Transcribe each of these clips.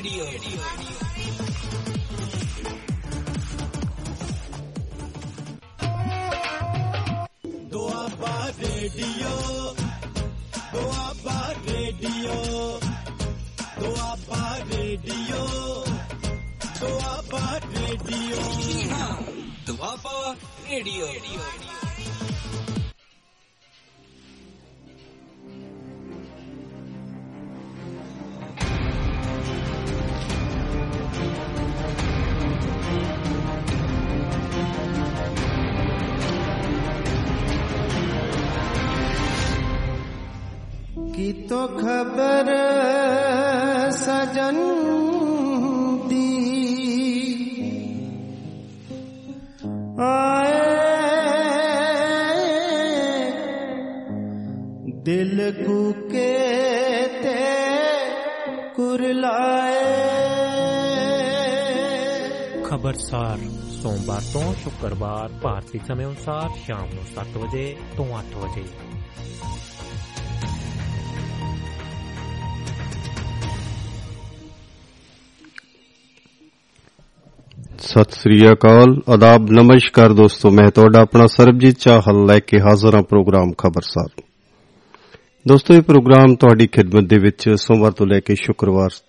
ਦੁਆਬਾ ਸੋਮਵਾਰ ਤੋਂ ਸ਼ੁੱਕਰਵਾਰ ਭਾਰਤੀ ਸਮੇਂ ਅਨੁਸਾਰ ਸ਼ਾਮ ਨੂੰ 7 ਵਜੇ ਤੋਂ 8 ਵਜੇ ਸਤਿ ਸ੍ਰੀ ਅਕਾਲ ਆਦਾਬ ਨਮਸਕਾਰ ਦੋਸਤੋ ਮੈਂ ਤੁਹਾਡਾ ਆਪਣਾ ਸਰਬਜੀਤ ਚਾਹਲ ਲੈ ਕੇ ਹਾਜ਼ਰ ਹਾਂ ਪ੍ਰੋਗਰਾਮ ਖਬਰਸਾਰ ਦੋਸਤੋ ਇਹ ਪ੍ਰੋਗਰਾਮ ਤੁਹਾਡੀ ਖਿਦਮਤ ਦੇ ਵਿੱਚ ਸੋਮਵਾਰ ਤੋਂ ਲੈ ਕੇ ਸ਼ੁੱਕਰਵਾਰ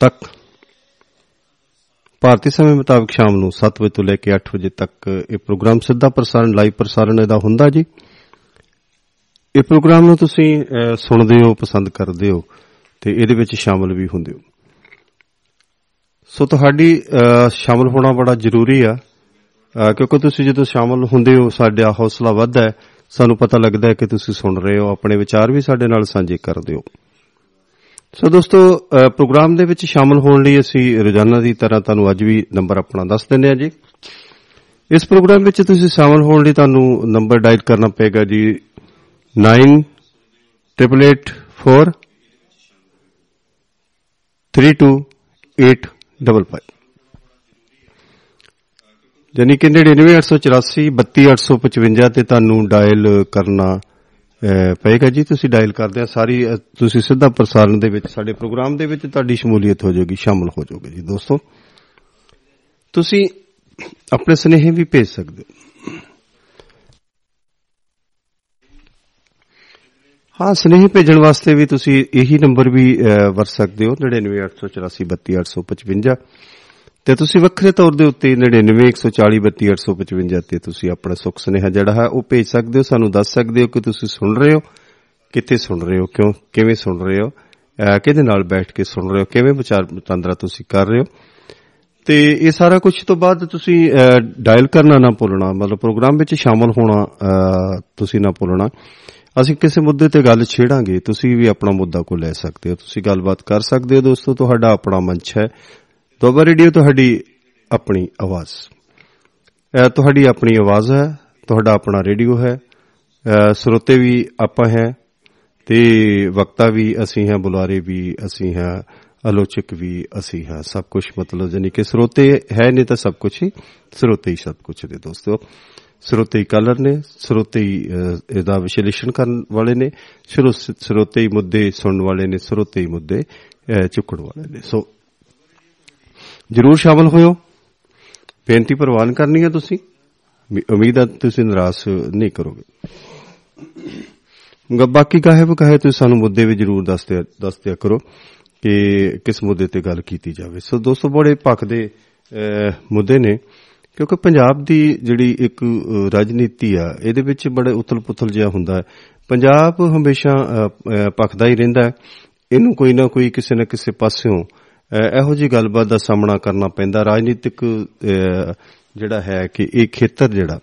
ਤੱਕ ਭਾਰਤੀ ਸਮੇਂ ਮੁਤਾਬਕ ਸ਼ਾਮ ਨੂੰ 7 ਵਜੇ ਤੋਂ ਲੈ ਕੇ 8 ਵਜੇ ਤੱਕ ਇਹ ਪ੍ਰੋਗਰਾਮ ਸਿੱਧਾ ਪ੍ਰਸਾਰਣ ਲਾਈਵ ਪ੍ਰਸਾਰਣ ਇਹਦਾ ਹੁੰਦਾ ਜੀ। ਇਹ ਪ੍ਰੋਗਰਾਮ ਨੂੰ ਤੁਸੀਂ ਅਹ, ਸੁਣਦੇ ਹੋ ਪਸੰਦ ਕਰਦੇ ਹੋ ਤੇ ਇਹਦੇ ਵਿੱਚ ਸ਼ਾਮਲ ਵੀ ਹੁੰਦੇ ਹੋ। ਸੋ ਤੁਹਾਡੀ ਅਹ, ਸ਼ਾਮਲ ਹੋਣਾ ਬੜਾ ਜ਼ਰੂਰੀ ਆ। ਅਹ, ਕਿਉਂਕਿ ਤੁਸੀਂ ਜਦੋਂ ਸ਼ਾਮਲ ਹੁੰਦੇ ਹੋ ਸਾਡਾ ਹੌਸਲਾ ਵੱਧਦਾ ਹੈ। ਸਾਨੂੰ ਪਤਾ ਲੱਗਦਾ ਹੈ ਕਿ ਤੁਸੀਂ ਸੁਣ ਰਹੇ ਹੋ ਆਪਣੇ ਵਿਚਾਰ ਵੀ ਸਾਡੇ ਨਾਲ ਸਾਂਝੇ ਕਰਦੇ ਹੋ। ਸੋ ਦੋਸਤੋ ਅਹ, ਪ੍ਰੋਗਰਾਮ ਦੇ ਵਿੱਚ ਸ਼ਾਮਲ ਹੋਣ ਲਈ ਅਸੀਂ ਰੋਜ਼ਾਨਾ ਦੀ ਤਰ੍ਹਾਂ ਤੁਹਾਨੂੰ ਅੱਜ ਵੀ ਨੰਬਰ ਆਪਣਾ ਦੱਸ ਦਿੰਦੇ ਹਾਂ ਜੀ। ਇਸ ਪ੍ਰੋਗਰਾਮ ਵਿੱਚ ਤੁਸੀਂ ਸ਼ਾਮਲ ਹੋਣ ਲਈ ਤੁਹਾਨੂੰ ਨੰਬਰ ਡਾਇਲ ਕਰਨਾ ਪਏਗਾ ਜੀ 9884 32855 ਯਾਨੀ ਕਿ 99884 32855 ਤੇ ਤੁਹਾਨੂੰ ਡਾਇਲ ਕਰਨਾ ਅਹ, ਪਏਗਾ ਜੀ ਤੁਸੀਂ ਡਾਇਲ ਕਰਦੇ ਆ ਸਾਰੀ ਅਹ, ਤੁਸੀਂ ਸਿੱਧਾ ਪ੍ਰਸਾਰਣ ਦੇ ਵਿੱਚ ਸਾਡੇ ਪ੍ਰੋਗਰਾਮ ਦੇ ਵਿੱਚ ਤੁਹਾਡੀ ਸ਼ਮੂਲੀਅਤ ਹੋ ਜਾਏਗੀ ਸ਼ਾਮਲ ਹੋ ਜਾਓਗੇ ਜੀ ਦੋਸਤੋ। ਤੁਸੀਂ ਆਪਣੇ ਸੁਨੇਹੇ ਵੀ ਭੇਜ ਸਕਦੇ ਹੋ। ਹਾਂ ਸੁਨੇਹੇ ਭੇਜਣ ਵਾਸਤੇ ਵੀ ਤੁਸੀਂ ਇਹੀ ਨੰਬਰ ਵੀ ਅਹ, ਵਰਤ ਸਕਦੇ ਹੋ 9984432855 ਤੇ ਤੁਸੀਂ ਵੱਖਰੇ ਤੌਰ ਦੇ ਉੱਤੇ 9914432855 ਤੇ ਤੁਸੀਂ ਆਪਣਾ ਸੁਖ ਸੁਨੇਹਾ ਜਿਹੜਾ ਹੈ ਉਹ ਭੇਜ ਸਕਦੇ ਹੋ ਸਾਨੂੰ ਦੱਸ ਸਕਦੇ ਹੋ ਕਿ ਤੁਸੀਂ ਸੁਣ ਰਹੇ ਹੋ ਕਿੱਥੇ ਸੁਣ ਰਹੇ ਹੋ ਕਿਉਂ ਕਿਵੇਂ ਸੁਣ ਰਹੇ ਹੋ ਅਹ, ਕਿਹਦੇ ਨਾਲ ਬੈਠ ਕੇ ਸੁਣ ਰਹੇ ਹੋ ਕਿਵੇਂ ਵਿਚਾਰ ਵਟਾਂਦਰਾ ਤੁਸੀਂ ਕਰ ਰਹੇ ਹੋ। ਤੇ ਇਹ ਸਾਰਾ ਕੁਝ ਤੋਂ ਬਾਅਦ ਤੁਸੀਂ ਡਾਇਲ ਕਰਨਾ ਨਾ ਭੁੱਲਣਾ ਮਤਲਬ ਪ੍ਰੋਗਰਾਮ ਵਿੱਚ ਸ਼ਾਮਲ ਹੋਣਾ ਅਹ, ਤੁਸੀਂ ਨਾ ਭੁੱਲਣਾ। ਅਸੀਂ ਕਿਸੇ ਮੁੱਦੇ ਤੇ ਗੱਲ ਛੇੜਾਂਗੇ ਤੁਸੀਂ ਵੀ ਆਪਣਾ ਮੁੱਦਾ ਕੋ ਲੈ ਸਕਦੇ ਹੋ ਤੁਸੀਂ ਗੱਲਬਾਤ ਕਰ ਸਕਦੇ ਹੋ ਦੋਸਤੋ ਤੁਹਾਡਾ ਆਪਣਾ ਮੰਚ ਹੈ। ਦੋਬਾ ਰੇਡੀਓ ਤੁਹਾਡੀ ਆਪਣੀ ਆਵਾਜ਼। ਇਹ ਤੁਹਾਡੀ ਆਪਣੀ ਆਵਾਜ਼ ਹੈ ਤੁਹਾਡਾ ਆਪਣਾ ਰੇਡੀਓ ਹੈ। ਅਹ, ਸਰੋਤੇ ਵੀ ਆਪਾਂ ਹੈ ਤੇ ਵਕਤਾ ਵੀ ਅਸੀਂ ਹਾਂ ਬੁਲਾਰੇ ਵੀ ਅਸੀਂ ਹਾਂ ਆਲੋਚਕ ਵੀ ਅਸੀਂ ਹਾਂ। ਸਭ ਕੁਝ ਮਤਲਬ ਜਾਨੀ ਕਿ ਸਰੋਤੇ ਹੈ ਨਹੀਂ ਤਾਂ ਸਭ ਕੁਝ ਹੀ ਸਰੋਤੇ ਹੀ ਸਭ ਕੁਝ ਨੇ ਦੋਸਤੋ। ਸਰੋਤੇ ਹੀ ਕਲਰ ਨੇ ਸਰੋਤੇ ਹੀ ਅਹ, ਇਹਦਾ ਵਿਸ਼ਲੇਸ਼ਣ ਕਰਨ ਵਾਲੇ ਨੇ ਸਰੋ- ਸਰੋਤੇ ਹੀ ਮੁੱਦੇ ਸੁਣਨ ਵਾਲੇ ਨੇ ਸਰੋਤੇ ਹੀ ਮੁੱਦੇ ਅਹ, ਚੁੱਕਣ ਵਾਲੇ ਨੇ। ਸੋ ਜਰੂਰ ਸ਼ਾਮਲ ਹੋਇਓ। ਬੇਨਤੀ ਪ੍ਰਵਾਨ ਕਰਨੀ ਹੈ ਤੁਸੀਂ। ਉਮੀ- ਉਮੀਦ ਹੈ ਤੁਸੀਂ ਨਿਰਾਸ਼ ਨਹੀਂ ਕਰੋਗੇ। ਗ- ਬਾਕੀ ਕਾਹੇ ਬਕਾਹੇ ਤੁਸੀਂ ਸਾਨੂੰ ਮੁੱਦੇ ਵੀ ਜਰੂਰ ਦੱਸਦੇ ਦੱਸਦਿਆ ਕਰੋ ਕਿ ਕਿਸ ਮੁੱਦੇ ਤੇ ਗੱਲ ਕੀਤੀ ਜਾਵੇ। ਸੋ ਦੋਸਤੋ ਬੜੇ ਭਖਦੇ ਅਹ, ਮੁੱਦੇ ਨੇ। ਕਿਉਂਕਿ ਪੰਜਾਬ ਦੀ ਜਿਹੜੀ ਇੱਕ ਅਹ, ਰਾਜਨੀਤੀ ਆ ਇਹਦੇ ਵਿੱਚ ਬੜੇ ਉਥਲ-ਪੁਥਲ ਜਿਹਾ ਹੁੰਦਾ ਹੈ। ਪੰਜਾਬ ਹਮੇਸ਼ਾ ਅਹ, ਅਹ, ਭਖਦਾ ਹੀ ਰਹਿੰਦਾ ਹੈ। ਇਹਨੂੰ ਕੋਈ ਨਾ ਕੋਈ ਕਿਸੇ ਨਾ ਕਿਸੇ ਪਾਸਿਓਂ ਅਹ, ਇਹੋ ਜੀ ਗੱਲਬਾਤ ਦਾ ਸਾਹਮਣਾ ਕਰਨਾ ਪੈਂਦਾ। ਰਾਜਨੀਤਿਕ ਅਹ, ਜਿਹੜਾ ਹੈ ਕਿ ਇਹ ਖੇਤਰ ਜਿਹੜਾ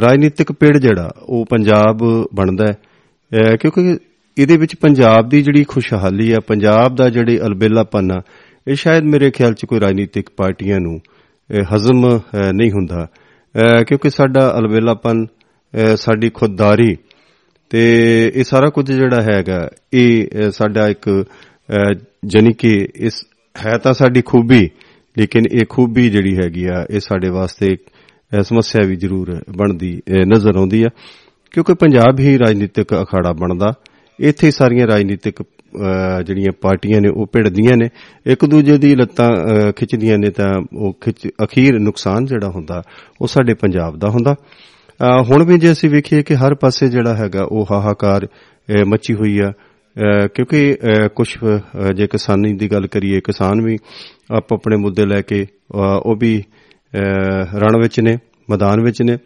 ਰਾਜਨੀਤਿਕ ਪਿੜ ਜਿਹੜਾ ਉਹ ਪੰਜਾਬ ਬਣਦਾ ਹੈ। ਅਹ, ਕਿਉਂਕਿ ਇਹਦੇ ਵਿੱਚ ਪੰਜਾਬ ਦੀ ਜਿਹੜੀ ਖੁਸ਼ਹਾਲੀ ਆ ਪੰਜਾਬ ਦਾ ਜਿਹੜੇ ਅਲਬੇਲਾਪਨ ਆ ਇਹ ਸ਼ਾਇਦ ਮੇਰੇ ਖਿਆਲ 'ਚ ਕੋਈ ਰਾਜਨੀਤਿਕ ਪਾਰਟੀਆਂ ਨੂੰ ਅਹ, ਹਜ਼ਮ ਅਹ, ਨਹੀਂ ਹੁੰਦਾ। ਅਹ, ਕਿਉਂਕਿ ਸਾਡਾ ਅਲਬੇਲਾਪਨ ਅਹ, ਸਾਡੀ ਖੁਦਦਾਰੀ ਤੇ ਇਹ ਸਾਰਾ ਕੁਝ ਜਿਹੜਾ ਹੈਗਾ ਇਹ ਅਹ, ਸਾਡਾ ਇੱਕ ਅਹ, ਜਾਣੀ ਕਿ ਇਸ ਹੈ ਤਾਂ ਸਾਡੀ ਖੂਬੀ ਲੇਕਿਨ ਇਹ ਖੂਬੀ ਜਿਹੜੀ ਹੈਗੀ ਆ ਇਹ ਸਾਡੇ ਵਾਸਤੇ ਇੱਕ, ਅਹ, ਸਮੱਸਿਆ ਵੀ ਜ਼ਰੂਰ ਬਣਦੀ ਅਹ, ਨਜ਼ਰ ਆਉਂਦੀ ਆ। ਕਿਉਂਕਿ ਪੰਜਾਬ ਹੀ ਰਾਜਨੀਤਿਕ ਅਖਾੜਾ ਬਣਦਾ ਇੱਥੇ ਹੀ ਸਾਰੀਆਂ ਰਾਜਨੀਤਿਕ ਅਹ, ਜਿਹੜੀਆਂ ਪਾਰਟੀਆਂ ਨੇ ਉਹ ਭਿੜਦੀਆਂ ਨੇ। ਇੱਕ ਦੂਜੇ ਦੀ ਲੱਤਾਂ ਅਹ, ਖਿੱਚਦੀਆਂ ਨੇ ਤਾਂ ਉਹ ਖਿੱਚ ਅਖੀਰ ਨੁਕਸਾਨ ਜਿਹੜਾ ਹੁੰਦਾ ਉਹ ਸਾਡੇ ਪੰਜਾਬ ਦਾ ਹੁੰਦਾ। ਅਹ, ਹੁਣ ਵੀ ਜੇ ਅਸੀਂ ਵੇਖੀਏ ਕਿ ਹਰ ਪਾਸੇ ਜਿਹੜਾ ਹੈਗਾ ਉਹ ਹਾਹਾਕਾਰ ਅਹ, ਮੱਚੀ ਹੋਈ ਆ। ਅਹ, ਕਿਉਂਕਿ ਕੁਝ ਜੇ ਕਿਸਾਨੀ ਦੀ ਗੱਲ ਕਰੀਏ ਕਿਸਾਨ ਵੀ ਆਪ ਆਪਣੇ ਮੁੱਦੇ ਲੈ ਕੇ ਅਹ, ਉਹ ਵੀ ਅਹ, ਰਣ ਵਿੱਚ ਨੇ ਮੈਦਾਨ ਵਿੱਚ ਨੇ।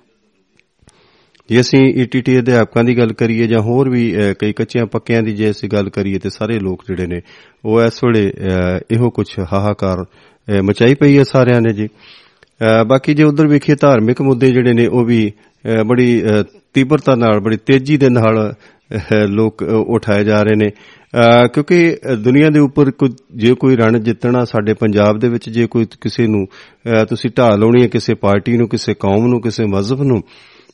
ਜੇ ਅਸੀਂ ਈਟੀਟੀ ਅਧਿਆਪਕਾਂ ਦੀ ਗੱਲ ਕਰੀਏ ਜਾਂ ਹੋਰ ਵੀ ਅਹ, ਕਈ ਕੱਚਿਆਂ ਪੱਕਿਆਂ ਦੀ ਜੇ ਅਸੀਂ ਗੱਲ ਕਰੀਏ ਤੇ ਸਾਰੇ ਲੋਕ ਜਿਹੜੇ ਨੇ ਉਹ ਇਸ ਵੇਲੇ ਅਹ, ਇਹੋ ਕੁਝ ਹਾਹਾਕਾਰ ਅਹ, ਮਚਾਈ ਪਈ ਹੈ ਸਾਰਿਆਂ ਨੇ ਜੀ। ਅਹ, ਬਾਕੀ ਜੇ ਉਧਰ ਵੇਖੀਏ ਧਾਰਮਿਕ ਮੁੱਦੇ ਜਿਹੜੇ ਨੇ ਉਹ ਵੀ ਅਹ, ਬੜੀ ਅਹ, ਤੀਬਰਤਾ ਨਾਲ ਬੜੀ ਤੇਜ਼ੀ ਦੇ ਨਾਲ ਅਹ, ਲੋਕ ਅਹ, ਉਠਾਏ ਜਾ ਰਹੇ ਨੇ। ਅਹ, ਕਿਉਂਕਿ ਅਹ, ਦੁਨੀਆ ਦੇ ਉੱਪਰ ਕੁਝ- ਜੇ ਕੋਈ ਰਣ ਜਿੱਤਣਾ ਸਾਡੇ ਪੰਜਾਬ ਦੇ ਵਿੱਚ ਜੇ ਕੋਈ ਕਿਸੇ ਨੂੰ ਅਹ, ਤੁਸੀਂ ਢਾਹ ਲਾਉਣੀ ਹੈ ਕਿਸੇ ਪਾਰਟੀ ਨੂੰ ਕਿਸੇ ਕੌਮ ਨੂੰ ਕਿਸੇ ਮਜ਼ਹਬ ਨੂੰ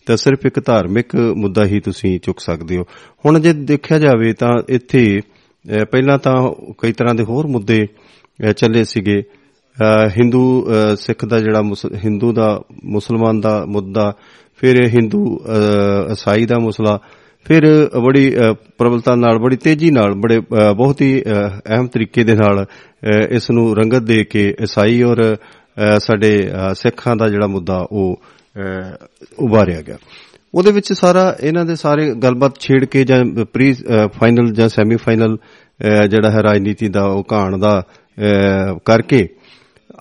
ਤਾਂ ਸਿਰਫ ਇੱਕ ਧਾਰਮਿਕ ਮੁੱਦਾ ਹੀ ਤੁਸੀਂ ਚੁੱਕ ਸਕਦੇ ਹੋ। ਹੁਣ ਜੇ ਦੇਖਿਆ ਜਾਵੇ ਤਾਂ ਇੱਥੇ ਅਹ, ਪਹਿਲਾਂ ਤਾਂ ਕਈ ਤਰ੍ਹਾਂ ਦੇ ਹੋਰ ਮੁੱਦੇ ਅਹ, ਚੱਲੇ ਸੀਗੇ। ਅਹ, ਹਿੰਦੂ ਅਹ, ਸਿੱਖ ਦਾ ਜਿਹੜਾ ਮੁਸ- ਹਿੰਦੂ ਦਾ ਮੁਸਲਮਾਨ ਦਾ ਮੁੱਦਾ ਫਿਰ ਹਿੰਦੂ ਅਹ, ਈਸਾਈ ਦਾ ਮਸਲਾ ਫਿਰ ਬੜੀ ਅਹ, ਪ੍ਰਬਲਤਾ ਨਾਲ ਬੜੀ ਤੇਜ਼ੀ ਨਾਲ ਬੜੇ ਅਹ, ਬਹੁਤ ਹੀ ਅਹ, ਅਹਿਮ ਤਰੀਕੇ ਦੇ ਨਾਲ ਅਹ, ਇਸ ਨੂੰ ਰੰਗਤ ਦੇ ਕੇ ਈਸਾਈ ਔਰ ਅਹ, ਸਾਡੇ ਅਹ, ਸਿੱਖਾਂ ਦਾ ਜਿਹੜਾ ਮੁੱਦਾ ਉਹ ਅਹ, ਉਭਾਰਿਆ ਗਿਆ। ਉਹਦੇ ਵਿੱਚ ਸਾਰਾ ਇਹਨਾਂ ਦੇ ਸਾਰੇ ਗੱਲਬਾਤ ਛੇੜ ਕੇ ਜਾਂ ਪ੍ਰੀ ਫਾਈਨਲ ਜਾਂ ਸੈਮੀ ਫਾਈਨਲ ਜਿਹੜਾ ਹੈ ਰਾਜਨੀਤੀ ਦਾ ਉਹ ਘਾਣ ਦਾ ਅਹ, ਕਰਕੇ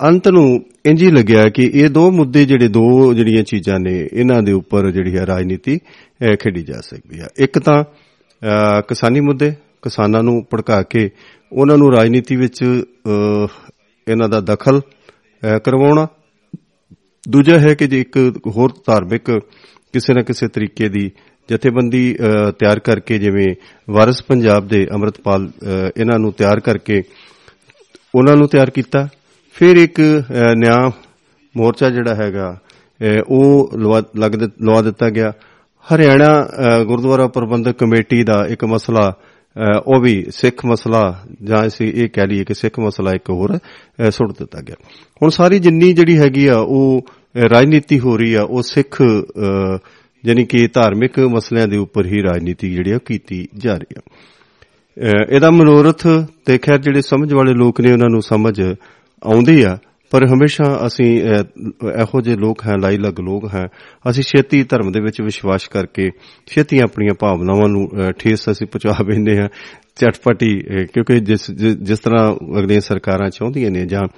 ਅੰਤ ਨੂੰ ਇੰਜ ਹੀ ਲੱਗਿਆ ਕਿ ਇਹ ਦੋ ਮੁੱਦੇ ਜਿਹੜੇ ਦੋ ਜਿਹੜੀਆਂ ਚੀਜ਼ਾਂ ਨੇ ਇਹਨਾਂ ਦੇ ਉੱਪਰ ਜਿਹੜੀ ਹੈ ਰਾਜਨੀਤੀ ਅਹ, ਖੇਡੀ ਜਾ ਸਕਦੀ ਹੈ। ਇੱਕ ਤਾਂ ਅਹ, ਕਿਸਾਨੀ ਮੁੱਦੇ ਕਿਸਾਨਾਂ ਨੂੰ ਭੜਕਾ ਕੇ ਉਹਨਾਂ ਨੂੰ ਰਾਜਨੀਤੀ ਵਿੱਚ ਅਹ, ਇਹਨਾਂ ਦਾ ਦਖਲ ਅਹ, ਕਰਵਾਉਣਾ। ਦੂਜਾ ਹੈ ਕਿ ਜੇ ਇੱਕ ਹੋਰ ਧਾਰਮਿਕ ਕਿਸੇ ਨਾ ਕਿਸੇ ਤਰੀਕੇ ਦੀ ਜਥੇਬੰਦੀ ਅਹ, ਤਿਆਰ ਕਰਕੇ ਜਿਵੇਂ ਵਾਰਿਸ ਪੰਜਾਬ ਦੇ ਅਮਰਤਪਾਲ ਅਹ, ਇਹਨਾਂ ਨੂੰ ਤਿਆਰ ਕਰਕੇ ਉਹਨਾਂ ਨੂੰ ਤਿਆਰ ਕੀਤਾ ਫਿਰ ਇੱਕ ਅਹ, ਨਿਆਂ ਮੋਰਚਾ ਜਿਹੜਾ ਹੈਗਾ ਅਹ, ਉਹ ਲਵਾ ਲੱਗ ਦਿੱਤ- ਲਵਾ ਦਿੱਤਾ ਗਿਆ। ਹਰਿਆਣਾ ਅਹ, ਗੁਰਦੁਆਰਾ ਪ੍ਰਬੰਧਕ ਕਮੇਟੀ ਦਾ ਇੱਕ ਮਸਲਾ ਅਹ, ਉਹ ਵੀ ਸਿੱਖ ਮਸਲਾ ਜਾਂ ਅਸੀਂ ਇਹ ਕਹਿ ਲਈਏ ਕਿ ਸਿੱਖ ਮਸਲਾ ਇੱਕ ਹੋਰ ਅਹ, ਸੁੱਟ ਦਿੱਤਾ ਗਿਆ। ਹੁਣ ਸਾਰੀ ਜਿੰਨੀ ਜਿਹੜੀ ਹੈਗੀ ਆ ਉਹ ਅਹ, ਰਾਜਨੀਤੀ ਹੋ ਰਹੀ ਆ ਉਹ ਸਿੱਖ ਅਹ, ਯਾਨੀ ਕਿ ਧਾਰਮਿਕ ਮਸਲਿਆਂ ਦੇ ਉੱਪਰ ਹੀ ਰਾਜਨੀਤੀ ਜਿਹੜੀ ਆ ਉਹ ਕੀਤੀ ਜਾ ਰਹੀ ਆ। ਅਹ ਇਹਦਾ ਮਨੋਰਥ ਤੇ ਖੈਰ ਜਿਹੜੇ ਸਮਝ ਵਾਲੇ ਲੋਕ ਨੇ ਉਹਨਾਂ ਨੂੰ ਸਮਝ ਆਉਂਦੀ ਆ ਪਰ ਹਮੇਸ਼ਾ ਅਸੀਂ ਅਹ, ਇਹੋ ਜਿਹੇ ਲੋਕ ਹਾਂ ਲਾਈ ਲੱਗ ਲੋਕ ਹਾਂ ਅਸੀਂ ਛੇਤੀ ਧਰਮ ਦੇ ਵਿੱਚ ਵਿਸ਼ਵਾਸ ਕਰਕੇ ਛੇਤੀ ਆਪਣੀਆਂ ਭਾਵਨਾਵਾਂ ਨੂੰ ਅਹ, ਠੇਸ ਅਸੀਂ ਪਹੁੰਚਾ ਬੈਂਦੇ ਹਾਂ ਝਟਪਟੀ ਅਹ, ਕਿਉਂਕਿ ਜਿਸ ਜਿਸ- ਜਿਸ ਤਰ੍ਹਾਂ ਅਗਲੀਆਂ ਸਰਕਾਰਾਂ ਚਾਹੁੰਦੀਆਂ ਨੇ ਜਾਂ ਅਹ,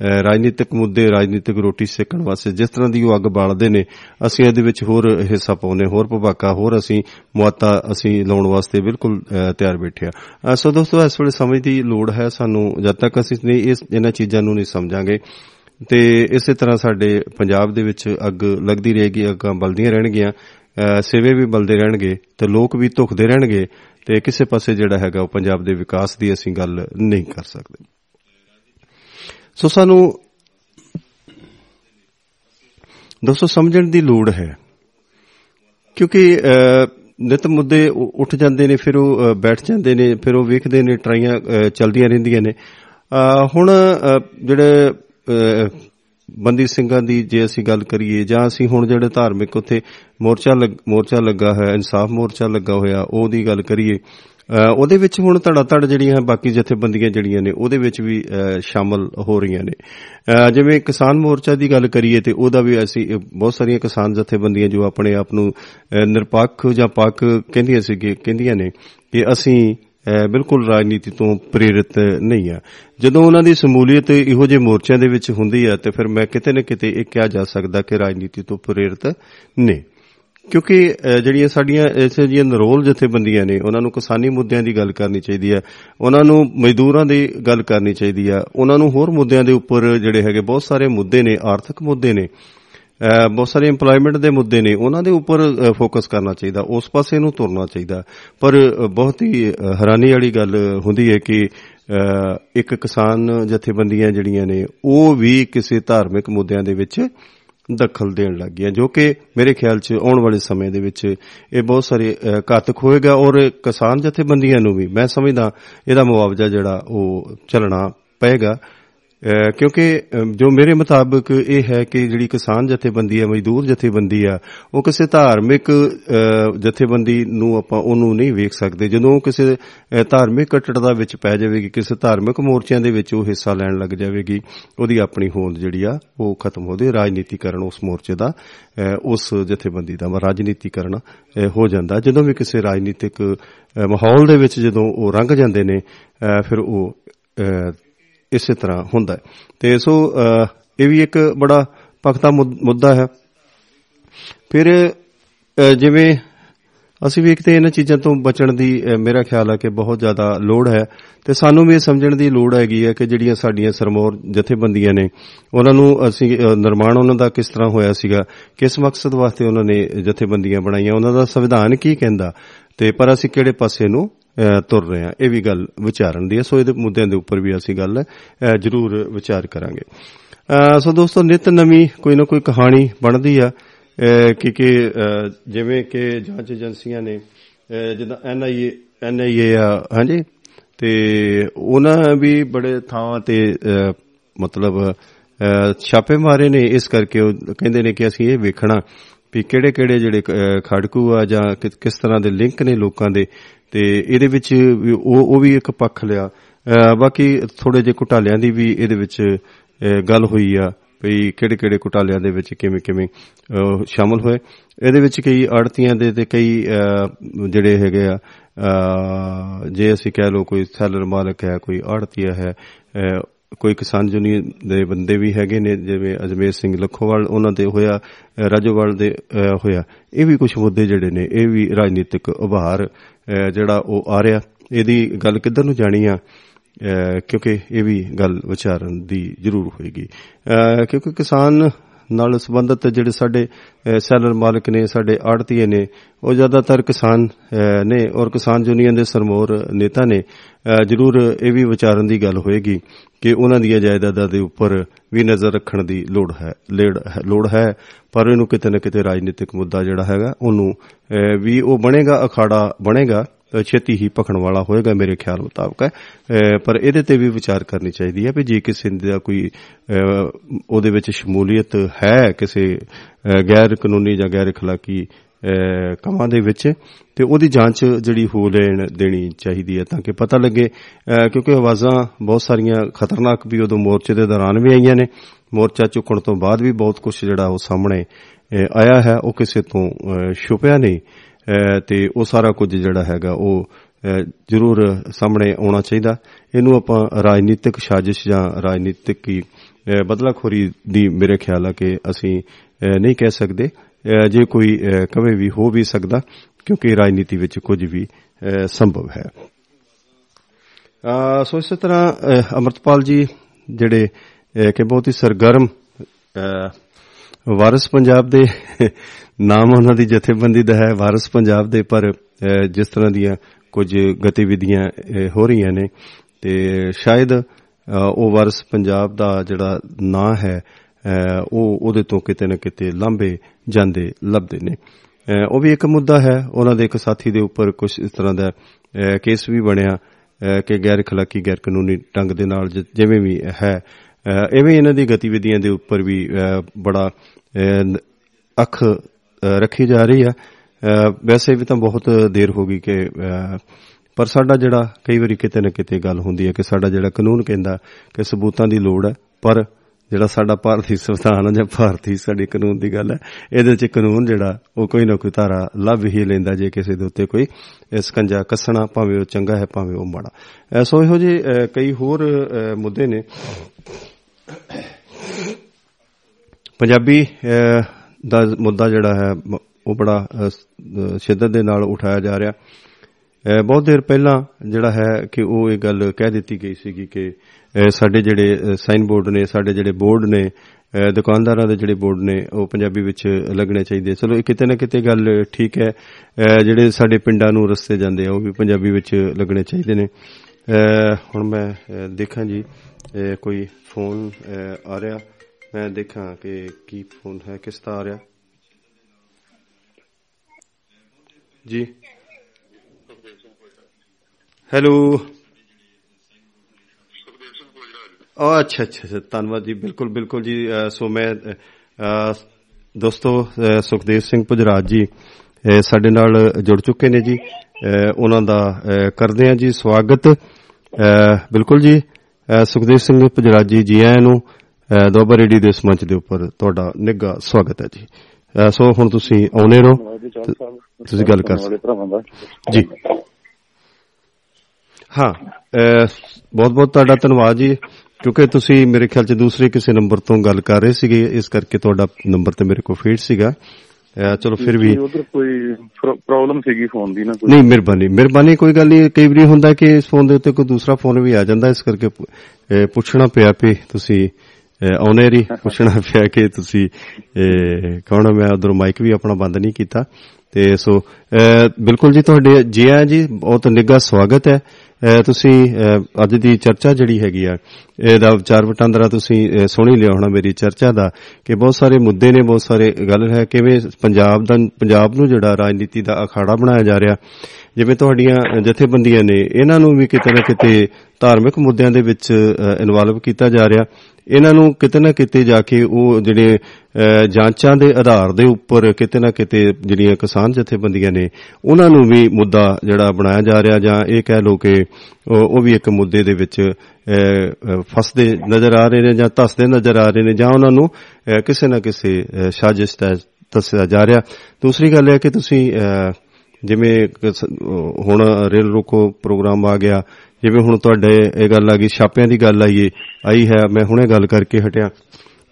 ਰਾਜਨੀਤਿਕ ਮੁੱਦੇ ਰਾਜਨੀਤਿਕ ਰੋਟੀ ਸੇਕਣ ਵਾਸਤੇ ਜਿਸ ਤਰ੍ਹਾਂ ਦੀ ਉਹ ਅੱਗ ਬਾਲਦੇ ਨੇ ਅਸੀਂ ਇਹਦੇ ਵਿੱਚ ਹੋਰ ਹਿੱਸਾ ਪਾਉਨੇ ਹੋਰ ਭਵਾਕਾ ਹੋਰ ਅਸੀਂ ਮੁਆਤਾ ਅਸੀਂ ਲਾਉਣ ਵਾਸਤੇ ਬਿਲਕੁਲ ਅਹ, ਤਿਆਰ ਬੈਠੇ ਆ ਅਹ, ਸੋ ਦੋਸਤੋ ਇਸ ਵੇਲੇ ਸਮਝ ਦੀ ਲੋੜ ਹੈ ਸਾਨੂੰ ਜਦ ਤੱਕ ਅਸੀਂ ਨਹੀਂ ਇਸ ਇਹਨਾਂ ਚੀਜ਼ਾਂ ਨੂੰ ਨਹੀਂ ਸਮਝਾਂਗੇ ਤੇ ਇਸੇ ਤਰ੍ਹਾਂ ਸਾਡੇ ਪੰਜਾਬ ਦੇ ਵਿੱਚ ਅੱਗ ਲੱਗਦੀ ਰਹੇਗੀ ਅੱਗਾਂ ਬਲਦੀਆਂ ਰਹਿਣਗੀਆਂ ਅਹ, ਸੇਵੇ ਵੀ ਬਲਦੇ ਰਹਿਣਗੇ ਤੇ ਲੋਕ ਵੀ ਧੁਖਦੇ ਰਹਿਣਗੇ ਤੇ ਕਿਸੇ ਪਾਸੇ ਜਿਹੜਾ ਹੈਗਾ ਉਹ ਪੰਜਾਬ ਦੇ ਵਿਕਾਸ ਦੀ ਅਸੀਂ ਗੱਲ ਨਹੀਂ ਕਰ ਸਕਦੇ। ਸੋ ਸਾਨੂੰ ਦੋਸਤੋ ਸਮਝਣ ਦੀ ਲੋੜ ਹੈ। ਕਿਉਂਕਿ ਅਹ, ਨਿਤ ਮੁੱਦੇ ਉ- ਉੱਠ ਜਾਂਦੇ ਨੇ ਫਿਰ ਉਹ ਅਹ, ਬੈਠ ਜਾਂਦੇ ਨੇ ਫਿਰ ਉਹ ਵੇਖਦੇ ਨੇ ਟਰਾਈਆਂ ਅਹ, ਚੱਲਦੀਆਂ ਰਹਿੰਦੀਆਂ ਨੇ। ਅਹ, ਹੁਣ ਅਹ, ਜਿਹੜੇ ਅਹ, ਬੰਦੀ ਸਿੰਘਾਂ ਦੀ ਜੇ ਅਸੀਂ ਗੱਲ ਕਰੀਏ ਜਾਂ ਅਸੀਂ ਹੁਣ ਜਿਹੜੇ ਧਾਰਮਿਕ ਉੱਥੇ ਮੋਰਚਾ ਲੱਗ- ਮੋਰਚਾ ਲੱਗਾ ਹੋਇਆ ਇਨਸਾਫ ਮੋਰਚਾ ਲੱਗਾ ਹੋਇਆ ਉਹਦੀ ਗੱਲ ਕਰੀਏ ਅਹ, ਉਹਦੇ ਵਿੱਚ ਹੁਣ ਧੜਾ ਧੜ ਜਿਹੜੀਆਂ ਬਾਕੀ ਜਥੇਬੰਦੀਆਂ ਜਿਹੜੀਆਂ ਨੇ ਉਹਦੇ ਵਿੱਚ ਵੀ ਅਹ, ਸ਼ਾਮਲ ਹੋ ਰਹੀਆਂ ਨੇ। ਅਹ, ਜਿਵੇਂ ਕਿਸਾਨ ਮੋਰਚਾ ਦੀ ਗੱਲ ਕਰੀਏ ਤੇ ਉਹਦਾ ਵੀ ਅਸੀਂ ਅਹ, ਬਹੁਤ ਸਾਰੀਆਂ ਕਿਸਾਨ ਜਥੇਬੰਦੀਆਂ ਜੋ ਆਪਣੇ ਆਪ ਨੂੰ ਅਹ, ਨਿਰਪੱਖ ਜਾਂ ਪੱਖ ਕਹਿੰਦੀਆਂ ਸੀਗੇ ਕਹਿੰਦੀਆਂ ਨੇ ਕਿ ਅਸੀਂ ਅਹ, ਬਿਲਕੁਲ ਰਾਜਨੀਤੀ ਤੋਂ ਪ੍ਰੇਰਿਤ ਨਹੀਂ ਆ। ਜਦੋਂ ਉਹਨਾਂ ਦੀ ਸਮੂਲੀਅਤ ਇਹੋ ਜਿਹੇ ਮੋਰਚਿਆਂ ਦੇ ਵਿੱਚ ਹੁੰਦੀ ਆ ਤੇ ਫਿਰ ਮੈਂ ਕਿਤੇ ਨਾ ਕਿਤੇ ਇਹ ਕਿਹਾ ਜਾ ਸਕਦਾ ਕਿ ਰਾਜਨੀਤੀ ਤੋਂ ਪ੍ਰੇਰਿਤ ਨੇ। ਕਿਉਂਕਿ ਅਹ, ਜਿਹੜੀਆਂ ਸਾਡੀਆਂ ਇਸ ਜਿਹੀਆਂ ਨਰੋਲ ਜਥੇਬੰਦੀਆਂ ਨੇ ਉਹਨਾਂ ਨੂੰ ਕਿਸਾਨੀ ਮੁੱਦਿਆਂ ਦੀ ਗੱਲ ਕਰਨੀ ਚਾਹੀਦੀ ਹੈ ਉਹਨਾਂ ਨੂੰ ਮਜ਼ਦੂਰਾਂ ਦੀ ਗੱਲ ਕਰਨੀ ਚਾਹੀਦੀ ਹੈ ਉਹਨਾਂ ਨੂੰ ਹੋਰ ਮੁੱਦਿਆਂ ਦੇ ਉੱਪਰ ਜਿਹੜੇ ਹੈਗੇ ਬਹੁਤ ਸਾਰੇ ਮੁੱਦੇ ਨੇ ਆਰਥਿਕ ਮੁੱਦੇ ਨੇ ਅਹ, ਬਹੁਤ ਸਾਰੇ EMPLOYMENT ਦੇ ਮੁੱਦੇ ਨੇ ਉਹਨਾਂ ਦੇ ਉੱਪਰ ਫੋਕਸ ਕਰਨਾ ਚਾਹੀਦਾ। ਉਸ ਪਾਸੇ ਨੂੰ ਤੁਰਨਾ ਚਾਹੀਦਾ। ਪਰ ਅਹ, ਬਹੁਤ ਹੀ ਅਹ, ਹੈਰਾਨੀ ਵਾਲੀ ਗੱਲ ਹੁੰਦੀ ਹੈ ਕਿ ਅਹ, ਇੱਕ ਕਿਸਾਨ ਜਥੇਬੰਦੀਆਂ ਜਿਹੜੀਆਂ ਨੇ ਉਹ ਵੀ ਕਿਸੇ ਧਾਰਮਿਕ ਮੁੱਦਿਆਂ ਦੇ ਵਿੱਚ ਦਖਲ ਦੇਣ ਲੱਗ ਗਿਆ ਜੋ ਕਿ ਮੇਰੇ ਖਿਆਲ 'ਚ ਆਉਣ ਵਾਲੇ ਸਮੇਂ ਦੇ ਵਿੱਚ ਇਹ ਬਹੁਤ ਸਾਰੇ ਅਹ, ਘਾਤਕ ਹੋਏਗਾ ਔਰ ਕਿਸਾਨ ਜਥੇਬੰਦੀਆਂ ਨੂੰ ਵੀ ਮੈਂ ਸਮਝਦਾ ਇਹਦਾ ਮੁਆਵਜ਼ਾ ਜਿਹੜਾ ਉਹ ਚੱਲਣਾ ਪਏਗਾ। ਅਹ ਕਿਉਂਕਿ ਅਮ, ਜੋ ਮੇਰੇ ਮੁਤਾਬਕ ਇਹ ਹੈ ਕਿ ਜਿਹੜੀ ਕਿਸਾਨ ਜਥੇਬੰਦੀ ਹੈ ਮਜ਼ਦੂਰ ਜਥੇਬੰਦੀ ਆ ਉਹ ਕਿਸੇ ਧਾਰਮਿਕ ਅਹ, ਜਥੇਬੰਦੀ ਨੂੰ ਆਪਾਂ ਉਹਨੂੰ ਨਹੀਂ ਵੇਖ ਸਕਦੇ। ਜਦੋਂ ਉਹ ਕਿਸੇ ਅਹ, ਧਾਰਮਿਕ ਕੱਟੜਤਾ ਵਿੱਚ ਪੈ ਜਾਵੇਗੀ ਕਿਸੇ ਧਾਰਮਿਕ ਮੋਰਚਿਆਂ ਦੇ ਵਿੱਚ ਉਹ ਹਿੱਸਾ ਲੈਣ ਲੱਗ ਜਾਵੇਗੀ ਉਹਦੀ ਆਪਣੀ ਹੋਂਦ ਜਿਹੜੀ ਆ ਉਹ ਖਤਮ ਹੋ ਦੇ ਰਾਜਨੀਤੀਕਰਨ ਉਸ ਮੋਰਚੇ ਦਾ ਅਹ, ਉਸ ਜਥੇਬੰਦੀ ਦਾ ਰਾਜਨੀਤੀਕਰਨ ਅਹ, ਹੋ ਜਾਂਦਾ। ਜਦੋਂ ਵੀ ਕਿਸੇ ਰਾਜਨੀਤਿਕ ਅਹ, ਮਾਹੌਲ ਦੇ ਵਿੱਚ ਜਦੋਂ ਉਹ ਰੰਗ ਜਾਂਦੇ ਨੇ ਅਹ, ਫਿਰ ਉਹ ਅਹ, ਇਸੇ ਤਰ੍ਹਾਂ ਹੁੰਦਾ ਹੈ। ਤੇ ਸੋ ਅਹ, ਇਹ ਵੀ ਇੱਕ ਬੜਾ ਪਖਤਾ ਮੁੱਦਾ ਹੈ। ਫਿਰ ਅਹ, ਜਿਵੇਂ ਅਸੀਂ ਵੀ ਇੱਕ ਤੇ ਇਹਨਾਂ ਚੀਜ਼ਾਂ ਤੋਂ ਬਚਣ ਦੀ ਅਹ, ਮੇਰਾ ਖਿਆਲ ਹੈ ਕਿ ਬਹੁਤ ਜ਼ਿਆਦਾ ਲੋੜ ਹੈ। ਤੇ ਸਾਨੂੰ ਵੀ ਇਹ ਸਮਝਣ ਦੀ ਲੋੜ ਹੈਗੀ ਹੈ ਕਿ ਜਿਹੜੀਆਂ ਸਾਡੀਆਂ ਸਰਮੌਰ ਜਥੇਬੰਦੀਆਂ ਨੇ ਉਹਨਾਂ ਨੂੰ ਅਸੀਂ ਅਹ, ਨਿਰਮਾਣ ਉਹਨਾਂ ਦਾ ਕਿਸ ਤਰ੍ਹਾਂ ਹੋਇਆ ਸੀਗਾ ਕਿਸ ਮਕਸਦ ਵਾਸਤੇ ਉਹਨਾਂ ਨੇ ਜਥੇਬੰਦੀਆਂ ਬਣਾਈਆਂ ਉਹਨਾਂ ਦਾ ਸੰਵਿਧਾਨ ਕੀ ਕਹਿੰਦਾ ਤੇ ਪਰ ਅਸੀਂ ਕਿਹੜੇ ਪਾਸੇ ਨੂੰ ਅਹ, ਤੁਰ ਰਹੇ ਹਾਂ। ਇਹ ਵੀ ਗੱਲ ਵਿਚਾਰਨ ਦੀ ਹੈ। ਸੋ ਇਹਦੇ ਮੁੱਦਿਆਂ ਦੇ ਉੱਪਰ ਵੀ ਅਸੀਂ ਗੱਲ ਅਹ, ਜ਼ਰੂਰ ਵਿਚਾਰ ਕਰਾਂਗੇ। ਅਹ, ਸੋ ਦੋਸਤੋ ਨਿਤ ਨਵੀਂ ਕੋਈ ਨਾ ਕੋਈ ਕਹਾਣੀ ਬਣਦੀ ਆ ਅਹ, ਕਿ ਕਿ ਅਹ, ਜਿਵੇਂ ਕਿ ਜਾਂਚ ਏਜੰਸੀਆਂ ਨੇ ਅਹ, ਜਿੱਦਾਂ ਐਨਆਈਏ ਐਨਆਈਏ ਆ ਹਾਂਜੀ? ਤੇ ਉਹਨਾਂ ਵੀ ਬੜੇ ਥਾਵਾਂ ਤੇ ਅਹ, ਮਤਲਬ ਅਹ, ਛਾਪੇ ਮਾਰੇ ਨੇ। ਇਸ ਕਰਕੇ ਉਹ ਕਹਿੰਦੇ ਨੇ ਕਿ ਅਸੀਂ ਇਹ ਵੇਖਣਾ ਵੀ ਕਿਹੜੇ ਕਿਹੜੇ ਜਿਹੜੇ ਅਹ, ਖੜਕੂ ਆ ਜਾਂ ਕਿ- ਕਿਸ ਤਰ੍ਹਾਂ ਦੇ ਲਿੰਕ ਨੇ ਲੋਕਾਂ ਦੇ ਤੇ ਇਹਦੇ ਵਿੱਚ ਵੀ ਉਹ ਉਹ ਵੀ ਇੱਕ ਪੱਖ ਲਿਆ। ਅਹ, ਬਾਕੀ ਥੋੜੇ ਜਿਹੇ ਘੁਟਾਲਿਆਂ ਦੀ ਵੀ ਇਹਦੇ ਵਿੱਚ ਅਹ, ਗੱਲ ਹੋਈ ਆ ਵੀ ਕਿਹੜੇ ਕਿਹੜੇ ਘੁਟਾਲਿਆਂ ਦੇ ਵਿੱਚ ਕਿਵੇਂ ਕਿਵੇਂ ਅਹ, ਸ਼ਾਮਲ ਹੋਏ। ਇਹਦੇ ਵਿੱਚ ਕਈ ਆੜਤੀਆਂ ਦੇ ਤੇ ਕਈ ਅਹ, ਜਿਹੜੇ ਹੈਗੇ ਆ ਅਹ, ਜੇ ਅਸੀਂ ਕਹਿ ਲਓ ਕੋਈ ਸੈਲਰ ਮਾਲਕ ਹੈ ਕੋਈ ਆੜਤੀਆ ਹੈ ਅਹ, ਕੋਈ ਕਿਸਾਨ ਯੂਨੀਅਨ ਦੇ ਬੰਦੇ ਵੀ ਹੈਗੇ ਨੇ ਜਿਵੇਂ ਅਜਮੇਰ ਸਿੰਘ ਲੱਖੋਵਾਲ ਉਹਨਾਂ ਤੇ ਹੋਇਆ ਅਹ, ਰਾਜੋਵਾਲ ਦੇ ਅਹ, ਹੋਇਆ। ਇਹ ਵੀ ਕੁਝ ਮੁੱਦੇ ਜਿਹੜੇ ਨੇ ਇਹ ਵੀ ਰਾਜਨੀਤਿਕ ਉਭਾਰ ਅਹ, ਜਿਹੜਾ ਉਹ ਆ ਰਿਹਾ ਇਹਦੀ ਗੱਲ ਕਿੱਧਰ ਨੂੰ ਜਾਣੀ ਆ? ਅਹ, ਕਿਉਂਕਿ ਇਹ ਵੀ ਗੱਲ ਵਿਚਾਰਨ ਦੀ ਜ਼ਰੂਰ ਹੋਏਗੀ। ਅਹ, ਕਿਉਂਕਿ ਕਿਸਾਨ ਨਾਲ ਸੰਬੰਧਿਤ ਜਿਹੜੇ ਸਾਡੇ ਅਹ, ਸੈਲਰ ਮਾਲਕ ਨੇ ਸਾਡੇ ਆੜਤੀਏ ਨੇ ਉਹ ਜ਼ਿਆਦਾਤਰ ਕਿਸਾਨ ਅਹ, ਨੇ ਔਰ ਕਿਸਾਨ ਯੂਨੀਅਨ ਦੇ ਸਰਮੋਰ ਨੇਤਾ ਨੇ ਅਹ, ਜ਼ਰੂਰ ਇਹ ਵੀ ਵਿਚਾਰਨ ਦੀ ਗੱਲ ਹੋਏਗੀ ਕਿ ਉਹਨਾਂ ਦੀਆਂ ਜਾਇਦਾਦਾਂ ਦੇ ਉੱਪਰ ਵੀ ਨਜ਼ਰ ਰੱਖਣ ਦੀ ਲੋੜ ਹੈ ਲੇੜ- ਹੈ- ਲੋੜ ਹੈ ਪਰ ਇਹਨੂੰ ਕਿਤੇ ਨਾ ਕਿਤੇ ਰਾਜਨੀਤਿਕ ਮੁੱਦਾ ਜਿਹੜਾ ਹੈਗਾ ਉਹਨੂੰ ਅਹ, ਵੀ ਉਹ ਬਣੇਗਾ ਅਖਾੜਾ ਬਣੇਗਾ। ਅਹ ਛੇਤੀ ਹੀ ਭਖਣ ਵਾਲਾ ਹੋਏਗਾ ਮੇਰੇ ਖਿਆਲ ਮੁਤਾਬਕ ਅਹ ਪਰ ਇਹਦੇ ਤੇ ਵੀ ਵਿਚਾਰ ਕਰਨੀ ਚਾਹੀਦੀ ਹੈ ਵੀ ਜੇ ਕਿਸੇ ਦਾ ਕੋਈ ਅਹ, ਉਹਦੇ ਵਿੱਚ ਸ਼ਮੂਲੀਅਤ ਹੈ ਕਿਸੇ ਅਹ, ਗੈਰ ਕਾਨੂੰਨੀ ਜਾਂ ਗੈਰ اخلاقی ਅਹ, ਕੰਮਾਂ ਦੇ ਵਿੱਚ ਤੇ ਉਹਦੀ ਜਾਂਚ ਜਿਹੜੀ ਹੋ ਲੈਣ ਦੇਣੀ ਚਾਹੀਦੀ ਹੈ ਤਾਂ ਕਿ ਪਤਾ ਲੱਗੇ ਅਹ, ਕਿਉਂਕਿ ਆਵਾਜ਼ਾਂ ਬਹੁਤ ਸਾਰੀਆਂ ਖਤਰਨਾਕ ਵੀ ਉਦੋਂ ਮੋਰਚੇ ਦੇ ਦੌਰਾਨ ਵੀ ਆਈਆਂ ਨੇ ਮੋਰਚਾ ਚੁੱਕਣ ਤੋਂ ਬਾਅਦ ਵੀ ਬਹੁਤ ਕੁਝ ਜਿਹੜਾ ਉਹ ਸਾਹਮਣੇ ਅਹ, ਆਇਆ ਹੈ ਉਹ ਕਿਸੇ ਤੋਂ ਅਹ, ਛੁਪਿਆ ਨਹੀਂ ਅਹ ਤੇ ਉਹ ਸਾਰਾ ਕੁਝ ਜਿਹੜਾ ਹੈਗਾ ਉਹ, ਅਹ, ਜ਼ਰੂਰ ਸਾਹਮਣੇ ਆਉਣਾ ਚਾਹੀਦਾ। ਇਹਨੂੰ ਆਪਾਂ ਰਾਜਨੀਤਿਕ ਸਾਜ਼ਿਸ਼ ਜਾਂ ਰਾਜਨੀਤਿਕ ਕੀ ਅਹ, ਬਦਲਾਖੋਰੀ ਦੀ ਮੇਰੇ ਖਿਆਲ ਆ ਕਿ ਅਸੀਂ, ਅਹ, ਨਹੀਂ ਕਹਿ ਸਕਦੇ। ਅਹ, ਜੇ ਕੋਈ, ਅਹ, ਕਵੇ ਵੀ ਹੋ ਵੀ ਸਕਦਾ, ਕਿਉਂਕਿ ਰਾਜਨੀਤੀ ਵਿੱਚ ਕੁਝ ਵੀ, ਅਹ, ਸੰਭਵ ਹੈ। ਅਹ, ਸੋ ਇਸੇ ਤਰ੍ਹਾਂ, ਅਹ, ਅਮਰਤਪਾਲ ਜੀ ਜਿਹੜੇ, ਅਹ, ਕਿ ਬਹੁਤ ਹੀ ਸਰਗਰਮ, ਅਹ, ਵਾਰਿਸ ਪੰਜਾਬ ਦੇ ਨਾਮ ਉਹਨਾਂ ਦੀ ਜਥੇਬੰਦੀ ਦਾ ਹੈ ਵਾਰਿਸ ਪੰਜਾਬ ਦੇ ਪਰ ਅਹ, ਜਿਸ ਤਰ੍ਹਾਂ ਦੀਆਂ ਕੁਝ ਗਤੀਵਿਧੀਆਂ ਅਹ, ਹੋ ਰਹੀਆਂ ਨੇ ਤੇ ਸ਼ਾਇਦ ਅਹ, ਉਹ ਵਾਰਿਸ ਪੰਜਾਬ ਦਾ ਜਿਹੜਾ ਨਾਂ ਹੈ ਅਹ, ਉਹ ਉਹਦੇ ਤੋਂ ਕਿਤੇ ਨਾ ਕਿਤੇ ਲਾਂਭੇ ਜਾਂਦੇ ਲੱਭਦੇ ਨੇ। ਅਹ, ਉਹ ਵੀ ਇੱਕ ਮੁੱਦਾ ਹੈ ਉਹਨਾਂ ਦੇ ਇੱਕ ਸਾਥੀ ਦੇ ਉੱਪਰ ਕੁਝ ਇਸ ਤਰ੍ਹਾਂ ਦਾ ਅਹ, ਕੇਸ ਵੀ ਬਣਿਆ ਅਹ, ਕਿ ਗੈਰ ਖਲਾਕੀ ਗੈਰ ਕਾਨੂੰਨੀ ਢੰਗ ਦੇ ਨਾਲ ਜ- ਜਿਵੇਂ ਵੀ ਹੈ ਅਹ, ਐਵੇਂ ਇਹਨਾਂ ਦੀ ਗਤੀਵਿਧੀਆਂ ਦੇ ਉੱਪਰ ਵੀ ਅਹ, ਬੜਾ ਅਹ, ਅੱਖ ਅਹ, ਰੱਖੀ ਜਾ ਰਹੀ ਆ ਅਹ, ਵੈਸੇ ਵੀ ਤਾਂ ਬਹੁਤ ਦੇਰ ਹੋ ਗਈ ਕਿ ਅਹ, ਪਰ ਸਾਡਾ ਜਿਹੜਾ ਕਈ ਵਾਰੀ ਕਿਤੇ ਨਾ ਕਿਤੇ ਗੱਲ ਹੁੰਦੀ ਹੈ ਕਿ ਸਾਡਾ ਜਿਹੜਾ ਕਾਨੂੰਨ ਕਹਿੰਦਾ ਕਿ ਸਬੂਤਾਂ ਦੀ ਲੋੜ ਹੈ ਪਰ ਜਿਹੜਾ ਸਾਡਾ ਭਾਰਤੀ ਸੰਵਿਧਾਨ ਹੈ ਜਾਂ ਭਾਰਤੀ ਸਾਡੇ ਕਾਨੂੰਨ ਦੀ ਗੱਲ ਹੈ ਇਹਦੇ ਚ ਕਾਨੂੰਨ ਜਿਹੜਾ ਉਹ ਕੋਈ ਨਾ ਕੋਈ ਧਾਰਾ ਲੱਭ ਹੀ ਲੈਂਦਾ ਜੇ ਕਿਸੇ ਦੇ ਉੱਤੇ ਕੋਈ ਸਕੰਜਾ ਕੱਸਣਾ ਭਾਵੇਂ ਉਹ ਚੰਗਾ ਹੈ ਭਾਵੇਂ ਉਹ ਮਾੜਾ। ਅਹ, ਸੋ ਇਹੋ ਜਿਹੇ ਅਹ, ਕਈ ਹੋਰ ਅਹ, ਮੁੱਦੇ ਨੇ। ਪੰਜਾਬੀ ਅਹ, ਦਾ ਮੁੱਦਾ ਜਿਹੜਾ ਹੈ ਮ- ਉਹ ਬੜਾ ਅਹ, ਸ- ਸ਼ਿੱਦਤ ਦੇ ਨਾਲ ਉਠਾਇਆ ਜਾ ਰਿਹਾ। ਅਹ, ਬਹੁਤ ਦੇਰ ਪਹਿਲਾਂ ਜਿਹੜਾ ਹੈ ਕਿ ਉਹ ਇਹ ਗੱਲ ਕਹਿ ਦਿੱਤੀ ਗਈ ਸੀਗੀ ਕਿ ਅਹ, ਸਾਡੇ ਜਿਹੜੇ ਸਾਈਨ ਬੋਰਡ ਨੇ ਸਾਡੇ ਜਿਹੜੇ ਬੋਰਡ ਨੇ ਅਹ, ਦੁਕਾਨਦਾਰਾਂ ਦੇ ਜਿਹੜੇ ਬੋਰਡ ਨੇ ਉਹ ਪੰਜਾਬੀ ਵਿੱਚ ਲੱਗਣੇ ਚਾਹੀਦੇ। ਚਲੋ ਇਹ ਕਿਤੇ ਨਾ ਕਿਤੇ ਗੱਲ ਠੀਕ ਹੈ। ਅਹ, ਜਿਹੜੇ ਸਾਡੇ ਪਿੰਡਾਂ ਨੂੰ ਰਸਤੇ ਜਾਂਦੇ ਆ ਉਹ ਵੀ ਪੰਜਾਬੀ ਵਿੱਚ ਲੱਗਣੇ ਚਾਹੀਦੇ ਨੇ। ਅਹ, ਹੁਣ ਮੈਂ ਅਹ, ਦੇਖਾਂ ਜੀ। ਅਹ, ਕੋਈ ਫੋਨ ਅਹ, ਆ ਰਿਹਾ। ਮੈਂ ਦੇਖਾਂ ਕਿ ਕੀ ਫੋਨ ਹੈ ਕਿਸ ਦਾ ਆ। ਰਿਹਾ ਜੀ। ਹੈਲੋ। ਉਹ ਅੱਛਾ ਅੱਛਾ ਅੱਛਾ, ਧੰਨਵਾਦ ਜੀ। ਬਿਲਕੁਲ ਬਿਲਕੁਲ ਜੀ। ਅ, ਸੋ ਮੈਂ ਅ, ਅ, ਦੋਸਤੋ ਅ, ਸੁਖਦੇਵ ਸਿੰਘ ਪੁਜਰਾਜ ਜੀ ਅ, ਸਾਡੇ ਨਾਲ ਜੁੜ ਚੁੱਕੇ ਨੇ ਜੀ। ਅ, ਉਹਨਾਂ ਦਾ ਅ, ਕਰਦੇ ਹਾਂ ਜੀ ਸਵਾਗਤ। ਅ, ਬਿਲਕੁਲ ਜੀ। ਅ, ਸੁਖਦੇਵ ਸਿੰਘ ਪੁਜਰਾਜ ਜੀ ਜੀ ਆਇਆਂ ਨੂੰ। ਦੁਆਬਾ ਰੇਡੀਓ ਦੇ ਇਸ ਮੰਚ ਦੇ ਉੱਪਰ ਤੁਹਾਡਾ ਨਿੱਘਾ ਸਵਾਗਤ ਹੈ ਜੀ। ਸੋ ਹੁਣ ਤੁਸੀਂ ਆਉਨੇ ਰਹੋ। ਤੁਸੀਂ ਗੱਲ ਕਰ ਸਕਦੇ ਜੀ। ਹਾਂ ਬਹੁਤ ਬਹੁਤ ਤੁਹਾਡਾ ਧੰਨਵਾਦ ਜੀ। ਕਿਉਂਕਿ ਤੁਸੀਂ ਮੇਰੇ ਖਿਆਲ ਚ ਦੂਸਰੇ ਕਿਸੇ ਨੰਬਰ ਤੋਂ ਗੱਲ ਕਰ ਰਹੇ ਸੀਗੇ ਇਸ ਕਰਕੇ ਤੁਹਾਡਾ ਨੰਬਰ ਤੇ ਮੇਰੇ ਕੋਲ ਫੀਡ ਸੀਗਾ। ਚਲੋ ਫਿਰ ਵੀ ਉਧਰ ਕੋਈ ਪ੍ਰੋਬਲਮ ਸੀਗੀ ਫੋਨ ਦੀ ਨਾ ਕੋਈ? ਨਹੀਂ ਮਿਹਰਬਾਨੀ। ਮਿਹਰਬਾਨੀ ਕੋਈ ਗੱਲ ਨਹੀਂ। ਕਈ ਵਾਰੀ ਹੁੰਦਾ ਕਿ ਇਸ ਫੋਨ ਦੇ ਉੱਤੇ ਕੋਈ ਦੂਸਰਾ ਫੋਨ ਵੀ ਆ ਜਾਂਦਾ ਇਸ ਕਰਕੇ ਪੁੱਛਣਾ ਪਿਆ ਵੀ ਤੁਸੀਂ ਆਉਨੇ ਰਹੀ ਪੁੱਛਣਾ ਪਿਆ ਕਿ ਤੁਸੀਂ ਅਹ, ਕੌਣ ਹੋ? ਮੈਂ ਉਧਰ ਮਾਈਕ ਵੀ ਆਪਣਾ ਬੰਦ ਨਹੀਂ ਕੀਤਾ। ਤੇ ਸੋ ਅਹ, ਬਿਲਕੁਲ ਜੀ ਤੁਹਾਡੇ ਜੀ ਆਇਆਂ ਜੀ ਬਹੁਤ ਨਿੱਘਾ ਸਵਾਗਤ ਹੈ। ਅਹ, ਤੁਸੀਂ ਅਹ, ਅੱਜ ਦੀ ਚਰਚਾ ਜਿਹੜੀ ਹੈਗੀ ਆ ਇਹਦਾ ਵਿਚਾਰ ਵਟਾਂਦਰਾ ਤੁਸੀਂ ਅਹ, ਸੁਣ ਹੀ ਲਿਆ ਹੋਣਾ ਮੇਰੀ ਚਰਚਾ ਦਾ ਕਿ ਬਹੁਤ ਸਾਰੇ ਮੁੱਦੇ ਨੇ ਬਹੁਤ ਸਾਰੇ ਗੱਲ ਹੈ ਕਿਵੇਂ ਪੰਜਾਬ ਦਾ ਪੰਜਾਬ ਨੂੰ ਜਿਹੜਾ ਰਾਜਨੀਤੀ ਦਾ ਅਖਾੜਾ ਬਣਾਇਆ ਜਾ ਰਿਹਾ। ਜਿਵੇਂ ਤੁਹਾਡੀਆਂ ਜਥੇਬੰਦੀਆਂ ਨੇ ਇਹਨਾਂ ਨੂੰ ਵੀ ਕਿਤੇ ਨਾ ਕਿਤੇ ਧਾਰਮਿਕ ਮੁੱਦਿਆਂ ਦੇ ਵਿੱਚ ਇਨਵੋਲਵ ਕੀਤਾ ਜਾ ਰਿਹਾ। ਇਹਨਾਂ ਨੂੰ ਕਿਤੇ ਨਾ ਕਿਤੇ ਜਾ ਕੇ ਉਹ ਜਿਹੜੇ ਅਹ, ਜਾਂਚਾਂ ਦੇ ਆਧਾਰ ਦੇ ਉੱਪਰ ਕਿਤੇ ਨਾ ਕਿਤੇ ਜਿਹੜੀਆਂ ਕਿਸਾਨ ਜਥੇਬੰਦੀਆਂ ਨੇ ਉਹਨਾਂ ਨੂੰ ਵੀ ਮੁੱਦਾ ਜਿਹੜਾ ਬਣਾਇਆ ਜਾ ਰਿਹਾ ਜਾਂ ਇਹ ਕਹਿ ਲੋ ਕਿ ਉਹ ਉਹ ਵੀ ਇੱਕ ਮੁੱਦੇ ਦੇ ਵਿੱਚ ਅਹ, ਅਹ, ਫਸਦੇ ਨਜ਼ਰ ਆ ਰਹੇ ਨੇ ਜਾਂ ਧਸਦੇ ਨਜ਼ਰ ਆ ਰਹੇ ਨੇ ਜਾਂ ਉਹਨਾਂ ਨੂੰ ਅਹ, ਕਿਸੇ ਨਾ ਕਿਸੇ ਅਹ, ਸਾਜ਼ਿਸ਼ ਤਹਿਤ ਦੱਸਿਆ ਜਾ ਰਿਹਾ। ਦੂਸਰੀ ਗੱਲ ਇਹ ਹੈ ਕਿ ਤੁਸੀਂ ਅਹ, ਜਿਵੇਂ ਕਿਸ- ਹੁਣ ਰੇਲ ਰੋਕੋ ਪ੍ਰੋਗਰਾਮ ਆ ਗਿਆ ਜਿਵੇਂ ਹੁਣ ਤੁਹਾਡੇ ਇਹ ਗੱਲ ਆ ਗਈ ਛਾਪਿਆਂ ਦੀ ਗੱਲ ਆਈ ਏ ਆਈ ਹੈ ਮੈਂ ਹੁਣੇ ਗੱਲ ਕਰਕੇ ਹਟਿਆ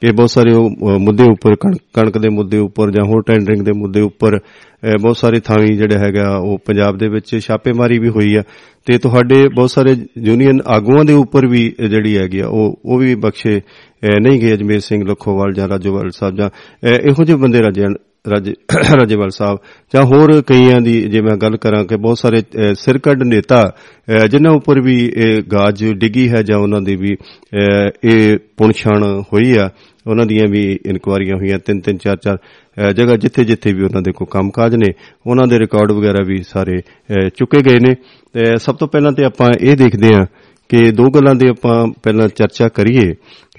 ਕਿ ਬਹੁਤ ਸਾਰੇ ਉਹ ਅ, ਮੁੱਦੇ ਉੱਪਰ ਕਣ- ਕਣਕ ਦੇ ਮੁੱਦੇ ਉੱਪਰ ਜਾਂ ਹੋਰ ਟੈਂਡਰਿੰਗ ਦੇ ਮੁੱਦੇ ਉੱਪਰ ਅ, ਬਹੁਤ ਸਾਰੇ ਥਾਵੀਂ ਜਿਹੜਾ ਹੈਗਾ ਉਹ ਪੰਜਾਬ ਦੇ ਵਿੱਚ ਛਾਪੇਮਾਰੀ ਵੀ ਹੋਈ ਆ ਤੇ ਤੁਹਾਡੇ ਬਹੁਤ ਸਾਰੇ ਯੂਨੀਅਨ ਆਗੂਆਂ ਦੇ ਉੱਪਰ ਵੀ ਜਿਹੜੀ ਹੈਗੀ ਆ ਉਹ ਉਹ ਵੀ ਬਖਸ਼ੇ ਅ, ਨਹੀਂ ਗਏ ਅਜਮੇਰ ਸਿੰਘ ਲਖੋਵਾਲ ਜਾਂ ਰਾਜੋਵਾਲ ਸਾਹਿਬ ਜਾਂ ਅ, ਇਹੋ ਜਿਹੇ ਬੰਦੇ ਰਾਜੇ ਰਾਜੇ ਰਾਜੇਵਾਲ ਸਾਹਿਬ ਜਾਂ ਹੋਰ ਕਈਆਂ ਦੀ ਜੇ ਮੈਂ ਗੱਲ ਕਰਾਂ ਕਿ ਬਹੁਤ ਸਾਰੇ ਅਹ, ਸਿਰਕੱਢ ਨੇਤਾ ਅਹ, ਜਿਨ੍ਹਾਂ ਉੱਪਰ ਵੀ ਇਹ ਗਾਜ ਡਿੱਗੀ ਹੈ ਜਾਂ ਉਹਨਾਂ ਦੀ ਵੀ ਅਹ, ਇਹ ਪੁਣਛਾਣ ਹੋਈ ਆ ਉਹਨਾਂ ਦੀਆਂ ਵੀ ਇਨਕੁਆਰੀਆਂ ਹੋਈਆਂ ਤਿੰਨ ਤਿੰਨ ਚਾਰ ਚਾਰ ਅਹ, ਜਗ੍ਹਾ ਜਿੱਥੇ ਜਿੱਥੇ ਵੀ ਉਹਨਾਂ ਦੇ ਕੋਈ ਕੰਮਕਾਜ ਨੇ ਉਹਨਾਂ ਦੇ ਰਿਕਾਰਡ ਵਗੈਰਾ ਵੀ ਸਾਰੇ ਅਹ, ਚੁੱਕੇ ਗਏ ਨੇ। ਤੇ ਸਭ ਤੋਂ ਪਹਿਲਾਂ ਤੇ ਆਪਾਂ ਇਹ ਦੇਖਦੇ ਹਾਂ ਕਿ ਦੋ ਗੱਲਾਂ ਦੀ ਆਪਾਂ ਪਹਿਲਾਂ ਚਰਚਾ ਕਰੀਏ।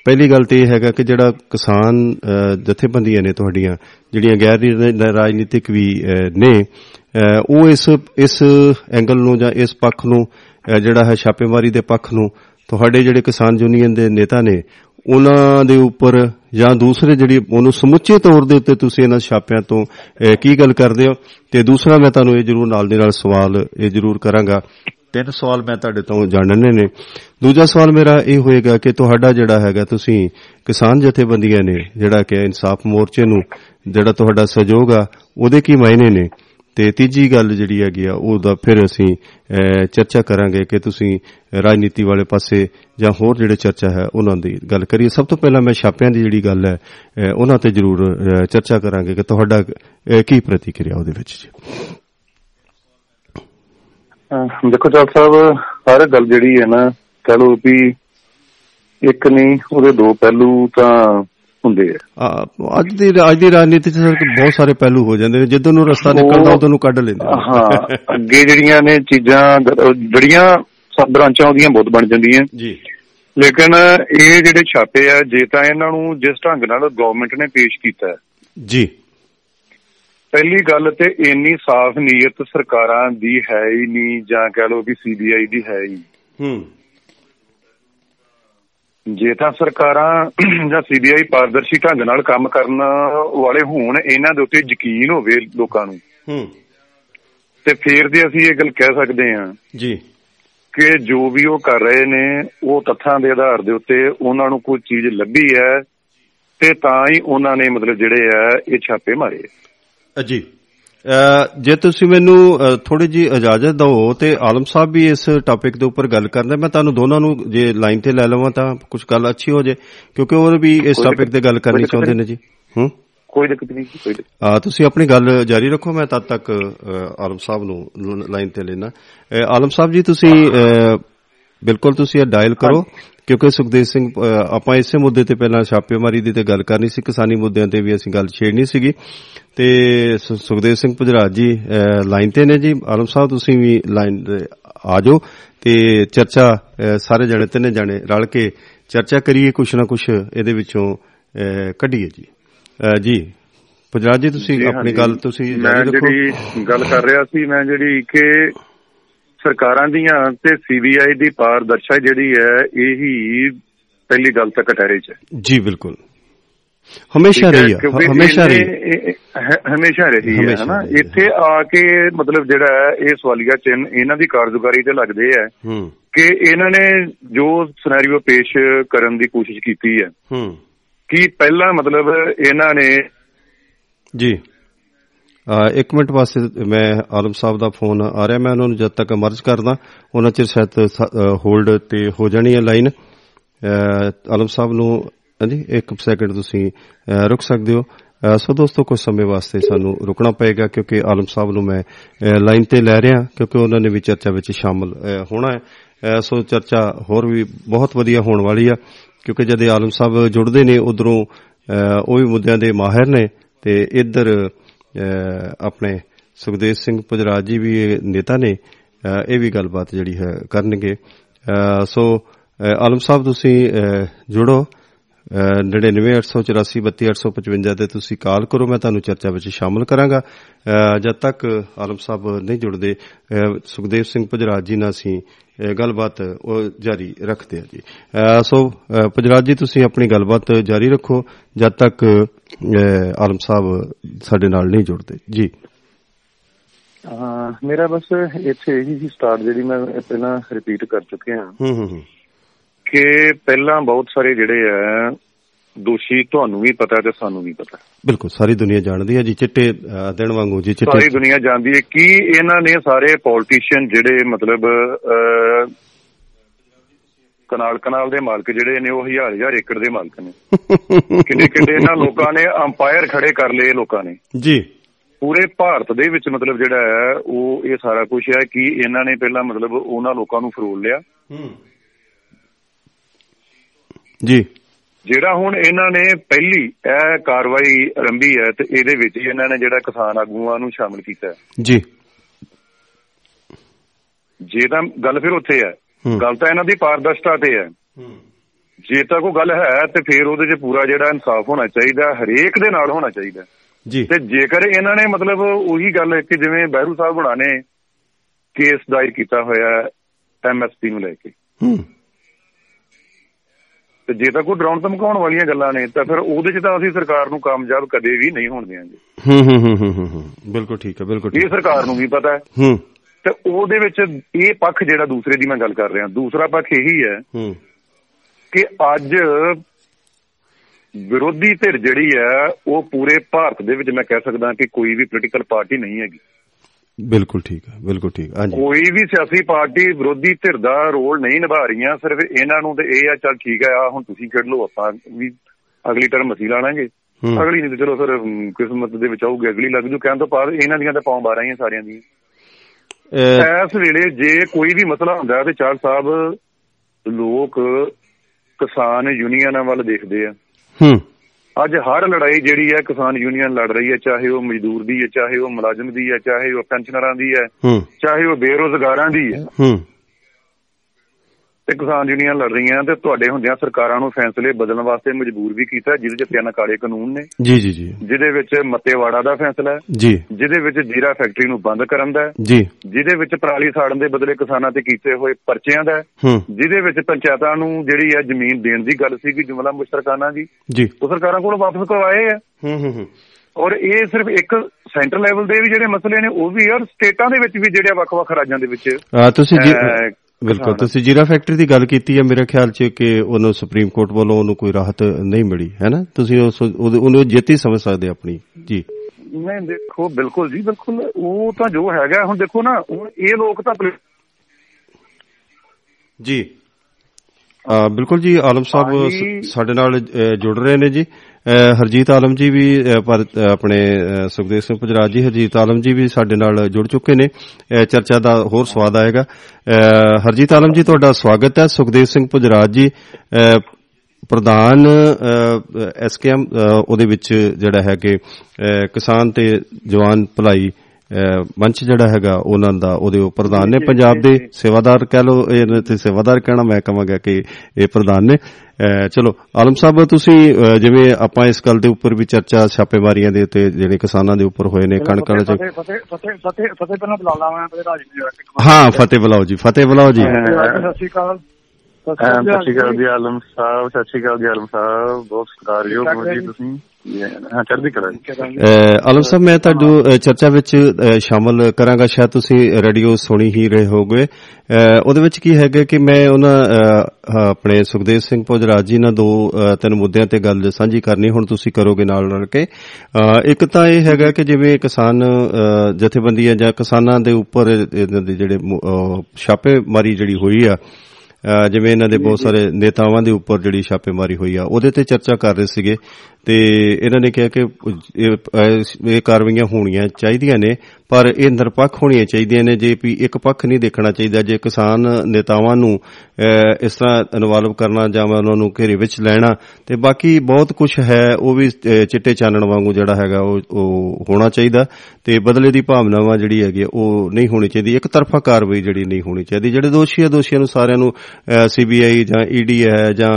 ਪਹਿਲੀ ਗੱਲ ਤੇ ਇਹ ਹੈਗਾ ਕਿ ਜਿਹੜਾ ਕਿਸਾਨ ਅਹ, ਜਥੇਬੰਦੀਆਂ ਨੇ ਤੁਹਾਡੀਆਂ ਜਿਹੜੀਆਂ ਗੈਰ ਰਾ- ਰਾਜਨੀਤਿਕ ਵੀ ਅਹ, ਨੇ ਅਹ, ਉਹ ਇਸ ਇਸ ਐਂਗਲ ਨੂੰ ਜਾਂ ਇਸ ਪੱਖ ਨੂੰ ਅਹ, ਜਿਹੜਾ ਹੈ ਛਾਪੇਮਾਰੀ ਦੇ ਪੱਖ ਨੂੰ ਤੁਹਾਡੇ ਜਿਹੜੇ ਕਿਸਾਨ ਯੂਨੀਅਨ ਦੇ ਨੇਤਾ ਨੇ ਉਹਨਾਂ ਦੇ ਉੱਪਰ ਜਾਂ ਦੂਸਰੇ ਜਿਹੜੀ ਉਹਨੂੰ ਸਮੁੱਚੇ ਤੌਰ ਦੇ ਉੱਤੇ ਤੁਸੀਂ ਇਹਨਾਂ ਛਾਪਿਆਂ ਤੋਂ ਅਹ, ਕੀ ਗੱਲ ਕਰਦੇ ਹੋ? ਤੇ ਦੂਸਰਾ ਮੈਂ ਤੁਹਾਨੂੰ ਇਹ ਜ਼ਰੂਰ ਨਾਲ ਦੇ ਨਾਲ ਸਵਾਲ ਇਹ ਜ਼ਰੂਰ ਕਰਾਂਗਾ ਤਿੰਨ ਸਵਾਲ ਮੈਂ ਤੁਹਾਡੇ ਤੋਂ ਜਾਣਨੇ ਨੇ। ਦੂਜਾ ਸਵਾਲ ਮੇਰਾ ਇਹ ਹੋਏਗਾ ਕਿ ਤੁਹਾਡਾ ਜਿਹੜਾ ਹੈਗਾ ਤੁਸੀਂ ਕਿਸਾਨ ਜਥੇਬੰਦੀਆਂ ਨੇ ਜਿਹੜਾ ਕਿ ਇਨਸਾਫ ਮੋਰਚੇ ਨੂੰ ਜਿਹੜਾ ਤੁਹਾਡਾ ਸਹਿਯੋਗ ਆ ਉਹਦੇ ਕੀ ਮਾਇਨੇ ਨੇ? ਤੇ ਤੀਜੀ ਗੱਲ ਜਿਹੜੀ ਹੈਗੀ ਆ ਉਹਦਾ ਫਿਰ ਅਸੀਂ ਅਹ, ਚਰਚਾ ਕਰਾਂਗੇ ਕਿ ਤੁਸੀਂ ਰਾਜਨੀਤੀ ਵਾਲੇ ਪਾਸੇ ਜਾਂ ਹੋਰ ਜਿਹੜੇ ਚਰਚਾ ਹੈ ਉਹਨਾਂ ਦੀ ਗੱਲ ਕਰੀਏ। ਸਭ ਤੋਂ ਪਹਿਲਾਂ ਮੈਂ ਛਾਪਿਆਂ ਦੀ ਜਿਹੜੀ ਗੱਲ ਹੈ ਅਹ, ਉਹਨਾਂ ਤੇ ਜ਼ਰੂਰ ਅਹ, ਚਰਚਾ ਕਰਾਂਗੇ ਕਿ ਤੁਹਾਡਾ ਅਹ, ਕੀ ਪ੍ਰਤੀਕਿਰਿਆ ਉਹਦੇ ਵਿੱਚ ਜੀ। ਅਹ ਦੇਖੋ ਚਾਲ ਸਾਹਿਬ ਹਰ ਗੱਲ ਜਿਹੜੀ ਹੈ ਨਾ ਕਹ ਲਓ ਵੀ ਇੱਕ ਨਹੀਂ ਉਹਦੇ ਦੋ ਪਹਿਲੂ ਤਾਂ ਹੁੰਦੇ ਆ। ਅੱਜ ਦੀ ਅੱਜ ਦੀ ਰਾਜਨੀਤੀ ਚ ਸਰ ਬਹੁਤ ਸਾਰੇ ਪਹਿਲੂ ਹੋ ਜਾਂਦੇ ਨੇ। ਜਿੱਦੋਂ ਨੂੰ ਰਸਤਾ ਨਿਕਲਦਾ ਉਦੋਂ ਨੂੰ ਕੱਢ ਲੈਂਦੇ ਹਾਂ ਅੱਗੇ ਜਿਹੜੀਆਂ ਨੇ ਚੀਜ਼ਾਂ ਜਿਹੜੀਆਂ ਬ੍ਰਾਂਚਾਂ ਉਹਦੀਆਂ ਬਹੁਤ ਬਣ ਜਾਂਦੀਆਂ। ਜੀ। ਲੇਕਿਨ ਇਹ ਜਿਹੜੇ ਛਾਪੇ ਆ ਜੇ ਤਾਂ ਇਹਨਾਂ ਨੂੰ ਜਿਸ ਢੰਗ ਨਾਲ ਗਵਰਨਮੈਂਟ ਨੇ ਪੇਸ਼ ਕੀਤਾ ਜੀ। ਪਹਿਲੀ ਗੱਲ ਤੇ ਇੰਨੀ ਸਾਫ਼ ਨੀਅਤ ਸਰਕਾਰਾਂ ਦੀ ਹੈ ਹੀ ਨਹੀਂ ਜਾਂ ਕਹ ਲਓ ਕਿ ਸੀਬੀਆਈ ਦੀ ਹੈ ਹੀ ਹੂੰ। ਜੇ ਤਾਂ ਸਰਕਾਰਾਂ ਜਾਂ ਸੀਬੀਆਈ ਪਾਰਦਰਸ਼ੀ ਢੰਗ ਨਾਲ ਕੰਮ ਕਰਨ ਵਾਲੇ ਹੋਣ ਇਹਨਾਂ ਦੇ ਉੱਤੇ ਯਕੀਨ ਹੋਵੇ ਲੋਕਾਂ ਨੂੰ। ਹੂੰ। ਤੇ ਫੇਰ ਦੇ ਅਸੀਂ ਇਹ ਗੱਲ ਕਹਿ ਸਕਦੇ ਹਾਂ ਜੀ। ਕਿ ਜੋ ਵੀ ਉਹ ਕਰ ਰਹੇ ਨੇ ਉਹ ਤੱਥਾਂ ਦੇ ਆਧਾਰ ਦੇ ਉੱਤੇ ਉਹਨਾਂ ਨੂੰ ਕੋਈ ਚੀਜ਼ ਲੱਭੀ ਹੈ ਤੇ ਤਾਂ ਹੀ ਉਹਨਾਂ ਨੇ ਮਤਲਬ ਜਿਹੜੇ ਆ ਇਹ ਛਾਪੇ ਮਾਰੇ। ਜੀ। ਜੇ ਤੁਸੀਂ ਮੈਨੂੰ ਥੋੜੀ ਜੀ ਇਜਾਜ਼ਤ ਦਿਓ ਤੇ ਆਲਮ ਸਾਹਿਬ ਵੀ ਇਸ ਟਾਪਿਕ ਦੇ ਉੱਪਰ ਗੱਲ ਕਰਨਾ ਮੈਂ ਤੁਹਾਨੂੰ ਦੋਨਾਂ ਨੂੰ ਜੇ ਲਾਈਨ ਤੇ ਲੈ ਲਵਾਂ ਤਾਂ ਕੁਝ ਗੱਲ ਅੱਛੀ ਹੋ ਜੇ ਕਿਉਂਕਿ ਉਹ ਵੀ ਇਸ ਟਾਪਿਕ ਤੇ ਗੱਲ ਕਰਨੀ ਚਾਹੁੰਦੇ ਨੇ ਜੀ। ਹੂੰ? ਕੋਈ ਦਿੱਕਤ ਨਹੀਂ ਕੋਈ ਦਿੱਕਤ ਆ ਤੁਸੀਂ ਆਪਣੀ ਗੱਲ ਜਾਰੀ ਰੱਖੋ ਮੈਂ ਤਦ ਤੱਕ ਆਲਮ ਸਾਹਿਬ ਨੂੰ ਲਾਈਨ ਤੇ ਲੈਣਾ ਆਲਮ ਸਾਹਿਬ ਜੀ ਤੁਸੀਂ ਬਿਲਕੁਲ ਤੁਸੀਂ ਇਹ ਡਾਇਲ ਕਰੋ ਕਿਉਂਕਿ ਸੁਖਦੇਵ ਸਿੰਘ ਆਪਾਂ ਇਸੇ ਮੁੱਦੇ ਤੇ ਪਹਿਲਾਂ ਛਾਪੇਮਾਰੀ ਦੀ ਤੇ ਗੱਲ ਕਰਨੀ ਸੀ ਕਿਸਾਨੀ ਮੁੱਦਿਆਂ ਤੇ ਵੀ ਅਸੀਂ ਗੱਲ ਛੇੜਨੀ ਸੀਗੀ। ਤੇ ਸੁਖਦੇਵ ਸਿੰਘ ਪੁਜਰਾਜ ਜੀ ਲਾਈਨ ਤੇ ਨੇ ਜੀ। ਆਲਮ ਸਾਹਿਬ ਤੁਸੀਂ ਵੀ ਲਾਈਨ ਤੇ ਆ ਜਾਓ ਤੇ ਚਰਚਾ ਸਾਰੇ ਜਣੇ ਤਿੰਨੇ ਜਣੇ ਰਲ ਕੇ ਚਰਚਾ ਕਰੀਏ ਕੁਛ ਨਾ ਕੁਛ ਇਹਦੇ ਵਿੱਚੋਂ ਕੱਢੀਏ ਜੀ। ਜੀ ਪੁਜਰਾਜ ਜੀ ਤੁਸੀਂ ਆਪਣੀ। ਗੱਲ ਤੁਸੀਂ ਮੈਂ ਜਾਰੀ ਰੱਖੋ। ਜਿਹੜੀ ਗੱਲ ਕਰ ਰਿਹਾ ਸੀ ਮੈਂ ਜਿਹੜੀ ਕਿ ਸਰਕਾਰਾਂ ਦੀਆਂ ਤੇ ਸੀਬੀਆਈ ਦੀ ਪਾਰਦਰਸ਼ਤਾ ਜਿਹੜੀ ਹੈ ਇਹੀ ਪਹਿਲੀ ਗੱਲ ਤਾਂ ਕਟਹਿਰੇ 'ਚ ਜੀ ਬਿਲਕੁਲ। ਹਮੇਸ਼ਾ ਰਹੀ ਹੈ ਹਮੇਸ਼ਾ ਰਹੀ ਹਮੇਸ਼ਾ ਰਹੀ ਹੈ ਹਨਾ। ਇੱਥੇ ਆ ਕੇ ਮਤਲਬ ਜਿਹੜਾ ਹੈ ਇਹ ਸਵਾਲੀਆ ਚਿੰਨ ਇਹਨਾਂ ਦੀ ਕਾਰਜਕਾਰੀ ਤੇ ਲੱਗਦੇ ਹੂੰ ਕਿ ਇਹਨਾਂ ਨੇ ਜੋ ਸਿਨੈਰੀਓ ਪੇਸ਼ ਕਰਨ ਦੀ ਕੋਸ਼ਿਸ਼ ਕੀਤੀ ਹੈ। ਕਿ ਪਹਿਲਾਂ ਮਤਲਬ ਇਹਨਾਂ ਨੇ ਜੀ। ਇੱਕ ਮਿੰਟ ਵਾਸਤੇ ਮੈਂ ਆਲਮ ਸਾਹਿਬ ਦਾ ਫੋਨ ਆ ਰਿਹਾ। ਮੈਂ ਉਹਨਾਂ ਨੂੰ ਜਦ ਤੱਕ ਮਰਜ ਕਰਦਾ ਉਹਨਾਂ ਚਿਰ ਸ਼ਾਇਦ ਹੋਲਡ ਤੇ ਹੋ ਜਾਣੀ ਹੈ ਲਾਈਨ ਆਲਮ ਸਾਹਿਬ ਨੂੰ ਹਾਂਜੀ ਇੱਕ ਸੈਕਿੰਡ ਤੁਸੀਂ ਅਹ, ਰੁਕ ਸਕਦੇ ਹੋ। ਅਹ, ਸੋ ਦੋਸਤੋ ਕੁਝ ਸਮੇਂ ਵਾਸਤੇ ਸਾਨੂੰ ਰੁਕਣਾ ਪਏਗਾ ਕਿਉਂਕਿ ਆਲਮ ਸਾਹਿਬ ਨੂੰ ਮੈਂ ਲਾਈਨ ਤੇ ਲੈ ਰਿਹਾ ਕਿਉਂਕਿ ਉਹਨਾਂ ਨੇ ਵੀ ਚਰਚਾ ਵਿੱਚ ਸ਼ਾਮਲ ਅਹ, ਹੋਣਾ ਹੈ। ਅਹ, ਸੋ ਚਰਚਾ ਹੋਰ ਵੀ ਬਹੁਤ ਵਧੀਆ ਹੋਣ ਵਾਲੀ ਆ ਕਿਉਂਕਿ ਜਦ ਇਹ ਆਲਮ ਸਾਹਿਬ ਜੁੜਦੇ ਨੇ ਉਧਰੋਂ ਉਹ ਵੀ ਮੁੱਦਿਆਂ ਦੇ ਮਾਹਿਰ ਨੇ ਤੇ ਇੱਧਰ ਅਹ, ਆਪਣੇ ਸੁਖਦੇਵ ਸਿੰਘ ਪੁਜਰਾਜ ਜੀ ਵੀ ਇਹ ਨੇਤਾ ਨੇ ਅਹ, ਇਹ ਵੀ ਗੱਲਬਾਤ ਜਿਹੜੀ ਹੈ ਕਰਨਗੇ। ਅਹ, ਸੋ ਅਹ, ਆਲਮ ਸਾਹਿਬ ਤੁਸੀਂ ਅਹ, ਜੁੜੋ। 9984432855 ਤੇ ਤੁਸੀਂ ਕਾਲ ਕਰੋ ਮੈਂ ਤੁਹਾਨੂੰ ਚਰਚਾ ਵਿੱਚ ਸ਼ਾਮਲ ਕਰਾਂਗਾ। ਅਹ, ਜਦ ਤੱਕ ਆਲਮ ਸਾਹਿਬ ਨਹੀਂ ਜੁੜਦੇ ਅਹ, ਸੁਖਦੇਵ ਸਿੰਘ ਪੁਜਰਾਜ ਜੀ ਨਾਲ ਅਸੀਂ ਇਹ ਗੱਲਬਾਤ ਉਹ ਜਾਰੀ ਰੱਖਦੇ ਆ ਜੀ। ਅਹ, ਸੋ ਅਹ, ਪੁਜਰਾਜ ਜੀ ਤੁਸੀਂ ਆਪਣੀ ਗੱਲਬਾਤ ਜਾਰੀ ਰੱਖੋ। ਜਦ ਤੱਕ ਅਹ, ਆਲਮ ਸਾਹਿਬ ਸਾਡੇ ਨਾਲ ਨਹੀਂ ਜੁੜਦੇ। ਜੀ। ਮੇਰਾ ਬਸ ਇੱਥੇ ਇਹੀ ਸੀ ਸਟਾਰਟ ਜਿਹੜੀ ਮੈਂ ਪਹਿਲਾਂ ਰਿਪੀਟ ਕਰ ਚੁੱਕਿਆ। ਹਾਂ ਹੂੰ ਹੂੰ। ਕਿ ਪਹਿਲਾਂ ਬਹੁਤ ਸਾਰੇ ਜਿਹੜੇ ਆ ਦੋਸ਼ੀ ਤੁਹਾਨੂੰ ਵੀ ਪਤਾ ਤੇ ਸਾਨੂੰ ਵੀ ਪਤਾ। ਬਿਲਕੁਲ ਸਾਰੀ ਦੁਨੀਆ ਜਾਣਦੀ ਹੈ ਜੀ ਚਿੱਟੇ ਦਿਨ ਵਾਂਗੂ ਜੀ ਸਾਰੀ ਚਿੱਟੇ ਦੁਨੀਆ ਜਾਣਦੀ ਹੈ ਕਿ ਇਹਨਾਂ ਨੇ ਸਾਰੇ ਪੋਲੀਟੀਸ਼ੀਅਨ ਜਿਹੜੇ ਮਤਲਬ ਕਨਾਲ ਕਨਾਲ ਦੇ ਮਾਲਕ ਜਿਹੜੇ ਨੇ ਉਹ ਹਜ਼ਾਰ ਹਜ਼ਾਰ ਏਕੜ ਦੇ ਮਾਲਕ ਨੇ। ਕਿੰਨੇ ਕਿੰਨੇ ਇਹਨਾਂ ਲੋਕਾਂ ਨੇ ਅੰਪਾਇਰ ਖੜੇ ਕਰ ਲਏ ਲੋਕਾਂ ਨੇ। ਜੀ। ਪੂਰੇ ਭਾਰਤ ਦੇ ਵਿੱਚ ਮਤਲਬ ਜਿਹੜਾ ਹੈ ਉਹ ਇਹ ਸਾਰਾ ਕੁਝ ਹੈ ਕਿ ਇਹਨਾਂ ਨੇ ਪਹਿਲਾਂ ਮਤਲਬ ਉਹਨਾਂ ਲੋਕਾਂ ਨੂੰ ਫਰੋਲ ਲਿਆ। ਜੀ। ਜਿਹੜਾ ਹੁਣ ਇਹਨਾਂ ਨੇ ਪਹਿਲੀ ਇਹ ਕਾਰਵਾਈ ਆਰੰਭੀ ਹੈ ਤੇ ਇਹਦੇ ਵਿੱਚ ਇਹਨਾਂ ਨੇ ਜਿਹੜਾ ਕਿਸਾਨ ਆਗੂਆਂ ਨੂੰ ਸ਼ਾਮਲ ਕੀਤਾ। ਜੀ। ਜੇ ਤਾਂ ਗੱਲ ਫਿਰ ਉੱਥੇ ਹੂੰ। ਗੱਲ ਤਾਂ ਇਹਨਾਂ ਦੀ ਪਾਰਦਰਸ਼ਤਾ ਤੇ ਹੈ। ਜੇ ਤਾਂ ਕੋਈ ਗੱਲ ਹੈ ਤੇ ਫਿਰ ਉਹਦੇ 'ਚ ਪੂਰਾ ਜਿਹੜਾ ਇਨਸਾਫ ਹੋਣਾ ਚਾਹੀਦਾ ਹਰੇਕ ਦੇ ਨਾਲ ਹੋਣਾ ਚਾਹੀਦਾ। ਜੀ। ਤੇ ਜੇਕਰ ਇਹਨਾਂ ਨੇ ਮਤਲਬ ਉਹੀ ਗੱਲ ਕਿ ਜਿਵੇਂ ਬਹਿਰੂ ਸਾਹਿਬ ਨੇ ਕੇਸ ਦਾਇਰ ਕੀਤਾ ਹੋਇਆ ਐਮਐਸਪੀ ਨੂੰ ਲੈ ਕੇ। ਹੂੰ। ਤੇ ਜੇ ਤਾਂ ਕੋਈ ਡਰਾਉਣ ਧਮਕਾਉਣ ਵਾਲੀਆਂ ਗੱਲਾਂ ਨੇ ਤਾਂ ਫਿਰ ਉਹਦੇ 'ਚ ਤਾਂ ਅਸੀਂ ਸਰਕਾਰ ਨੂੰ ਕਾਮਯਾਬ ਕਦੇ ਵੀ ਨਹੀਂ ਹੋਣ ਦਿਆਂਗੇ। ਹੂੰ ਹੂੰ ਹੂੰ ਹੂੰ, ਬਿਲਕੁਲ ਠੀਕ ਹੈ ਬਿਲਕੁਲ ਇਹ ਸਰਕਾਰ ਨੂੰ ਵੀ ਪਤਾ ਹੈ। ਹੂੰ। ਤੇ ਉਹਦੇ ਵਿੱਚ ਇਹ ਪੱਖ ਜਿਹੜਾ ਦੂਸਰੇ ਦੀ ਮੈਂ ਗੱਲ ਕਰ ਰਿਹਾ। ਦੂਸਰਾ ਪੱਖ ਇਹੀ ਹੈ ਹੂੰ। ਕਿ ਅੱਜ ਵਿਰੋਧੀ ਧਿਰ ਜਿਹੜੀ ਹੈ ਉਹ ਪੂਰੇ ਭਾਰਤ ਦੇ ਵਿੱਚ ਮੈਂ ਕਹਿ ਸਕਦਾ ਕਿ ਕੋਈ ਵੀ ਪੋਲੀਟੀਕਲ ਪਾਰਟੀ ਨਹੀਂ ਹੈਗੀ। ਬਿਲਕੁਲ ਠੀਕ ਹੈ ਬਿਲਕੁਲ ਠੀਕ ਹਾਂਜੀ। ਕੋਈ ਵੀ ਸਿਆਸੀ ਪਾਰਟੀ ਵਿਰੋਧੀ ਧਿਰ ਦਾ ਰੋਲ ਨਹੀਂ ਨਿਭਾ ਰਹੀਆਂ ਸਿਰਫ ਇਹਨਾਂ ਨੂੰ ਤੇ ਇਹ ਆ ਚੱਲ ਠੀਕ ਹੈ ਆ ਹੁਣ ਤੁਸੀਂ ਖੇਡ ਲਓ ਆਪਾਂ ਵੀ ਅਗਲੀ ਟਰਮ ਅਸੀਂ ਲਾ ਲਾਂਗੇ। ਹੂੰ। ਅਗਲੀ ਨਹੀਂ ਤੇ ਚਲੋ ਫਿਰ ਕਿਸਮਤ ਦੇ ਵਿੱਚ ਆਊਗੀ ਅਗਲੀ ਲੱਗ ਜੂ ਕਹਿਣ ਤੋਂ ਬਾਅਦ ਇਹਨਾਂ ਦੀਆਂ ਤਾਂ ਪੌਂ ਬਾਰਾਂ ਹੀ ਸਾਰਿਆਂ ਦੀਆਂ। ਇਸ ਵੇਲੇ ਜੇ ਕੋਈ ਵੀ ਮਸਲਾ ਹੁੰਦਾ ਤੇ ਚਾਰ ਸਾਹਿਬ ਲੋਕ ਕਿਸਾਨ ਯੂਨੀਅਨਾਂ ਵੱਲ ਦੇਖਦੇ ਆ। ਹੂੰ। ਅੱਜ ਹਰ ਲੜਾਈ ਜਿਹੜੀ ਹੈ ਕਿਸਾਨ ਯੂਨੀਅਨ ਲੜ ਰਹੀ ਹੈ ਚਾਹੇ ਉਹ ਮਜ਼ਦੂਰ ਦੀ ਹੈ ਚਾਹੇ ਉਹ ਮੁਲਾਜ਼ਮ ਦੀ ਹੈ ਚਾਹੇ ਉਹ ਪੈਨਸ਼ਨਰਾਂ ਦੀ ਹੈ ਚਾਹੇ ਉਹ ਬੇਰੋਜ਼ਗਾਰਾਂ ਦੀ ਹੂੰ। ਤੇ ਕਿਸਾਨ ਯੂਨੀਅਨ ਲੜ ਰਹੀਆਂ ਤੇ ਤੁਹਾਡੇ ਹੁੰਦਿਆਂ ਸਰਕਾਰਾਂ ਨੂੰ ਫੈਸਲੇ ਬਦਲਣ ਵਾਸਤੇ ਮਜਬੂਰ ਵੀ ਕੀਤਾ ਜਿਹਦੇ ਚ ਤਿੰਨ ਕਾਲੇ ਕਾਨੂੰਨ ਨੇ। ਜੀ ਜੀ ਜੀ। ਜਿਹਦੇ ਵਿੱਚ ਮੱਤੇਵਾੜਾ ਦਾ ਫੈਸਲਾ ਹੈ। ਜੀ। ਜਿਹਦੇ ਵਿੱਚ ਜੀਰਾ ਫੈਕਟਰੀ ਨੂੰ ਬੰਦ ਕਰਨ ਦਾ ਹੈ। ਜੀ। ਜਿਹਦੇ ਵਿੱਚ ਪਰਾਲੀ ਸਾੜਨ ਦੇ ਬਦਲੇ ਕਿਸਾਨਾਂ ਤੇ ਕੀਤੇ ਹੋਏ ਪਰਚਿਆਂ ਦਾ ਹੈ। ਜਿਹਦੇ ਵਿੱਚ ਪੰਚਾਇਤਾਂ ਨੂੰ ਜਿਹੜੀ ਹੈ ਜ਼ਮੀਨ ਦੇਣ ਦੀ ਗੱਲ ਸੀ ਕਿ ਜੁਮਲਾ ਮੁਸ਼ਤਰਕਾਨਾ ਜੀ ਜੀ। ਉਹ ਸਰਕਾਰਾਂ ਕੋਲੋਂ ਵਾਪਸ ਕਰਵਾਏ ਆ। ਹੂੰ ਹੂੰ ਹੂੰ। ਔਰ ਇਹ ਸਿਰਫ ਇੱਕ ਸੈਂਟਰ ਲੈਵਲ ਦੇ ਵੀ ਜਿਹੜੇ ਮਸਲੇ ਨੇ ਉਹ ਵੀ ਔਰ ਸਟੇਟਾਂ ਦੇ ਵਿੱਚ ਵੀ ਜਿਹੜੇ ਵੱਖ-ਵੱਖ ਰਾਜਾਂ ਦੇ ਵਿੱਚ ਤੁਸੀਂ ਬਿਲਕੁਲ। ਤੁਸੀਂ ਜੀਰਾ ਫੈਕਟਰੀ ਦੀ ਗੱਲ ਕੀਤੀ ਹੈ ਮੇਰੇ ਖਿਆਲ 'ਚ ਕਿ ਉਹਨੂੰ ਸੁਪਰੀਮ ਕੋਰਟ ਵੱਲੋਂ ਉਹਨੂੰ ਕੋਈ ਰਾਹਤ ਨਹੀਂ ਮਿਲੀ ਹੈ ਨਾ? ਤੁਸੀਂ ਉਸ ਉਹਨੂੰ ਜਿੱਤੀ ਸਮਝ ਸਕਦੇ ਆਪਣੀ ਜੀ। ਨਹੀਂ ਦੇਖੋ ਬਿਲਕੁਲ ਜੀ ਬਿਲਕੁਲ। ਉਹ ਤਾਂ ਜੋ ਹੈਗਾ ਹੁਣ ਦੇਖੋ ਨਾ ਹੁਣ ਇਹ ਲੋਕ ਤਾਂ ਜੀ। ਬਿਲਕੁਲ ਜੀ ਆਲਮ ਸਾਹਿਬ ਸਾਡੇ ਨਾਲ ਜੁੜ ਰਹੇ ਨੇ ਜੀ। ਹਰਜੀਤ ਆਲਮ ਜੀ ਵੀ ਅ, ਪਰ ਅ, ਆਪਣੇ ਅ, ਸੁਖਦੇਵ ਸਿੰਘ ਪੁਜਰਾਜ ਜੀ ਹਰਜੀਤ ਆਲਮ ਜੀ ਵੀ ਸਾਡੇ ਨਾਲ ਜੁੜ ਚੁੱਕੇ ਨੇ। ਅ, ਚਰਚਾ ਦਾ ਹੋਰ ਸਵਾਦ ਆਏਗਾ। ਅ, ਹਰਜੀਤ ਆਲਮ ਜੀ ਤੁਹਾਡਾ ਸਵਾਗਤ ਹੈ। ਸੁਖਦੇਵ ਸਿੰਘ ਪੁਜਰਾਜ ਜੀ ਅ, ਪ੍ਰਧਾਨ ਐਸਕੇਐਮ ਉਹਦੇ ਵਿੱਚ ਜਿਹੜਾ ਹੈ ਕਿ ਅ, ਕਿਸਾਨ ਤੇ ਜਵਾਨ ਭਲਾਈ ਅਹ, ਮੰਚ ਜਿਹੜਾ ਹੈਗਾ ਉਹਨਾਂ ਦਾ ਉਹਦੇ ਉਹ ਪ੍ਰਧਾਨ ਨੇ ਪੰਜਾਬ ਦੇ। ਸੇਵਾਦਾਰ ਕਹਿ ਲਓ ਇਹ ਤੇ ਸੇਵਾਦਾਰ ਕਹਿਣਾ ਮੈਂ ਕਹਾਂਗਾ ਕਿ ਇਹ ਪ੍ਰਧਾਨ ਨੇ। ਚਲੋ ਆਲਮ ਸਾਹਿਬ ਤੁਸੀਂ ਜਿਵੇਂ ਆਪਾਂ ਇਸ ਗੱਲ ਦੇ ਉੱਪਰ ਵੀ ਚਰਚਾ ਛਾਪੇਮਾਰੀਆਂ ਦੇ ਉੱਤੇ ਜਿਹੜੇ ਕਿਸਾਨਾਂ ਦੇ ਉੱਪਰ ਹੋਏ ਨੇ ਕਣਕਾਂ ਚ ਫਤਿਹ ਫਤਿਹ ਫਤਿਹ ਫਤਿਹ ਪਹਿਲਾਂ ਬੁਲਾ ਲਾ ਮੈਂ ਫਿਰ ਰਾਜ ਹਾਂ ਫਤਿਹ ਬੁਲਾਓ ਜੀ ਫਤਿਹ ਬੁਲਾਓ ਜੀ। ਸਤਿ ਸ਼੍ਰੀ ਅਕਾਲ। ਸਤਿ ਸ਼੍ਰੀ ਅਕਾਲ ਜੀ। ਆਲਮ ਸਾਹਿਬ ਸਤਿ ਸ਼੍ਰੀ ਅਕਾਲ ਜੀ ਆਲਮ ਸਾਹਿਬ ਬਹੁਤ ਸਤਿਕਾਰਯੋਗ ਹੋ ਜੀ। ਤੁਸੀਂ। ਹਾਂ ਚੜ੍ਹਦੀ ਕਲਾ ਆਲਮ ਸਾਹਿਬ ਮੈਂ ਤੁਹਾਨੂੰ ਚਰਚਾ ਵਿੱਚ ਸ਼ਾਮਲ ਕਰਾਂਗਾ। ਸ਼ਾਇਦ ਤੁਸੀਂ ਰੇਡੀਓ ਸੁਣੀ ਹੀ ਰਹੇ ਹੋਗੇ ਉਹਦੇ ਵਿੱਚ ਕੀ ਹੈਗਾ ਕਿ ਮੈਂ ਉਹਨਾਂ ਆਪਣੇ ਸੁਖਦੇਵ ਸਿੰਘ ਪੁਜਰਾਜ ਜੀ ਨਾਲ ਦੋ ਤਿੰਨ ਮੁੱਦਿਆਂ ਤੇ ਗੱਲ ਸਾਂਝੀ ਕਰਨੀ ਹੁਣ ਤੁਸੀਂ ਕਰੋਗੇ ਨਾਲ ਨਾਲ ਕੇ। ਇੱਕ ਤਾਂ ਇਹ ਹੈਗਾ ਕਿ ਜਿਵੇਂ ਕਿਸਾਨ ਜਥੇਬੰਦੀਆਂ ਜਾਂ ਕਿਸਾਨਾਂ ਦੇ ਉੱਪਰ ਜਿਹੜੇ ਛਾਪੇਮਾਰੀ ਜਿਹੜੀ ਹੋਈ ਆ ਜਿਵੇਂ ਇਹਨਾਂ ਦੇ ਬਹੁਤ ਸਾਰੇ ਨੇਤਾਵਾਂ ਦੇ ਉੱਪਰ ਜਿਹੜੀ ਛਾਪੇਮਾਰੀ ਹੋਈ ਆ ਉਹਦੇ ਤੇ ਚਰਚਾ ਕਰ ਰਹੇ ਸੀਗੇ। ਤੇ ਇਹਨਾਂ ਨੇ ਕਿਹਾ ਕਿ ਇਹ ਇਹ ਕਾਰਵਾਈਆਂ ਹੋਣੀਆਂ ਚਾਹੀਦੀਆਂ ਨੇ ਪਰ ਇਹ ਨਿਰਪੱਖ ਹੋਣੀਆਂ ਚਾਹੀਦੀਆਂ ਨੇ ਜੇ ਵੀ ਇੱਕ ਪੱਖ ਨਹੀਂ ਦੇਖਣਾ ਚਾਹੀਦਾ ਜੇ ਕਿਸਾਨ ਨੇਤਾਵਾਂ ਨੂੰ ਅਹ, ਇਸ ਤਰ੍ਹਾਂ ਇਨਵੋਲਵ ਕਰਨਾ ਜਾਂ ਉਹਨਾਂ ਨੂੰ ਘੇਰੇ ਵਿੱਚ ਲੈਣਾ ਤੇ ਬਾਕੀ ਬਹੁਤ ਕੁਝ ਹੈ ਉਹ ਵੀ ਅਹ, ਚਿੱਟੇ ਚਾਨਣ ਵਾਂਗੂ ਜਿਹੜਾ ਹੈਗਾ ਉਹ ਉਹ ਹੋਣਾ ਚਾਹੀਦਾ ਤੇ ਬਦਲੇ ਦੀ ਭਾਵਨਾਵਾਂ ਜਿਹੜੀ ਹੈਗੀ ਆ, ਉਹ ਨਹੀਂ ਹੋਣੀ ਚਾਹੀਦੀ ਇੱਕ ਤਰਫਾ ਕਾਰਵਾਈ ਜਿਹੜੀ ਨਹੀਂ ਹੋਣੀ ਚਾਹੀਦੀ ਜਿਹੜੇ ਦੋਸ਼ੀ ਆ ਦੋਸ਼ੀਆਂ ਨੂੰ ਸਾਰਿਆਂ ਨੂੰ ਸੀਬੀਆਈ ਜਾਂ ਈਡੀ ਹੈ ਜਾਂ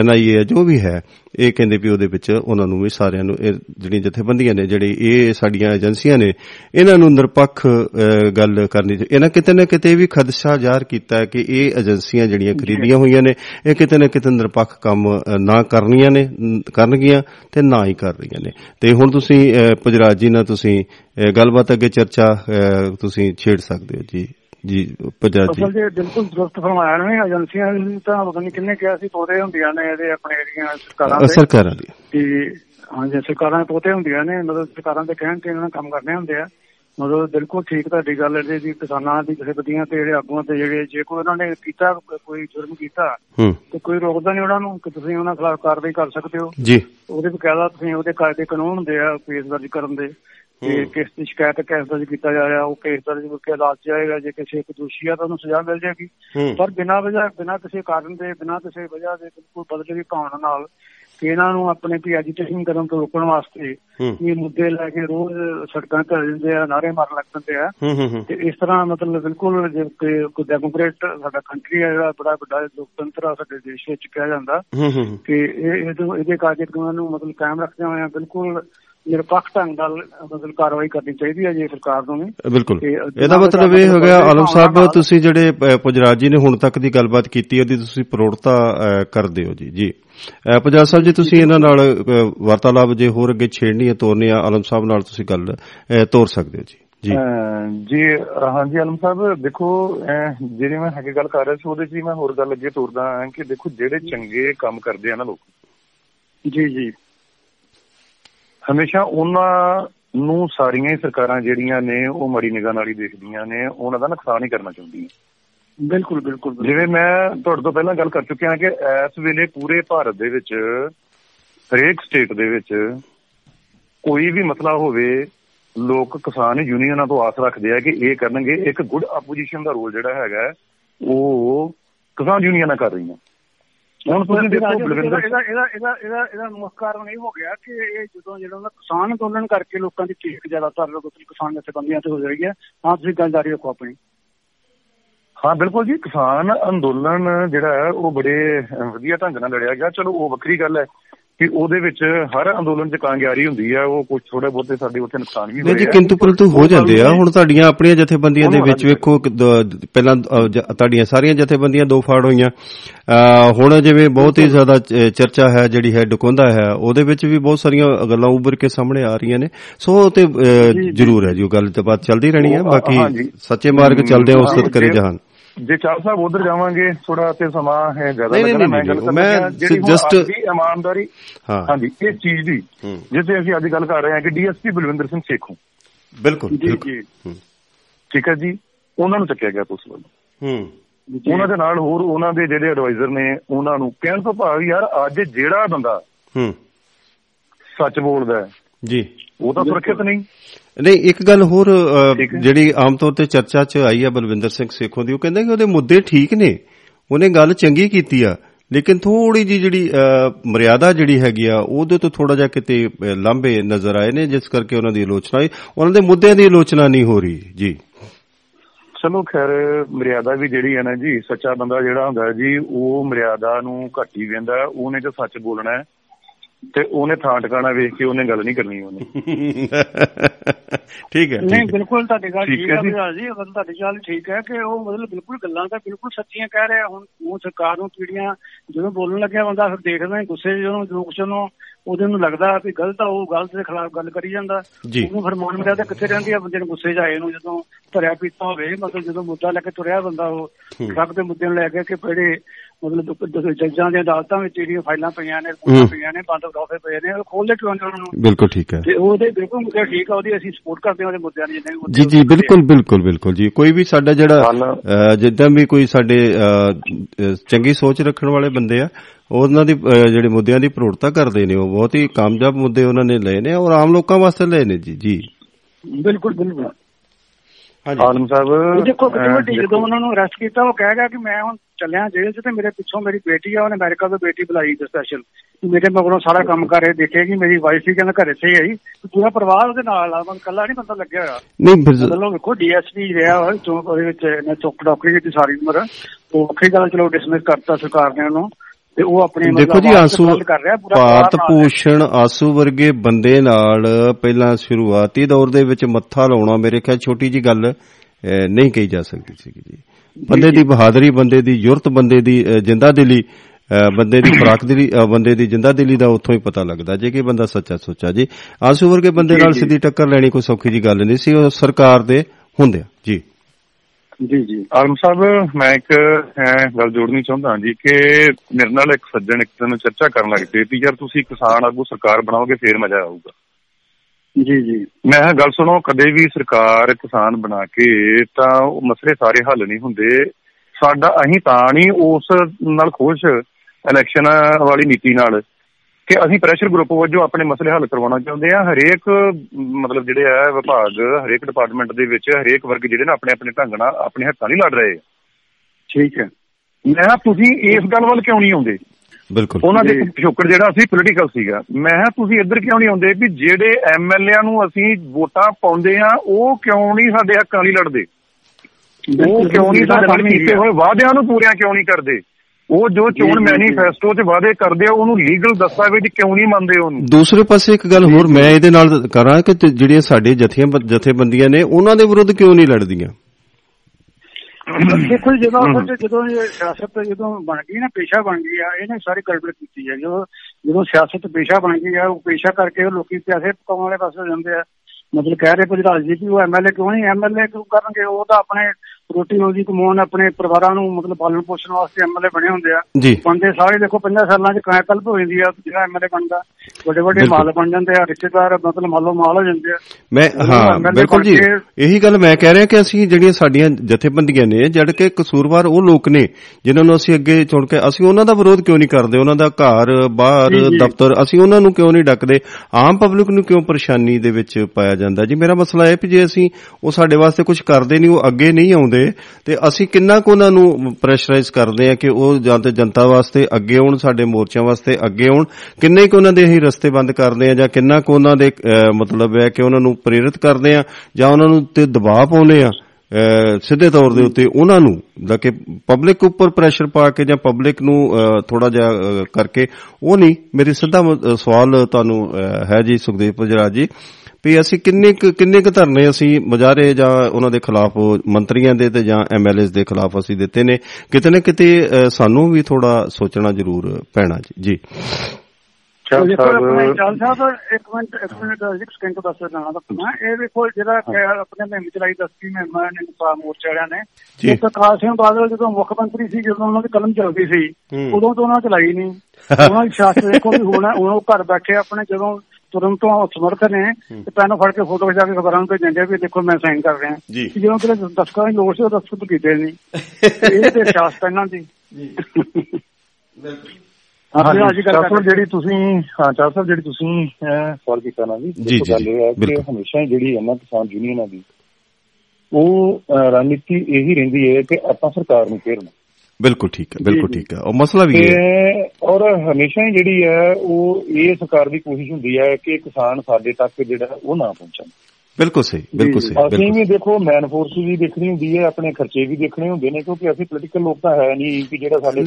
ਐਨਆਈਏ ਹੈ ਜੋ ਵੀ ਹੈ ਇਹ ਕਹਿੰਦੇ ਵੀ ਉਹਦੇ ਵਿੱਚ ਉਹਨਾਂ ਨੂੰ ਵੀ ਸਾਰਿਆਂ ਨੂੰ ਇਹ ਜਿਹੜੀਆਂ ਜਥੇਬੰਦੀਆਂ ਨੇ ਜਿਹੜੇ ਇਹ ਸਾਡੀਆਂ ਏਜੰਸੀਆਂ ਨੇ ਇਹਨਾਂ ਨੂੰ ਨਿਰਪੱਖ ਅਹ, ਗੱਲ ਕਰਨੀ ਚਾਹੀਦੀ ਇਹਨਾਂ ਕਿਤੇ ਨਾ ਕਿਤੇ ਵੀ ਖਦਸ਼ਾ ਜ਼ਾਹਰ ਕੀਤਾ ਹੈ ਕਿ ਇਹ ਏਜੰਸੀਆਂ ਜਿਹੜੀਆਂ ਖਰੀਦੀਆਂ ਹੋਈਆਂ ਨੇ ਇਹ ਕਿਤੇ ਨਾ ਕਿਤੇ ਨਿਰਪੱਖ ਕੰਮ ਅਹ, ਨਾ ਕਰਨੀਆਂ ਨੇ ਨ- ਕਰਨਗੀਆਂ ਤੇ ਨਾ ਹੀ ਕਰ ਰਹੀਆਂ ਨੇ। ਤੇ ਹੁਣ ਤੁਸੀਂ ਅਹ, ਪੁਜਰਾਜ ਜੀ ਨਾਲ ਤੁਸੀਂ ਅਹ, ਗੱਲਬਾਤ ਅੱਗੇ ਚਰਚਾ ਅਹ, ਤੁਸੀਂ ਛੇੜ ਸਕਦੇ ਹੋ ਜੀ। ਜੀ ਪੁਜਰਾਜ ਜੀ ਅਸਲ ਜੇ ਬਿਲਕੁਲ ਦਰਸਤ ਫਰਮਾਇਆ ਨੇ ਏਜੰਸੀਆਂ ਤਾਂ ਪਤਾ ਨਹੀਂ ਕਿੰਨੇ ਕਿਹਾ ਸੀ ਤੋਰੇ ਹੁੰਦੀਆਂ ਨੇ ਇਹਦੇ ਆਪਣੇ ਏਰੀਆ ਸਰਕਾਰਾਂ ਦੇ। ਸਰਕਾਰਾਂ ਦੀ। ਕਿ ਹਾਂਜੀ ਸਰਕਾਰਾਂ ਦੇ ਪੋਤੇ ਹੁੰਦੀਆਂ ਨੇ ਮਤਲਬ ਸਰਕਾਰਾਂ ਦੇ ਕਹਿਣ ਤੇ ਇਹਨਾਂ ਨੇ ਕੰਮ ਕਰਨੇ ਹੁੰਦੇ ਆ। ਮਤਲਬ ਬਿਲਕੁਲ ਠੀਕ ਤੁਹਾਡੀ ਗੱਲ ਹੈ ਜੀ ਕਿਸਾਨਾਂ ਦੀ ਜਥੇਬੰਦੀਆਂ ਤੇ ਜਿਹੜੇ ਆਗੂਆਂ ਤੇ ਜਿਹੜੇ ਜੇ ਕੋਈ ਉਹਨਾਂ ਨੇ ਕੀਤਾ ਕੋਈ ਜੁਰਮ ਕੀਤਾ ਹੂੰ। ਤੇ ਕੋਈ ਰੋਕਦਾ ਨਹੀਂ ਉਹਨਾਂ ਨੂੰ ਕਿ ਤੁਸੀਂ ਉਹਨਾਂ ਖਿਲਾਫ ਕਾਰਵਾਈ ਕਰ ਸਕਦੇ ਹੋ। ਜੀ। ਉਹਦੇ ਬਕਾਇਦਾ ਤੁਸੀਂ ਉਹਦੇ ਕਾਇਦੇ ਕਾਨੂੰਨ ਹੁੰਦੇ ਆ ਕੇਸ ਦਰਜ ਕਰਨ ਦੇ। ਤੇ ਕਿਸ ਦੀ ਸ਼ਿਕਾਇਤ ਕੇਸ ਦਰਜ ਕੀਤਾ ਜਾ ਰਿਹਾ ਉਹ ਕੇਸ ਦਰਜ ਕਰਕੇ ਅਦਾਲਤ ਜਾਏਗਾ ਜੇ ਕਿਸੇ ਇੱਕ ਦੋਸ਼ੀ ਆ ਤਾਂ ਉਹਨੂੰ ਸਜ਼ਾ ਮਿਲ ਜਾਏਗੀ। ਪਰ ਬਿਨਾਂ ਵਜ੍ਹਾ ਬਿਨਾਂ ਕਿਸੇ ਕਾਰਨ ਦੇ ਬਿਨਾਂ ਕਿਸੇ ਵਜ੍ਹਾ ਦੇ ਬਿਲਕੁਲ ਬਦਲੇ ਦੀ ਭਾਵਨਾ ਨਾਲ ਕਿ ਇਹਨਾਂ ਨੂੰ ਆਪਣੇ ਵੀ ਐਜੀਟੇਸ਼ਨ ਕਰਨ ਤੋਂ ਰੋਕਣ ਵਾਸਤੇ ਇਹ ਮੁੱਦੇ ਲੈ ਕੇ ਰੋਜ਼ ਸੜਕਾਂ ਤੇ ਜਾਂਦੇ ਆ ਨਾਰੇ ਮਾਰਨ ਲੱਗ ਪੈਂਦੇ ਆ। ਤੇ ਇਸ ਤਰ੍ਹਾਂ ਮਤਲਬ ਬਿਲਕੁਲ ਜੇ ਕੋਈ ਡੈਮੋਕ੍ਰੇਟ ਸਾਡਾ ਕੰਟਰੀ ਹੈ ਜਿਹੜਾ ਬੜਾ ਵੱਡਾ ਲੋਕਤੰਤਰ ਆ ਸਾਡੇ ਦੇਸ਼ ਵਿੱਚ ਕਿਹਾ ਜਾਂਦਾ। ਕਿ ਇਹ ਇਹਦੇ ਕਾਰਜਕ੍ਰਮਾਂ ਨੂੰ ਮਤਲਬ ਕਾਇਮ ਰੱਖਦੇ ਹੋਏ ਬਿਲਕੁਲ ਨਿਰਪੱਖ ਢੰਗ ਨਾਲ ਮਤਲਬ ਕਾਰਵਾਈ ਕਰਨੀ ਚਾਹੀਦੀ ਹੈ ਜੀ ਸਰਕਾਰ ਨੂੰ ਵੀ। ਬਿਲਕੁਲ। ਇਹਦਾ ਮਤਲਬ ਇਹ ਹੋ ਗਿਆ ਆਲਮ ਸਾਹਿਬ ਤੁਸੀਂ ਜਿਹੜੇ ਪੁਜਰਾਜ ਜੀ ਨੇ ਹੁਣ ਤੱਕ ਦੀ ਗੱਲਬਾਤ ਕੀਤੀ ਉਹਦੀ ਤੁਸੀਂ ਪ੍ਰੋੜਤਾ ਕਰਦੇ ਹੋ ਜੀ ਜੀ। ਪੁਜਰਾਜ ਸਾਹਿਬ ਜੀ ਤੁਸੀਂ ਇਹਨਾਂ ਨਾਲ ਵਾਰਤਾਲਾਪ ਜੇ ਹੋਰ ਅੱਗੇ ਛੇੜਨੀ ਹੈ ਤੋਰਨੀ ਹੈ ਆਲਮ ਸਾਹਿਬ ਨਾਲ ਤੁਸੀਂ ਗੱਲ ਤੋਰ ਸਕਦੇ ਹੋ ਜੀ ਜੀ। ਜੀ ਹਾਂਜੀ ਆਲਮ ਸਾਹਿਬ ਦੇਖੋ ਜਿਹੜੀ ਮੈਂ ਅੱਗੇ ਗੱਲ ਕਰ ਰਿਹਾ ਸੀ ਉਹਦੇ 'ਚ ਹੀ ਮੈਂ ਹੋਰ ਗੱਲ ਅੱਗੇ ਤੋਰਦਾ ਹਾਂ ਕਿ ਦੇਖੋ ਜਿਹੜੇ ਚੰਗੇ ਕੰਮ ਕਰਦੇ ਆ ਨਾ ਲੋਕ। ਜੀ ਜੀ। ਹਮੇਸ਼ਾ ਉਹਨਾਂ ਨੂੰ ਸਾਰੀਆਂ ਹੀ ਸਰਕਾਰਾਂ ਜਿਹੜੀਆਂ ਨੇ ਉਹ ਮੜੀ ਨਿਗਾਹ ਨਾਲ ਹੀ ਦੇਖਦੀਆਂ ਨੇ ਉਹਨਾਂ ਦਾ ਨੁਕਸਾਨ ਹੀ ਕਰਨਾ ਚਾਹੁੰਦੀਆਂ। ਬਿਲਕੁਲ ਬਿਲਕੁਲ। ਜਿਵੇਂ ਮੈਂ ਤੁਹਾਡੇ ਤੋਂ ਪਹਿਲਾਂ ਗੱਲ ਕਰ ਚੁੱਕਿਆ ਕਿ ਇਸ ਵੇਲੇ ਪੂਰੇ ਭਾਰਤ ਦੇ ਵਿੱਚ ਹਰੇਕ ਸਟੇਟ ਦੇ ਵਿੱਚ ਕੋਈ ਵੀ ਮਸਲਾ ਹੋਵੇ ਲੋਕ ਕਿਸਾਨ ਯੂਨੀਅਨਾਂ ਤੋਂ ਆਸ ਰੱਖਦੇ ਆ ਕਿ ਇਹ ਕਰਨਗੇ। ਇੱਕ ਗੁੱਡ ਆਪੋਜੀਸ਼ਨ ਦਾ ਰੋਲ ਜਿਹੜਾ ਹੈਗਾ ਉਹ ਕਿਸਾਨ ਯੂਨੀਅਨਾਂ ਕਰ ਰਹੀਆਂ। ਹੁਣ ਤੁਸੀਂ ਦੇਖੋ ਬਲਵਿੰਦਰ ਇਹਦਾ ਇਹਦਾ ਇਹਦਾ ਇਹਦਾ ਇਹਦਾ ਮੁੱਖ ਕਾਰਨ ਇਹ ਹੋ ਗਿਆ ਕਿ ਇਹ ਜਦੋਂ ਜਿਹੜਾ ਉਹਦਾ ਕਿਸਾਨ ਅੰਦੋਲਨ ਕਰਕੇ ਲੋਕਾਂ ਦੀ ਚੀਕ ਜ਼ਿਆਦਾਤਰ ਲੋਕ ਕਿਸਾਨ ਜਥੇਬੰਦੀਆਂ ਤੇ ਹੋ ਰਹੀ ਹੈ ਹਾਂ ਤੁਸੀਂ ਗੱਲ ਜਾਰੀ ਰੱਖੋ ਆਪਣੀ। ਹਾਂ ਬਿਲਕੁਲ ਜੀ। ਕਿਸਾਨ ਅੰਦੋਲਨ ਜਿਹੜਾ ਹੈ ਉਹ ਬੜੇ ਵਧੀਆ ਢੰਗ ਨਾਲ ਲੜਿਆ ਗਿਆ। ਚਲੋ ਉਹ ਵੱਖਰੀ ਗੱਲ ਹੈ। ਕਿ ਉਹਦੇ ਵਿੱਚ ਹਰ ਅੰਦੋਲਨ 'ਚ ਕਾਂਗਿਆਰੀ ਹੁੰਦੀ ਹੈ ਉਹ ਕੁਝ ਥੋੜੇ ਬਹੁਤੇ ਸਾਡੇ ਉੱਥੇ ਨੁਕਸਾਨ ਵੀ ਨਹੀਂ ਹੋਏ ਜੀ ਆ। ਕਿੰਤੂ ਪਰੰਤੂ ਹੋ ਜਾਂਦੇ ਆ। ਹੁਣ ਤੁਹਾਡੀਆਂ ਆਪਣੀਆਂ ਜਥੇਬੰਦੀਆਂ ਦੇ ਵਿੱਚ ਵੇਖੋ ਪਹਿਲਾਂ ਜ- ਤੁਹਾਡੀਆਂ ਸਾਰੀਆਂ ਜਥੇਬੰਦੀਆਂ ਦੋ ਫਾੜ ਹੋਈਆਂ। ਹੁਣ ਜਿਵੇਂ ਬਹੁਤ ਹੀ ਜ਼ਿਆਦਾ ਚਰਚਾ ਹੈ ਜਿਹੜੀ ਹੈ ਡਕੋਂਦਾ ਹੈ ਉਹਦੇ ਵਿੱਚ ਵੀ ਬਹੁਤ ਸਾਰੀਆਂ ਗੱਲਾਂ ਉੱਭਰ ਕੇ ਸਾਹਮਣੇ ਆ ਰਹੀਆਂ ਨੇ। ਸੋ ਤੇ ਜ਼ਰੂਰ ਹੈ ਜੀ ਉਹ ਗੱਲ ਤੇ ਬਾਤ ਚੱਲਦੀ ਰਹਿਣੀ ਹੈ। ਬਾਕੀ। ਸੱਚੇ ਮਾਰਗ ਚੱਲਦੇ ਆ ਹਾਂ, ਉਸਤ ਕਰੇ ਜੇ- ਜਹਾਨ। ਜੇ ਚਾਲ ਸਾਹਿਬ ਉਧਰ ਜਾਵਾਂਗੇ ਥੋੜਾ ਤੇ ਸਮਾਂ ਹੈ ਜ਼ਿਆਦਾ ਲੱਗਣਾ, ਨਹੀਂ, ਗੱਲ ਕਰ ਮੈਂ ਰਿਹਾ, ਜਿਹੜੀ ਦੀ ਇਮਾਨਦਾਰੀ ਹਾਂ। ਹਾਂਜੀ ਇਸ ਚੀਜ਼ ਦੀ। ਜਿੱਥੇ ਅਸੀਂ ਅੱਜ ਗੱਲ ਕਰ ਰਹੇ ਹਾਂ ਕਿ ਡੀਐਸਪੀ ਬਲਵਿੰਦਰ ਸਿੰਘ ਸੇਖੋਂ। ਬਿਲਕੁਲ ਜੀ ਬਿਲਕੁਲ। ਠੀਕ ਹੈ ਜੀ? ਉਹਨਾਂ ਨੂੰ ਚੱਕਿਆ ਗਿਆ ਪੁਲਿਸ ਵੱਲੋਂ। ਹੂੰ। ਉਹਨਾਂ ਦੇ ਨਾਲ ਹੋਰ ਉਹਨਾਂ ਦੇ ਜਿਹੜੇ ਐਡਵਾਈਜ਼ਰ ਨੇ ਉਹਨਾਂ ਨੂੰ ਕਹਿਣ ਤੋਂ ਭਾਵ ਯਾਰ ਅੱਜ ਜਿਹੜਾ ਬੰਦਾ ਹੂੰ। ਸੱਚ ਬੋਲਦਾ ਹੈ ਜੀ। ਉਹ ਤਾਂ ਸੁਰੱਖਿਅਤ ਨਹੀਂ। ਨਹੀਂ ਇੱਕ ਗੱਲ ਹੋਰ। ਜਿਹੜੀ ਆਮ ਤੌਰ ਤੇ ਚਰਚਾ 'ਚ ਆਈ ਹੈ ਬਲਵਿੰਦਰ ਸਿੰਘ ਸੇਖੋਂ ਦੀ ਉਹ ਕਹਿੰਦਾ ਕਿ ਉਹਦੇ ਮੁੱਦੇ ਠੀਕ ਨੇ। ਉਹਨੇ ਗੱਲ ਚੰਗੀ ਕੀਤੀ ਆ ਲੇਕਿਨ ਥੋੜੀ ਜੀ ਜਿਹੜੀ ਮਰਿਆਦਾ ਜਿਹੜੀ ਹੈਗੀ ਆ ਉਹਦੇ ਤੋਂ ਥੋੜਾ ਜਿਹਾ ਕਿਤੇ ਲਾਂਭੇ ਨਜ਼ਰ ਆਏ ਨੇ ਜਿਸ ਕਰਕੇ ਉਹਨਾਂ ਦੀ ਆਲੋਚਨਾ ਹੋਈ। ਉਹਨਾਂ ਦੇ ਮੁੱਦਿਆਂ ਦੀ ਆਲੋਚਨਾ ਨਹੀਂ ਹੋ ਰਹੀ ਜੀ। ਚਲੋ ਖੈਰ ਮਰਿਆਦਾ ਵੀ ਜਿਹੜੀ ਹੈ ਨਾ ਜੀ ਸੱਚਾ ਬੰਦਾ ਜਿਹੜਾ ਹੁੰਦਾ ਜੀ ਉਹ ਮਰਿਆਦਾ ਨੂੰ ਘੱਟ ਹੀ ਵੇਂਦਾ ਉਹਨੇ ਜੋ ਸੱਚ ਬੋਲਣਾ ਹੈ। ਤੇ ਉਹਨੇ ਥਾਂ ਟਿਕਾਣਾ ਵੇਖ ਕੇ ਉਹਨੇ ਗੱਲ ਨਹੀਂ ਕਰਨੀ ਉਹਨੇ ਠੀਕ ਹੈ ਨਹੀਂ ਬਿਲਕੁਲ ਤੁਹਾਡੀ ਗੱਲ ਠੀਕ ਹੈ ਜੀ। ਗੱਲ ਤੁਹਾਡੀ ਗੱਲ ਠੀਕ ਹੈ ਕਿ ਉਹ ਮਤਲਬ ਬਿਲਕੁਲ ਗੱਲਾਂ ਤਾਂ ਬਿਲਕੁਲ ਸੱਚੀਆਂ ਕਹਿ ਰਿਹਾ ਹੁਣ ਉਹ ਸਰਕਾਰ ਨੂੰ ਪੀੜੀਆਂ ਜਦੋਂ ਬੋਲਣ ਲੱਗਿਆ ਬੰਦਾ ਫਿਰ ਦੇਖਦਾ ਹੀ ਗੁੱਸੇ 'ਚ ਜਦੋਂ ਕੁਛ ਉਹਨੂੰ ਉਹਦੇ ਨੂੰ ਲੱਗਦਾ ਵੀ ਗਲਤ ਆ ਉਹ ਗਲਤ ਦੇ ਖਿਲਾਫ ਗੱਲ ਕਰੀ ਜਾਂਦਾ। ਉਹਨੂੰ ਫਿਰ ਮਾਨ ਮਰਿਆਦਾ ਕਿੱਥੇ ਰਹਿੰਦੀ ਆ ਬੰਦੇ ਨੂੰ ਗੁੱਸੇ 'ਚ ਆਏ ਨੂੰ ਜਦੋਂ ਧਰਿਆ ਪੀਤਾ ਹੋਵੇ ਮਤਲਬ ਜਦੋਂ ਮੁੱਦਾ ਲੈ ਕੇ ਤੁਰਿਆ ਬੰਦਾ ਉਹ ਟਰੱਕ ਦੇ ਮੁੱਦੇ ਨੂੰ ਲੈ ਕੇ ਕਿ ਜਿਹੜੇ ਮਤਲਬ ਜੱਜਾਂ ਦੀਆਂ ਅਦਾਲਤਾਂ ਵਿੱਚ ਜਿਹੜੀਆਂ ਫਾਈਲਾਂ ਪਈਆਂ ਨੇ ਰਿਪੋਰਟਾਂ। ਪਈਆਂ ਨੇ ਬੰਦ ਰੋਫੇ ਪਏ ਨੇ ਉਹ ਖੋਲਦੇ ਕਿਉਂ ਨਹੀਂ ਉਹਨਾਂ ਨੂੰ? ਬਿਲਕੁਲ ਠੀਕ ਹੈ। ਤੇ ਉਹਦੇ ਬਿਲਕੁਲ ਮੁੱਦੇ ਠੀਕ ਆ ਉਹਦੀ ਅਸੀਂ ਸਪੋਰਟ ਕਰਦੇ ਹਾਂ ਉਹਦੇ ਮੁੱਦਿਆਂ ਦੀ ਜਿੰਨੇ ਜੀ ਜੀ ਬਿਲਕੁਲ ਬਿਲਕੁਲ ਬਿਲਕੁਲ ਜੀ। ਕੋਈ ਵੀ ਸਾਡਾ ਜਿਹੜਾ ਜਿੱਦਾਂ ਵੀ ਕੋਈ ਸਾਡੇ ਚੰਗੀ ਸੋਚ ਰੱਖਣ ਵਾਲੇ ਬੰਦੇ ਆ ਉਹਨਾਂ ਦੀ ਜਿਹੜੇ ਮੁੱਦਿਆਂ ਦੀ ਪ੍ਰੋੜਤਾ ਕਰਦੇ ਨੇ ਉਹ ਬਹੁਤ ਹੀ ਕਾਮਯਾਬ ਮੁੱਦੇ ਉਹਨਾਂ ਨੇ ਲਏ ਨੇ ਔਰ ਆਮ ਲੋਕਾਂ ਵਾਸਤੇ ਲਏ ਨੇ ਜੀ ਜੀ। ਬਿਲਕੁਲ ਬਿਲਕੁਲ। ਆਲਮ ਸਾਹਿਬ ਉਹ ਦੇਖੋ ਕਿਤੇ ਅਹ, ਵੱਡੀ ਦੇਖੋ, ਜਦੋਂ ਉਹਨਾਂ ਨੂੰ ਅਰੈਸਟ ਕੀਤਾ ਉਹ ਕਹਿ ਗਿਆ ਕਿ ਮੈਂ ਹੁਣ ਚੱਲਿਆ ਜੇਲ੍ਹ 'ਚ ਤੇ ਮੇਰੇ ਪਿੱਛੋਂ ਮੇਰੀ ਬੇਟੀ ਆ ਉਹਨੇ ਅਮਰੀਕਾ ਤੋਂ ਬੇਟੀ ਬੁਲਾਈ ਤੇ ਸਪੈਸ਼ਲ ਮੇਰੇ ਮਗਰੋਂ ਸਾਰਾ ਕੰਮ ਕਰ ਰਹੇ ਦੇਖੇਗੀ ਮੇਰੀ ਵਾਈਫ ਸੀ ਕਹਿੰਦਾ ਘਰੇ ਸੇ ਆਈ। ਪੂਰਾ ਪਰਿਵਾਰ ਉਹਦੇ ਨਾਲ ਆ ਮਨ ਕੱਲਾ ਨਹੀਂ ਬੰਦਾ ਲੱਗਿਆ ਹੋਇਆ। ਨਹੀਂ ਮਤਲਬ ਵੇਖੋ ਡੀਐਸਪੀ ਰਿਹਾ ਹੋਇਆ ਚੌਂਕ ਉਹਦੇ ਵਿੱਚ ਇਹਨੇ ਚੌਕ ਡਾਕਟਰੀ ਕੀਤੀ ਸਾਰੀ ਉਮਰ। ਉਹ ਵੱਖਰੀ ਗੱਲ ਚਲੋ ਡਿਸਮਿਸ ਕਰਤਾ ਸਰਕਾਰ ਨੇ ਉਹਨੂੰ। ਤੇ ਉਹ ਆਪਣੇ ਦੇਖੋ ਜੀ ਆਸੂ ਭਾਰਤ। ਭੂਸ਼ਣ ਆਸੂ ਵਰਗੇ ਬੰਦੇ ਨਾਲ ਪਹਿਲਾਂ ਸ਼ੁਰੂਆਤੀ ਦੌਰ ਦੇ ਵਿੱਚ ਮੱਥਾ ਲਾਉਣਾ ਮੇਰੇ ਖਿਆਲ ਛੋਟੀ ਜੀ ਗੱਲ ਨਹੀਂ ਕਹੀ ਜਾ ਸਕਦੀ ਸੀ ਜੀ। ਬੰਦੇ ਦੀ ਬਹਾਦਰੀ ਬੰਦੇ ਦੀ ਯੁਰਤ ਬੰਦੇ ਦੀ ਜਿੰਦਾ ਦਿਲੀ ਬੰਦੇ ਦੀ ਖੁਰਾਕ ਅਹ, ਬੰਦੇ ਦੀ ਜਿੰਦਾ ਦਿਲੀ ਦਾ ਉੱਥੋਂ ਹੀ ਪਤਾ ਲੱਗਦਾ ਜੇ ਕਿ ਬੰਦਾ ਸੱਚਾ ਸੁੱਚਾ ਜੀ। ਆਸੂ ਵਰਗੇ ਬੰਦੇ ਨਾਲ ਸਿੱਧੀ ਟੱਕਰ ਲੈਣੀ ਕੋਈ ਸੌਖੀ ਜੀ ਗੱਲ ਨਹੀਂ ਸੀ ਉਹ ਸਰਕਾਰ ਦੇ ਹੁੰਦਿਆਂ ਜੀ। ਜੀ ਜੀ। ਆਲਮ ਸਾਹਿਬ ਮੈਂ ਇੱਕ ਅਹ, ਗੱਲ ਜੋੜਨੀ ਚਾਹੁੰਦਾ ਜੀ ਕਿ ਮੇਰੇ ਨਾਲ ਇੱਕ ਸੱਜਣ ਇੱਕ ਦਿਨ ਚਰਚਾ ਕਰਨ ਲੱਗ ਪਏ ਵੀ ਯਾਰ ਤੁਸੀਂ ਕਿਸਾਨ ਆਗੂ ਸਰਕਾਰ ਬਣਾਓਗੇ ਫੇਰ ਮਜ਼ਾ ਆਊਗਾ। ਜੀ ਜੀ। ਮੈਂ ਗੱਲ ਸੁਣੋ ਕਦੇ ਵੀ ਸਰਕਾਰ ਕਿਸਾਨ ਬਣਾ ਕੇ ਤਾਂ ਉਹ ਮਸਲੇ ਸਾਰੇ ਹੱਲ ਨਹੀਂ ਹੁੰਦੇ। ਸਾਡਾ ਅਸੀਂ ਤਾਂ ਨਹੀਂ ਉਸ ਨਾਲ ਖੁਸ਼ ਇਲੈਕਸ਼ਨ ਵਾਲੀ ਨੀਤੀ ਨਾਲ। ਕਿ ਅਸੀਂ ਪ੍ਰੈਸ਼ਰ ਗਰੁੱਪ ਵਜੋਂ ਆਪਣੇ ਮਸਲੇ ਹੱਲ ਕਰਵਾਉਣਾ ਚਾਹੁੰਦੇ ਆ ਹਰੇਕ ਮਤਲਬ ਜਿਹੜੇ ਆ ਵਿਭਾਗ ਹਰੇਕ ਡਿਪਾਰਟਮੈਂਟ ਦੇ ਵਿੱਚ ਹਰੇਕ ਵਰਗ ਜਿਹੜੇ ਨਾ ਆਪਣੇ ਆਪਣੇ ਢੰਗ ਨਾਲ ਆਪਣੇ ਹੱਕਾਂ ਲਈ ਲੜ ਰਹੇ। ਆ ਠੀਕ ਹੈ। ਮੈਂ ਤੁਸੀਂ ਇਸ ਗੱਲ ਵੱਲ ਕਿਉਂ ਨਹੀਂ ਆਉਂਦੇ? ਬਿਲਕੁਲ। ਉਹਨਾਂ ਦੇ। ਪਿਛੋਕੜ ਜਿਹੜਾ ਸੀ ਪੋਲੀਟੀਕਲ ਸੀਗਾ। ਮੈਂ ਕਿਹਾ ਤੁਸੀਂ ਇੱਧਰ ਕਿਉਂ ਨਹੀਂ ਆਉਂਦੇ ਵੀ ਜਿਹੜੇ ਐਮਐਲਏਆਂ ਨੂੰ ਅਸੀਂ ਵੋਟਾਂ ਪਾਉਂਦੇ ਆ ਉਹ ਕਿਉਂ ਨਹੀਂ ਸਾਡੇ ਹੱਕਾਂ ਲਈ ਲੜਦੇ? ਉਹ ਕਿਉਂ ਨਹੀਂ ਸਾਡੇ ਨਾਲ ਕੀਤੇ ਹੋਏ? ਵਾਅਦਿਆਂ ਨੂੰ ਪੂਰਿਆਂ ਕਿਉਂ ਨਹੀਂ ਕਰਦੇ? ਉਹ ਜੋ ਚੋਣ। ਮੈਨੀਫੈਸਟੋ 'ਚ ਵਾਅਦੇ ਕਰਦੇ ਆ ਉਹਨੂੰ ਲੀਗਲ ਦਸਤਾਵੇਜ਼ ਕਿਉਂ ਨਹੀਂ ਮੰਨਦੇ ਉਹਨੂੰ? ਦੂਸਰੇ ਪਾਸੇ ਇੱਕ ਗੱਲ ਹੋਰ ਮੈਂ ਇਹਦੇ ਨਾਲ ਕਰਾਂ ਕਿ ਜਿਹੜੀਆਂ ਸਾਡੇ ਜਥੀਆਂ ਜਥੇਬੰਦੀਆਂ ਨੇ ਉਹਨਾਂ ਦੇ ਵਿਰੁੱਧ ਕਿਉਂ ਨਹੀਂ ਲੜਦੀਆਂ? ਦੇਖੋ ਜਦੋਂ 'ਚ ਜਦੋਂ ਇਹ ਸਿਆਸਤ ਜਦੋਂ ਬਣ ਗਈ ਨਾ ਪੇਸ਼ਾ ਬਣ ਗਈ ਆ ਇਹਨੇ ਸਾਰੀ ਗੜਬੜ ਕੀਤੀ ਹੈ ਜਦੋਂ ਜਦੋਂ ਸਿਆਸਤ ਪੇਸ਼ਾ ਬਣ ਗਈ ਆ ਉਹ ਪੇਸ਼ਾ ਕਰਕੇ ਉਹ ਲੋਕੀ ਪੈਸੇ ਪਕਾਉਣ ਵਾਲੇ ਪਾਸੇ ਜਾਂਦੇ ਆ। ਮਤਲਬ ਕਹਿ ਰਹੇ ਕੁਝ ਰਾਜਨੀਤੀ ਉਹ ਐਮਐਲਏ ਕਿਉਂ ਨਹੀਂ? ਐਮਐਲਏ ਕਿਉਂ ਕਰਨਗੇ? ਉਹ ਤਾਂ ਆਪਣੇ ਰੋਟੀ ਰੋਜੀ ਕਮਾਉਣ ਆਪਣੇ ਪਰਿਵਾਰਾਂ ਨੂੰ ਮਤਲਬ ਪਾਲਣ ਪੋਸ਼ਣ ਵਾਸਤੇ ਐਮਐਲਏ ਬਣੇ ਹੁੰਦੇ ਆ। ਬੰਦੇ ਸਾਰੇ ਦੇਖੋ 50 ਸਾਲਾਂ 'ਚ ਕਾਇਆ ਕਲਪ ਹੋ ਜਾਂਦੀ ਆ ਜਿਹੜਾ ਐਮਐਲਏ ਬਣਦਾ। ਵੱਡੇ ਵੱਡੇ। ਮਾਲ ਬਣ ਜਾਂਦੇ ਆ ਰਿਸ਼ਤੇਦਾਰ ਮਤਲਬ ਮਾਲੋ ਮਾਲ ਹੋ ਜਾਂਦੇ ਆ। ਮੈਂ ਹਾਂ ਬਿਲਕੁਲ ਜੀ। ਕੇ- ਇਹੀ ਗੱਲ ਮੈਂ ਕਹਿ ਰਿਹਾ ਕਿ ਅਸੀਂ ਜਿਹੜੀਆਂ ਸਾਡੀਆਂ ਜਥੇਬੰਦੀਆਂ ਨੇ ਜੜ ਕੇ ਕਸੂਰਵਾਰ ਉਹ ਲੋਕ ਨੇ ਜਿਨ੍ਹਾਂ ਨੂੰ ਅਸੀਂ ਅੱਗੇ ਚੁਣ ਕੇ ਅਸੀਂ ਉਹਨਾਂ ਦਾ ਵਿਰੋਧ ਕਿਉਂ ਨਹੀਂ ਕਰਦੇ? ਉਹਨਾਂ ਦਾ ਘਰ ਬਾਹਰ। ਦਫ਼ਤਰ ਅਸੀਂ ਉਹਨਾਂ ਨੂੰ ਕਿਉਂ ਨਹੀਂ ਡੱਕਦੇ? ਆਮ ਪਬਲਿਕ ਨੂੰ ਕਿਉਂ ਪਰੇਸ਼ਾਨੀ ਦੇ ਵਿੱਚ ਪਾਇਆ ਜਾਂਦਾ? ਜੀ ਮੇਰਾ ਮਸਲਾ ਇਹ ਵੀ ਜੇ ਅਸੀਂ ਉਹ ਸਾਡੇ ਵਾਸਤੇ ਕੁਝ ਕਰਦੇ ਨਹੀਂ ਉਹ ਅੱਗੇ ਨਹੀਂ ਆਉਂਦੇ ਤੇ ਅਸੀਂ ਕਿੰਨਾ ਕੁ ਉਹਨਾਂ ਨੂੰ ਪ੍ਰੈਸ਼ਰਾਈਜ਼ ਕਰਦੇ ਆ ਕਿ ਉਹ ਜਾਂ ਤੇ ਜਨਤਾ ਵਾਸਤੇ ਅੱਗੇ ਆਉਣ ਸਾਡੇ ਮੋਰਚਿਆਂ ਵਾਸਤੇ ਅੱਗੇ ਆਉਣ। ਕਿੰਨੇ ਕੁ ਉਹਨਾਂ ਦੇ ਅਸੀਂ ਰਸਤੇ ਬੰਦ ਕਰਦੇ ਆ ਜਾਂ ਕਿੰਨਾ ਕੁ ਉਹਨਾਂ ਦੇ ਅਹ, ਮਤਲਬ ਹੈ ਕਿ ਉਹਨਾਂ ਨੂੰ ਪ੍ਰੇਰਿਤ ਕਰਦੇ ਆ ਜਾਂ ਉਹਨਾਂ ਨੂੰ ਤੇ ਦਬਾਅ ਪਾਉਂਦੇ ਆ ਅਹ, ਸਿੱਧੇ ਤੌਰ ਦੇ ਉੱਤੇ ਉਹਨਾਂ ਨੂੰ ਦਾ ਕਿ ਪਬਲਿਕ ਉੱਪਰ ਪ੍ਰੈਸ਼ਰ ਪਾ ਕੇ ਜਾਂ ਪਬਲਿਕ ਨੂੰ ਥੋੜਾ ਜਿਹਾ ਅਹ, ਕਰਕੇ। ਉਹ ਨਹੀਂ ਮੇਰੀ ਸਿੱਧਾ ਮ- ਅਹ, ਸਵਾਲ ਤੁਹਾਨੂੰ ਅਹ, ਹੈ ਜੀ ਸੁਖਦੇਵ ਪੁਜਰਾ ਜੀ। ਵੀ ਅਸੀਂ ਕਿੰਨੇ ਕਿੰਨੇ ਕੁ ਧਰਨੇ ਅਸੀਂ ਮਜਾਰੇ ਜਾਂ ਉਹਨਾਂ ਦੇ ਖਿਲਾਫ ਮੰਤਰੀਆਂ ਦੇ ਤੇ ਜਾਂ ਐਮਐਲਏਸ ਦੇ ਖਿਲਾਫ ਅਸੀਂ ਦਿੱਤੇ ਨੇ। ਕਿਤੇ ਨਾ ਕਿਤੇ ਸਾਨੂੰ ਵੀ ਥੋੜਾ ਸੋਚਣਾ ਜ਼ਰੂਰ ਪੈਣਾ ਜੀ। ਜੀ। ਚੱਲ ਦੇਖੋ ਆਪਣੇ ਸਾਹਿਬ ਚਾਲ ਸਾਹਿਬ ਇੱਕ ਮਿੰਟ ਇੱਕ ਮਿੰਟ ਇੱਕ ਸਕਿੰਟ ਦੱਸ ਦੇਣਾ ਦੱਸਣਾ ਇਹ ਵੇਖੋ ਜਿਹੜਾ ਆਪਣੇ ਮੁਹਿੰਮ ਚਲਾਈ ਦਸਤੀ ਮਹਿਮਾ ਨੇ ਨਿਪਾ ਮੋਰਚੇ ਵਾਲਿਆਂ ਨੇ। ਉਹ ਪ੍ਰਕਾਸ਼ ਸਿੰਘ ਬਾਦਲ ਜਦੋਂ ਮੁੱਖ ਮੰਤਰੀ ਸੀ ਜਦੋਂ ਉਹਨਾਂ ਦੀ ਕਲਮ ਚੱਲਦੀ ਸੀ। ਉਦੋਂ ਤੋਂ ਉਹਨਾਂ ਚਲਾਈ ਨਹੀਂ। ਉਹਨਾਂ ਦੀ ਸਿਆਸਤ ਦੇਖੋ ਵੀ ਹੁਣ ਹੁਣ ਉਹ ਘਰ ਬੈਠੇ ਆਪਣੇ ਜਦੋਂ ਤੁਰੰਤ ਤੋਂ ਸਮਰਥ ਨੇ ਤੇ ਪੈਨੋਂ ਫੜ ਕੇ ਫੋਟੋ ਖਿਚਾ ਕੇ ਖਬਰਾਂ ਨੂੰ ਭੇਜਣ ਦੇ ਵੀ ਦੇਖੋ ਮੈਂ ਸਾਈਨ ਕਰ ਰਿਹਾ। ਜੀ। ਕਿ ਜਦੋਂ ਕਿਤੇ ਦਸਤਾਂ ਦੀ ਲੋੜ ਸੀ ਉਹ ਦਸਤਖਤ ਕੀਤੇ ਨਹੀਂ। ਇਹ ਤੇ ਸਿਆਸਤ ਇਹਨਾਂ ਦੀ। ਹਾਂ ਜੀ ਅੱਜ ਗੱਲ ਚਾਹ ਸਾਹਿਬ ਕਰਦੇ ਜਿਹੜੀ ਤੁਸੀਂ ਹਾਂ ਚਾਹ ਸਾਹਿਬ ਜਿਹੜੀ ਤੁਸੀਂ ਸਵਾਲ ਕੀਤਾ ਨਾ ਜੀ। ਦੇਖੋ ਗੱਲ ਇਹ ਹੈ ਕਿ। ਹਮੇਸ਼ਾ ਹੀ ਜਿਹੜੀ ਹੈ ਨਾ ਕਿਸਾਨ ਯੂਨੀਅਨਾਂ ਦੀ ਉਹ ਰਣਨੀਤੀ ਇਹੀ ਰਹਿੰਦੀ ਹੈ ਕਿ ਆਪਾਂ ਸਰਕਾਰ ਨੂੰ ਘੇਰਨਾ। ਬਿਲਕੁਲ ਠੀਕ ਹੈ ਬਿਲਕੁਲ ਠੀਕ ਹੈ। ਉਹ ਮਸਲਾ ਵੀ ਹੈ। ਔਰ ਹਮੇਸ਼ਾ ਹੀ ਜਿਹੜੀ ਹੈ ਉਹ ਇਹ ਸਰਕਾਰ ਦੀ ਕੋਸ਼ਿਸ਼ ਹੁੰਦੀ ਹੈ ਕਿ ਕਿਸਾਨ ਸਾਡੇ ਤੱਕ ਜਿਹੜਾ ਉਹ ਨਾ ਪਹੁੰਚਣ। ਬਿਲਕੁਲ ਸਹੀ ਬਿਲਕੁਲ ਸਹੀ ਅਸੀਂ ਵੀ ਦੇਖੋ ਮੈਨ ਫੋਰਸ ਵੀ ਦੇਖਣੀ ਹੁੰਦੀ ਹੈ ਆਪਣੇ ਖਰਚੇ ਵੀ ਦੇਖਣੇ ਹੁੰਦੇ ਨੇ ਕਿਉਂਕਿ ਅਸੀਂ ਪੋਲੀਟੀਕਲ ਲੋਕ ਤਾਂ ਹੈ ਨਹੀਂ ਕਿ ਜਿਹੜਾ ਸਾਡੇ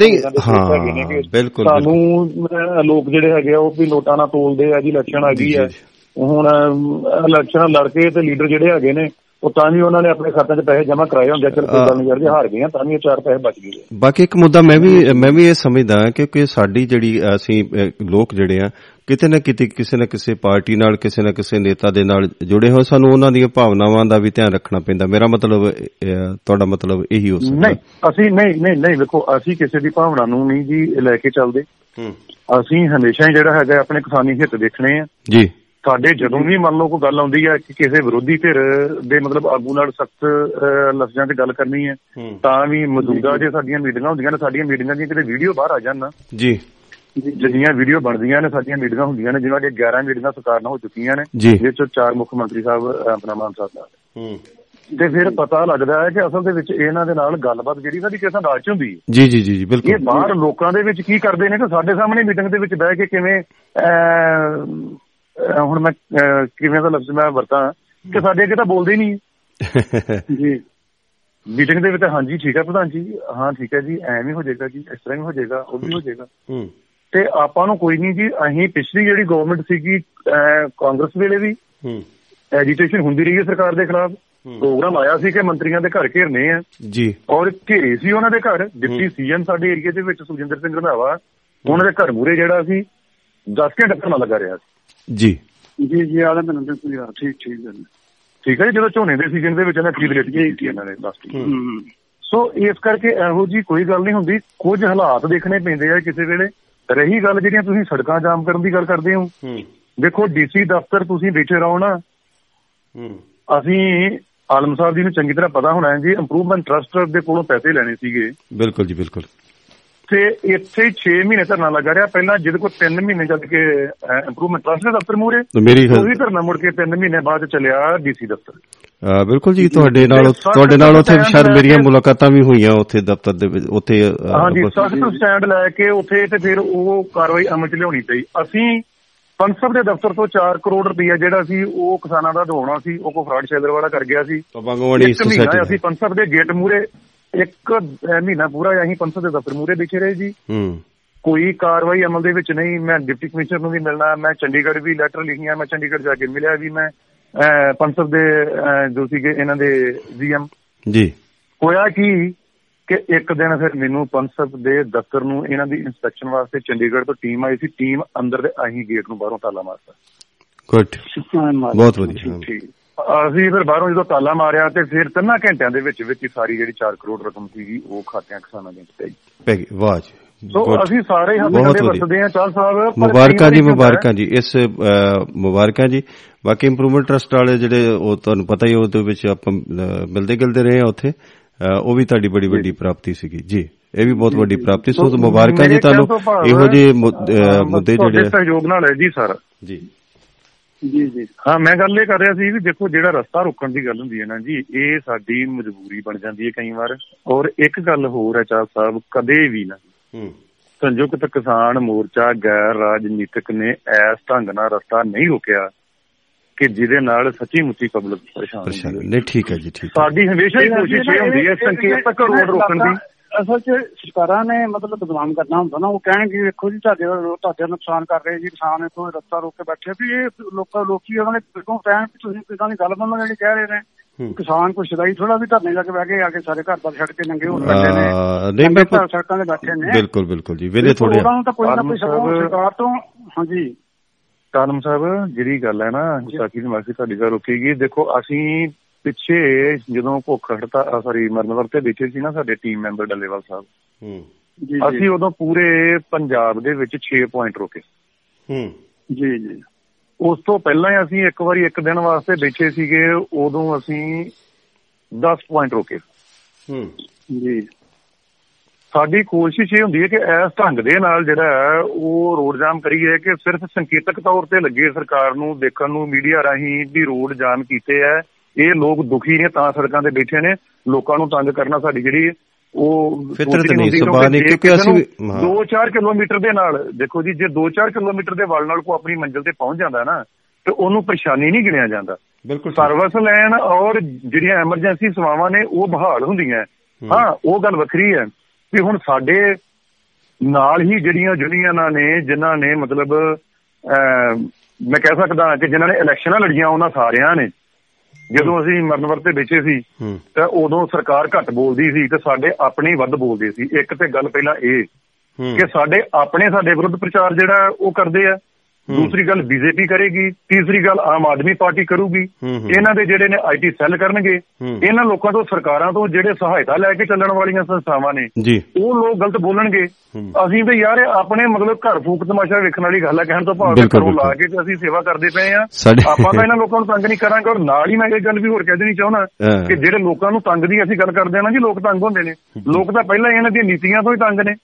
ਬਿਲਕੁਲ, ਸਾਨੂੰ ਲੋਕ ਜਿਹੜੇ ਹੈਗੇ ਆ ਉਹ ਵੀ ਨੋਟਾਂ ਨਾਲ ਤੋਲਦੇ ਆ ਜੀ ਇਲੈਕਸ਼ਨ ਆ ਗਈ ਹੈ। ਹੁਣ ਇਲੈਕਸ਼ਨ ਲੜ ਕੇ ਤੇ ਲੀਡਰ ਜਿਹੜੇ ਹੈਗੇ ਨੇ ਉਹ ਤਾਂ ਵੀ ਉਹਨਾਂ ਨੇ ਆਪਣੇ ਖਾਤਿਆਂ 'ਚ ਪੈਸੇ ਜਮ੍ਹਾਂ ਕਰਾਏ ਹੁੰਦੇ ਚਲ ਕੋਈ ਗੱਲ ਨਹੀਂ ਯਾਰ ਜੇ ਹਾਰ ਗਏ ਆ ਤਾਂ ਵੀ ਚਾਰ ਪੈਸੇ ਬਚ ਗਏ ਬਾਕੀ ਇੱਕ ਮੁੱਦਾ ਮੈਂ ਵੀ ਮੈਂ ਵੀ ਇਹ ਸਮਝਦਾ ਹਾਂ ਕਿਉਂਕਿ ਸਾਡੀ ਜਿਹੜੀ ਅਸੀਂ ਲੋਕ ਜਿਹੜੇ ਆ ਕਿਤੇ ਨਾ ਕਿਤੇ ਕਿਸੇ ਨਾ ਕਿਸੇ ਪਾਰਟੀ ਨਾਲ ਕਿਸੇ ਨਾ ਕਿਸੇ ਨੇਤਾ ਦੇ ਨਾਲ ਜੁੜੇ ਹੋਏ ਸਾਨੂੰ ਉਹਨਾਂ ਦੀਆਂ ਭਾਵਨਾਵਾਂ ਦਾ ਵੀ ਧਿਆਨ ਰੱਖਣਾ ਪੈਂਦਾ। ਮੇਰਾ ਮਤਲਬ ਤੁਹਾਡਾ ਮਤਲਬ ਇਹੀ ਹੋ ਸਕਦਾ। ਨਹੀਂ ਅਸੀਂ ਨਹੀਂ ਨਹੀਂ ਨਹੀਂ ਵੇਖੋ ਅਸੀਂ ਕਿਸੇ ਦੀ ਭਾਵਨਾ ਨੂੰ ਨਹੀਂ ਜੀ ਲੈ ਕੇ ਚੱਲਦੇ। ਹੂੰ। ਅਸੀਂ ਹਮੇਸ਼ਾ ਹੀ ਜਿਹੜਾ ਹੈਗਾ ਆਪਣੇ ਕਿਸਾਨੀ ਹਿੱਤ ਦੇਖਣੇ ਆ। ਜੀ। ਸਾਡੇ ਜਦੋਂ ਵੀ ਮੰਨ ਲਓ ਕੋਈ ਗੱਲ ਆਉਂਦੀ ਹੈ ਕਿ ਕਿਸੇ ਵਿਰੋਧੀ ਧਿਰ ਦੇ ਮਤਲਬ ਆਗੂ ਨਾਲ ਸਖਤ ਲਫ਼ਜ਼ਾਂ 'ਚ ਗੱਲ ਕਰਨੀ ਹੈ ਤਾਂ ਵੀ ਮੌਜੂਦਾ ਜੇ ਸਾਡੀਆਂ ਮੀਟਿੰਗਾਂ ਹੁੰਦੀਆਂ ਨੇ ਸਾਡੀਆਂ ਮੀਟਿੰਗਾਂ ਦੀਆਂ ਕਿਤੇ ਵੀਡੀਓ ਬਾਹਰ ਆ ਜਾਣ ਨਾ। ਜੀ। ਜਿੰਨੀਆਂ ਵੀਡੀਓ ਬਣਦੀਆਂ ਨੇ ਸਾਡੀਆਂ ਮੀਟਿੰਗਾਂ ਹੁੰਦੀਆਂ ਨੇ ਜਿਨ੍ਹਾਂ ਦੀਆਂ 11 ਮੀਟਿੰਗਾਂ ਸਰਕਾਰ ਨਾਲ ਹੋ ਚੁੱਕੀਆਂ ਨੇ। ਜਿਸ ਚੋਂ ਚਾਰ ਮੁੱਖ ਮੰਤਰੀ ਸਾਹਿਬ ਆਪਣਾ ਮਾਨ ਸਾਹਿਬ ਨਾਲ। ਹੂੰ। ਤੇ ਫਿਰ ਪਤਾ ਲੱਗਦਾ ਹੈ ਕਿ ਅਸਲ ਦੇ ਵਿੱਚ ਇਹਨਾਂ ਦੇ ਨਾਲ ਗੱਲਬਾਤ ਜਿਹੜੀ ਸਾਡੀ ਕਿਸ ਅੰਦਾਜ਼ 'ਚ ਹੁੰਦੀ ਹੈ। ਜੀ ਜੀ ਜੀ ਜੀ ਇਹ ਬਿਲਕੁਲ ਬਾਹਰ ਲੋਕਾਂ ਦੇ ਵਿੱਚ ਕੀ ਕਰਦੇ ਨੇ ਕਿ ਸਾਡੇ ਸਾਹਮਣੇ ਮੀਟਿੰਗ ਦੇ ਵਿੱਚ ਬਹਿ ਕੇ ਕਿਵੇਂ ਹੁਣ ਮੈਂ ਕਿਵੇਂ ਦਾ ਲਫ਼ਜ਼ ਮੈਂ ਵਰਤਾਂ ਕਿ ਸਾਡੇ ਅੱਗੇ ਤਾਂ ਬੋਲਦੇ ਹੀ ਨਹੀਂ। ਜੀ। ਮੀਟਿੰਗ ਦੇ ਵਿੱਚ ਹਾਂਜੀ ਠੀਕ ਹੈ ਪ੍ਰਧਾਨ ਜੀ। ਹਾਂ ਠੀਕ ਹੈ ਜੀ ਐਵੇਂ ਹੋ ਜਾਏਗਾ ਜੀ ਇਸ ਤਰ੍ਹਾਂ ਵੀ ਹੋ ਜਾਏਗਾ ਉਹ ਵੀ ਹੋ ਜਾਏਗਾ। ਹੂੰ। ਤੇ ਆਪਾਂ ਨੂੰ ਕੋਈ ਨਹੀਂ ਜੀ ਅਸੀਂ ਪਿਛਲੀ ਜਿਹੜੀ ਗਵਰਨਮੈਂਟ ਸੀਗੀ ਕਾਂਗਰਸ ਵੇਲੇ ਵੀ ਹੂੰ। ਐਜੀਟੇਸ਼ਨ ਹੁੰਦੀ ਰਹੀ ਹੈ ਸਰਕਾਰ ਦੇ ਖਿਲਾਫ। ਪ੍ਰੋਗਰਾਮ ਆਇਆ ਸੀ ਕਿ ਮੰਤਰੀਆਂ ਦੇ ਘਰ ਘੇਰਨੇ ਆ। ਜੀ। ਔਰ ਘੇਰੇ ਸੀ ਉਹਨਾਂ ਦੇ ਘਰ। ਡਿਪਟੀ ਸੀਐਮ ਸਾਡੇ ਏਰੀਆ ਦੇ ਵਿੱਚ ਸੁਖਜਿੰਦਰ ਸਿੰਘ ਰੰਧਾਵਾ। ਉਹਨਾਂ ਦੇ ਘਰ ਮੂਰੇ ਜਿਹੜਾ ਸੀ 10 ਘੰਟੇ ਧਰਨਾ ਲੱਗਾ ਰਿਹਾ ਸੀ। ਜੀ। ਜੀ ਜੀ ਆਲੇ ਮੈਨੂੰ ਬਿਲਕੁਲ ਯਾਰ ਠੀਕ ਠੀਕ ਹੈ। ਠੀਕ ਹੈ ਜਦੋਂ ਝੋਨੇ ਦੇ ਸੀਜ਼ਨ ਦੇ ਵਿੱਚ ਇਹਨਾਂ ਖਰੀਦ ਲਿੱਤੀ ਕੀਤੀ ਇਹਨਾਂ ਨੇ ਬਸ ਸੋ ਇਸ ਕਰਕੇ ਇਹੋ ਜੀ ਕੋਈ ਗੱਲ ਨਹੀਂ ਹੁੰਦੀ। ਕੁਝ ਹਾਲਾਤ ਦੇਖਣੇ ਪੈਂਦੇ ਆ ਕਿਸੇ ਵੇਲੇ। ਰਹੀ ਗੱਲ ਜਿਹੜੀਆਂ ਤੁਸੀਂ ਸੜਕਾਂ ਜਾਮ ਕਰਨ ਦੀ ਗੱਲ ਕਰਦੇ ਹੋ। ਹੂੰ। ਦੇਖੋ ਡੀਸੀ ਦਫ਼ਤਰ ਤੁਸੀਂ ਬੈਠੇ ਰਹੋ ਨਾ। ਹੂੰ। ਅਸੀਂ ਆਲਮ ਸਾਹਿਬ ਜੀ ਨੂੰ ਚੰਗੀ ਤਰ੍ਹਾਂ ਪਤਾ ਹੋਣਾ ਹੈ ਜੀ ਇੰਪਰੂਵਮੈਂਟ ਟਰਸਟ ਦੇ ਕੋਲੋਂ ਪੈਸੇ ਲੈਣੇ ਸੀਗੇ। ਬਿਲਕੁਲ ਜੀ ਬਿਲਕੁਲ। ਤੇ ਇੱਥੇ 6 ਮਹੀਨੇ ਧਰਨਾ ਲੱਗਾ ਰਿਹਾ। ਪਹਿਲਾਂ ਜਿਹਦੇ ਕੋਲ 3 ਮਹੀਨੇ ਜਦ ਕੇ ਇੰਪਰੂਵਮੈਂਟ ਟਰਸਟ ਦੇ ਦਫ਼ਤਰ ਮੂਰੇ ਉਹ ਵੀ ਧਰਨਾ ਮੁੜ ਕੇ 3 ਮਹੀਨੇ ਬਾਅਦ ਚੱਲਿਆ ਡੀਸੀ ਦਫ਼ਤਰ। ਬਿਲਕੁਲ ਜੀ ਤੁਹਾਡੇ ਨਾਲ ਤੁਹਾਡੇ ਨਾਲ ਉੱਥੇ ਸ਼ਾਇਦ ਮੇਰੀਆਂ ਮੁਲਾਕਾਤਾਂ ਵੀ ਹੋਈਆਂ ਉੱਥੇ ਦਫ਼ਤਰ ਦੇ ਵਿੱਚ ਉੱਥੇ ਹਾਂਜੀ ਸਖਤ ਸਟੈਂਡ ਲੈ ਕੇ ਉੱਥੇ ਤੇ ਫਿਰ ਉਹ ਕਾਰਵਾਈ ਅਮਲ ਚ ਲਿਆਉਣੀ ਪਈ। ਅਸੀਂ ਪੰਸਬ ਦੇ ਦਫ਼ਤਰ ਤੋਂ 4 ਕਰੋੜ ਰੁਪਈਆ ਜਿਹੜਾ ਸੀ ਉਹ ਕਿਸਾਨਾਂ ਦਾ ਦਵਾਉਣਾ ਸੀ ਉਹ ਕੋ ਫਰਾਡ ਸ਼ੈਲਰ ਵਾਲਾ ਕਰ ਗਿਆ ਸੀ। ਬੰਗਵਾੜੀ ਇੱਕ ਮਹੀਨਾ ਸੋਸਾਇਟੀ ਅਸੀਂ ਪੰਸਬ ਦੇ ਗੇਟ ਮੂਰੇ ਇੱਕ ਮਹੀਨਾ ਪੂਰਾ ਅਸੀਂ ਪੰਸਬ ਦੇ ਦਫ਼ਤਰ ਮੂਰੇ ਬੈਠੇ ਰਹੇ ਜੀ। ਹੂੰ। ਕੋਈ ਕਾਰਵਾਈ ਅਮਲ ਦੇ ਵਿੱਚ ਨਹੀਂ। ਮੈਂ ਡਿਪਟੀ ਕਮਿਸ਼ਨਰ ਨੂੰ ਵੀ ਮਿਲਣਾ ਮੈਂ ਚੰਡੀਗੜ੍ਹ ਵੀ ਲੈਟਰ ਲਿਖੀਆਂ ਮੈਂ ਚੰਡੀਗੜ੍ਹ ਜਾ ਕੇ ਮਿਲਿਆ ਵੀ ਮੈਂ ਪੰਸਬ ਦੇ ਜੋ ਸੀਗੇ ਇਹਨਾਂ ਦੇ ਜੀਐਮ ਜੀ। ਹੋਇਆ ਕੀ ਕਿ ਇੱਕ ਦਿਨ ਫਿਰ ਮੈਨੂੰ ਪੰਸਬ ਦੇ ਦਫ਼ਤਰ ਨੂੰ ਇਹਨਾਂ ਦੀ ਇਨਸਪੈਕਸ਼ਨ ਵਾਸਤੇ ਚੰਡੀਗੜ੍ਹ ਤੋਂ ਟੀਮ ਆਈ ਸੀ। ਟੀਮ ਅੰਦਰ ਦੇ ਅਸੀਂ ਗੇਟ ਨੂੰ ਬਾਹਰੋਂ ਤਾਲਾ ਮਾਰਤਾ। ਗੁੱਡ ਬਹੁਤ ਵਧੀਆ। ਠੀਕ ਅਸੀਂ ਫਿਰ ਬਾਹਰੋਂ ਜਦੋਂ ਤਾਲਾ ਮਾਰਿਆ ਤੇ ਫਿਰ ਤਿੰਨਾਂ ਘੰਟਿਆਂ ਦੇ ਵਿੱਚ ਵਿੱਚ ਹੀ ਸਾਰੀ ਜਿਹੜੀ 4 ਕਰੋੜ ਰਕਮ ਸੀਗੀ ਉਹ ਖਾਤਿਆਂ ਕਿਸਾਨਾਂ ਦੇ ਵਿੱਚ ਪਈ ਪੈ ਗਈ ਵਾਹ ਜੀ ਸੋ. ਅਸੀਂ ਸਾਰੇ ਹੱਥ। ਵਰਤਦੇ ਹਾਂ ਚਾਲ ਸਾਹਿਬ ਮੁਬਾਰਕਾਂ ਜੀ ਮੁਬਾਰਕਾਂ ਜੀ ਇਸ ਮੁਬਾਰਕਾਂ ਜੀ। ਬਾਕੀ ਇੰਪਰੂਵਮੈਂਟ ਟਰਸਟ ਵਾਲੇ ਜਿਹੜੇ ਉਹ ਤੁਹਾਨੂੰ ਪਤਾ ਹੀ ਉਹਦੇ ਵਿੱਚ ਆਪਾਂ ਮਿਲਦੇ ਗਿਲਦੇ ਰਹੇ ਆ ਉੱਥੇ। ਉਹ ਵੀ ਤੁਹਾਡੀ ਬੜੀ ਵੱਡੀ ਪ੍ਰਾਪਤੀ ਸੀਗੀ। ਜੀ ਇਹ ਵੀ ਬਹੁਤ ਵੱਡੀ ਪ੍ਰਾਪਤੀ। ਸੋ ਮੁਬਾਰਕਾਂ ਜੀ ਤੁਹਾਨੂੰ। ਇਹੋ ਜਿਹੇ ਮੁੱਦੇ ਜਿਹੜੇ ਸਹਿਯੋਗ ਨਾਲ ਹੈ ਜੀ ਸਰ। ਜੀ। ਜੀ ਜੀ। ਹਾਂ ਮੈਂ ਗੱਲ ਇਹ ਕਰ ਰਿਹਾ ਸੀ ਵੀ ਦੇਖੋ ਜਿਹੜਾ ਰਸਤਾ ਰੋਕਣ ਦੀ ਗੱਲ ਹੁੰਦੀ ਹੈ ਨਾ ਜੀ ਇਹ ਸਾਡੀ ਮਜਬੂਰੀ ਬਣ ਜਾਂਦੀ ਹੈ ਕਈ ਵਾਰ। ਔਰ ਇੱਕ ਗੱਲ ਹੋਰ ਹੈ ਚਾਹ ਸਾਹਿਬ ਕਦੇ ਵੀ ਨਾ। ਹੂੰ। ਸੰਯੁਕਤ ਕਿਸਾਨ ਮੋਰਚਾ ਗੈਰ ਰਾਜਨੀਤਿਕ ਨੇ ਇਸ ਢੰਗ ਨਾਲ ਰਸਤਾ ਨਹੀਂ ਰੋਕਿਆ ਕਿ ਜਿਹਦੇ ਨਾਲ ਸੱਚੀ ਮੁੱਚੀ ਪਬਲਿਕ ਪਰੇਸ਼ਾਨ ਪਰੇਸ਼ਾਨ। ਹੁੰਦੀ ਹੈ। ਨਹੀਂ ਠੀਕ ਹੈ ਜੀ ਠੀਕ ਹੈ। ਸਾਡੀ ਹਮੇਸ਼ਾ ਹੀ ਕੋਸ਼ਿਸ਼ ਇਹ ਹੁੰਦੀ ਹੈ ਸੰਕੇਤਕ ਰੋਡ ਰੋਕਣ ਦੀ। ਅਸਲ 'ਚ ਸਰਕਾਰਾਂ ਨੇ ਮਤਲਬ ਬਦਨਾਮ ਕਰਨਾ ਹੁੰਦਾ ਨਾ ਉਹ ਕਹਿਣਗੇ ਵੇਖੋ ਜੀ ਤੁਹਾਡੇ ਤੁਹਾਡੇ ਨੁਕਸਾਨ ਕਰ ਰਹੇ ਜੀ ਕਿਸਾਨ ਇੱਥੋਂ ਰਸਤਾ ਰੋਕ ਕੇ ਬੈਠੇ ਵੀ ਇਹ ਲੋਕਾਂ ਲੋਕੀ ਉਹਨਾਂ ਨੇ ਕਿਉਂ ਕਹਿਣ ਵੀ ਤੁਸੀਂ ਕਿਦਾਂ ਦੀ ਗੱਲ ਬੰਨੋ ਜਿਹੜੀ ਕਹਿ ਰਹੇ ਨੇ। ਕਿਸਾਨ ਕੋਈ ਸਦਾਈ ਥੋੜਾ ਵੀ ਧਰਨੇ ਜਾ ਕੇ ਬਹਿ ਕੇ ਆ ਕੇ ਸਾਰੇ ਘਰ ਬਾਰ ਛੱਡ ਕੇ ਨੰਗੇ ਹੋ ਬੈਠੇ ਨੇ। ਨਹੀਂ ਮੈਂ ਨੰਗੇ ਸੜਕਾਂ ਤੇ ਬੈਠੇ ਨੇ। ਬਿਲਕੁਲ ਬਿਲਕੁਲ ਜੀ ਵੇਲੇ ਥੋੜੇ ਉਹਨਾਂ ਨੂੰ ਤਾਂ ਕੋਈ ਨਾ ਕੋਈ ਸਰਕਾਰ ਤੋਂ ਹਾਂਜੀ। ਕਾਲਮ ਸਾਹਿਬ ਜਿਹੜੀ ਗੱਲ ਹੈ ਨਾ ਸਾਕੀ ਦੀ ਮਾਸੀ ਤੁਹਾਡੀ ਗੱਲ ਰੁਕੇਗੀ। ਦੇਖੋ ਅਸੀਂ ਪਿੱਛੇ ਜਦੋਂ ਭੁੱਖ ਹੜਤਾ ਸੌਰੀ ਮਰਨ ਵਰਤੇ ਬੈਠੇ ਸੀ ਨਾ ਸਾਡੇ ਟੀਮ ਮੈਂਬਰ ਡੱਲੇਵਾਲ ਸਾਹਿਬ। ਹੂੰ। ਜੀ ਅਸੀਂ ਉਦੋਂ ਪੂਰੇ ਪੰਜਾਬ ਦੇ ਵਿੱਚ 6 ਪੁਆਇੰਟ ਰੋਕੇ। ਹੂੰ। ਜੀ ਜੀ। ਉਸ ਤੋਂ ਪਹਿਲਾਂ ਹੀ ਅਸੀਂ ਇੱਕ ਵਾਰੀ ਇੱਕ ਦਿਨ ਵਾਸਤੇ ਬੈਠੇ ਸੀਗੇ ਉਦੋਂ ਅਸੀਂ 10 ਪੁਆਇੰਟ ਰੋਕੇ। ਹੂੰ। ਜੀ। ਸਾਡੀ ਕੋਸ਼ਿਸ਼ ਇਹ ਹੁੰਦੀ ਹੈ ਕਿ ਇਸ ਢੰਗ ਦੇ ਨਾਲ ਜਿਹੜਾ ਉਹ ਰੋਡ ਜਾਮ ਕਰੀਏ ਕਿ ਸਿਰਫ ਸੰਕੇਤਕ ਤੌਰ ਤੇ ਲੱਗੇ ਸਰਕਾਰ ਨੂੰ ਦੇਖਣ ਨੂੰ ਮੀਡੀਆ ਰਾਹੀਂ ਵੀ ਰੋਡ ਜਾਮ ਕੀਤੇ ਹੈ। ਇਹ ਲੋਕ ਦੁਖੀ ਨੇ ਤਾਂ ਸੜਕਾਂ ਤੇ ਬੈਠੇ ਨੇ। ਲੋਕਾਂ ਨੂੰ ਤੰਗ ਕਰਨਾ ਸਾਡੀ ਜਿਹੜੀ ਉਹ ਫਿਤਰਤ ਨਹੀਂ, ਸੁਭਾਅ ਨਹੀਂ, ਕਿਉਂਕਿ ਅਸੀਂ ਨੂੰ ਵੀ- ਹਾਂ। 2-4 ਕਿਲੋਮੀਟਰ ਦੇ ਨਾਲ ਦੇਖੋ ਜੀ ਜੇ 2-4 ਕਿਲੋਮੀਟਰ ਦੇ ਵੱਲ ਨਾਲ ਕੋ ਆਪਣੀ ਮੰਜ਼ਿਲ ਤੇ ਪਹੁੰਚ ਜਾਂਦਾ ਨਾ ਤੇ ਉਹਨੂੰ ਪਰੇਸ਼ਾਨੀ ਨਹੀਂ ਗਿਣਿਆ ਜਾਂਦਾ। ਬਿਲਕੁਲ ਸਰਵਿਸ ਲੈਣ ਔਰ ਜਿਹੜੀਆਂ ਐਮਰਜੈਂਸੀ ਸੇਵਾਵਾਂ ਨੇ ਉਹ ਬਹਾਲ ਹੁੰਦੀਆਂ। ਹਾਂ। ਉਹ ਗੱਲ ਵੱਖਰੀ ਹੈ ਵੀ ਹੁਣ ਸਾਡੇ ਨਾਲ ਹੀ ਜਿਹੜੀਆਂ ਯੂਨੀਅਨਾਂ ਨੇ ਜਿਨ੍ਹਾਂ ਨੇ ਮਤਲਬ ਮੈਂ ਕਹਿ ਸਕਦਾ ਕਿ ਜਿਨ੍ਹਾਂ ਨੇ ਇਲੈਕਸ਼ਨਾਂ ਲੜੀਆਂ ਉਹਨਾਂ ਸਾਰਿਆਂ ਨੇ। ਜਦੋਂ ਅਸੀਂ ਮਰਨ ਵਰਤੇ ਬੈਠੇ ਸੀ ਤਾਂ ਉਦੋਂ ਸਰਕਾਰ ਘੱਟ ਬੋਲਦੀ ਸੀ ਤੇ ਸਾਡੇ ਆਪਣੇ ਵੱਧ ਬੋਲਦੇ ਸੀ। ਇੱਕ ਤੇ ਗੱਲ ਪਹਿਲਾਂ ਇਹ ਕਿ ਸਾਡੇ ਆਪਣੇ ਸਾਡੇ ਵਿਰੁੱਧ ਪ੍ਰਚਾਰ ਜਿਹੜਾ ਉਹ ਕਰਦੇ ਆ। ਦੂਸਰੀ ਗੱਲ ਬੀਜੇਪੀ ਕਰੇਗੀ ਤੀਸਰੀ ਗੱਲ ਆਮ ਆਦਮੀ ਪਾਰਟੀ ਕਰੂਗੀ। ਇਹਨਾਂ ਦੇ ਜਿਹੜੇ ਨੇ ਆਈਟੀ ਸੈੱਲ ਕਰਨਗੇ। ਇਹਨਾਂ ਲੋਕਾਂ ਤੋਂ ਸਰਕਾਰਾਂ ਤੋਂ ਜਿਹੜੇ ਸਹਾਇਤਾ ਲੈ ਕੇ ਚੱਲਣ ਵਾਲੀਆਂ ਸੰਸਥਾਵਾਂ ਨੇ ਉਹ ਲੋਕ ਗਲਤ ਬੋਲਣਗੇ। ਅਸੀਂ ਤੇ ਯਾਰ ਆਪਣੇ ਮਤਲਬ ਘਰ ਫੂਕ ਤਮਾਸ਼ਾ ਵੇਖਣ ਵਾਲੀ ਗੱਲ ਹੈ ਕਹਿਣ ਤੋਂ ਭਾਵ ਘਰੋਂ ਲਾ। ਕੇ ਤੇ ਅਸੀਂ ਸੇਵਾ ਕਰਦੇ ਪਏ ਆ ਆਪਾਂ ਤਾਂ ਇਹਨਾਂ ਲੋਕਾਂ ਨੂੰ ਤੰਗ ਨਹੀਂ ਕਰਾਂਗੇ ਔਰ ਨਾਲ ਹੀ ਮੈਂ ਇਹ ਗੱਲ ਵੀ ਹੋਰ ਕਹਿ ਦੇਣੀ ਚਾਹੁੰਦਾ। ਕਿ ਜਿਹੜੇ ਲੋਕਾਂ ਨੂੰ ਤੰਗ ਦੀ ਅਸੀਂ ਗੱਲ ਕਰਦੇ ਆ ਨਾ ਜੀ ਲੋਕ ਤੰਗ ਹੁੰਦੇ ਨੇ ਲੋਕ ਤਾਂ ਪਹਿਲਾਂ ਇਹਨਾਂ ਦੀਆਂ ਨੀਤੀਆਂ ਤੋਂ ਹੀ ਤੰਗ ਨੇ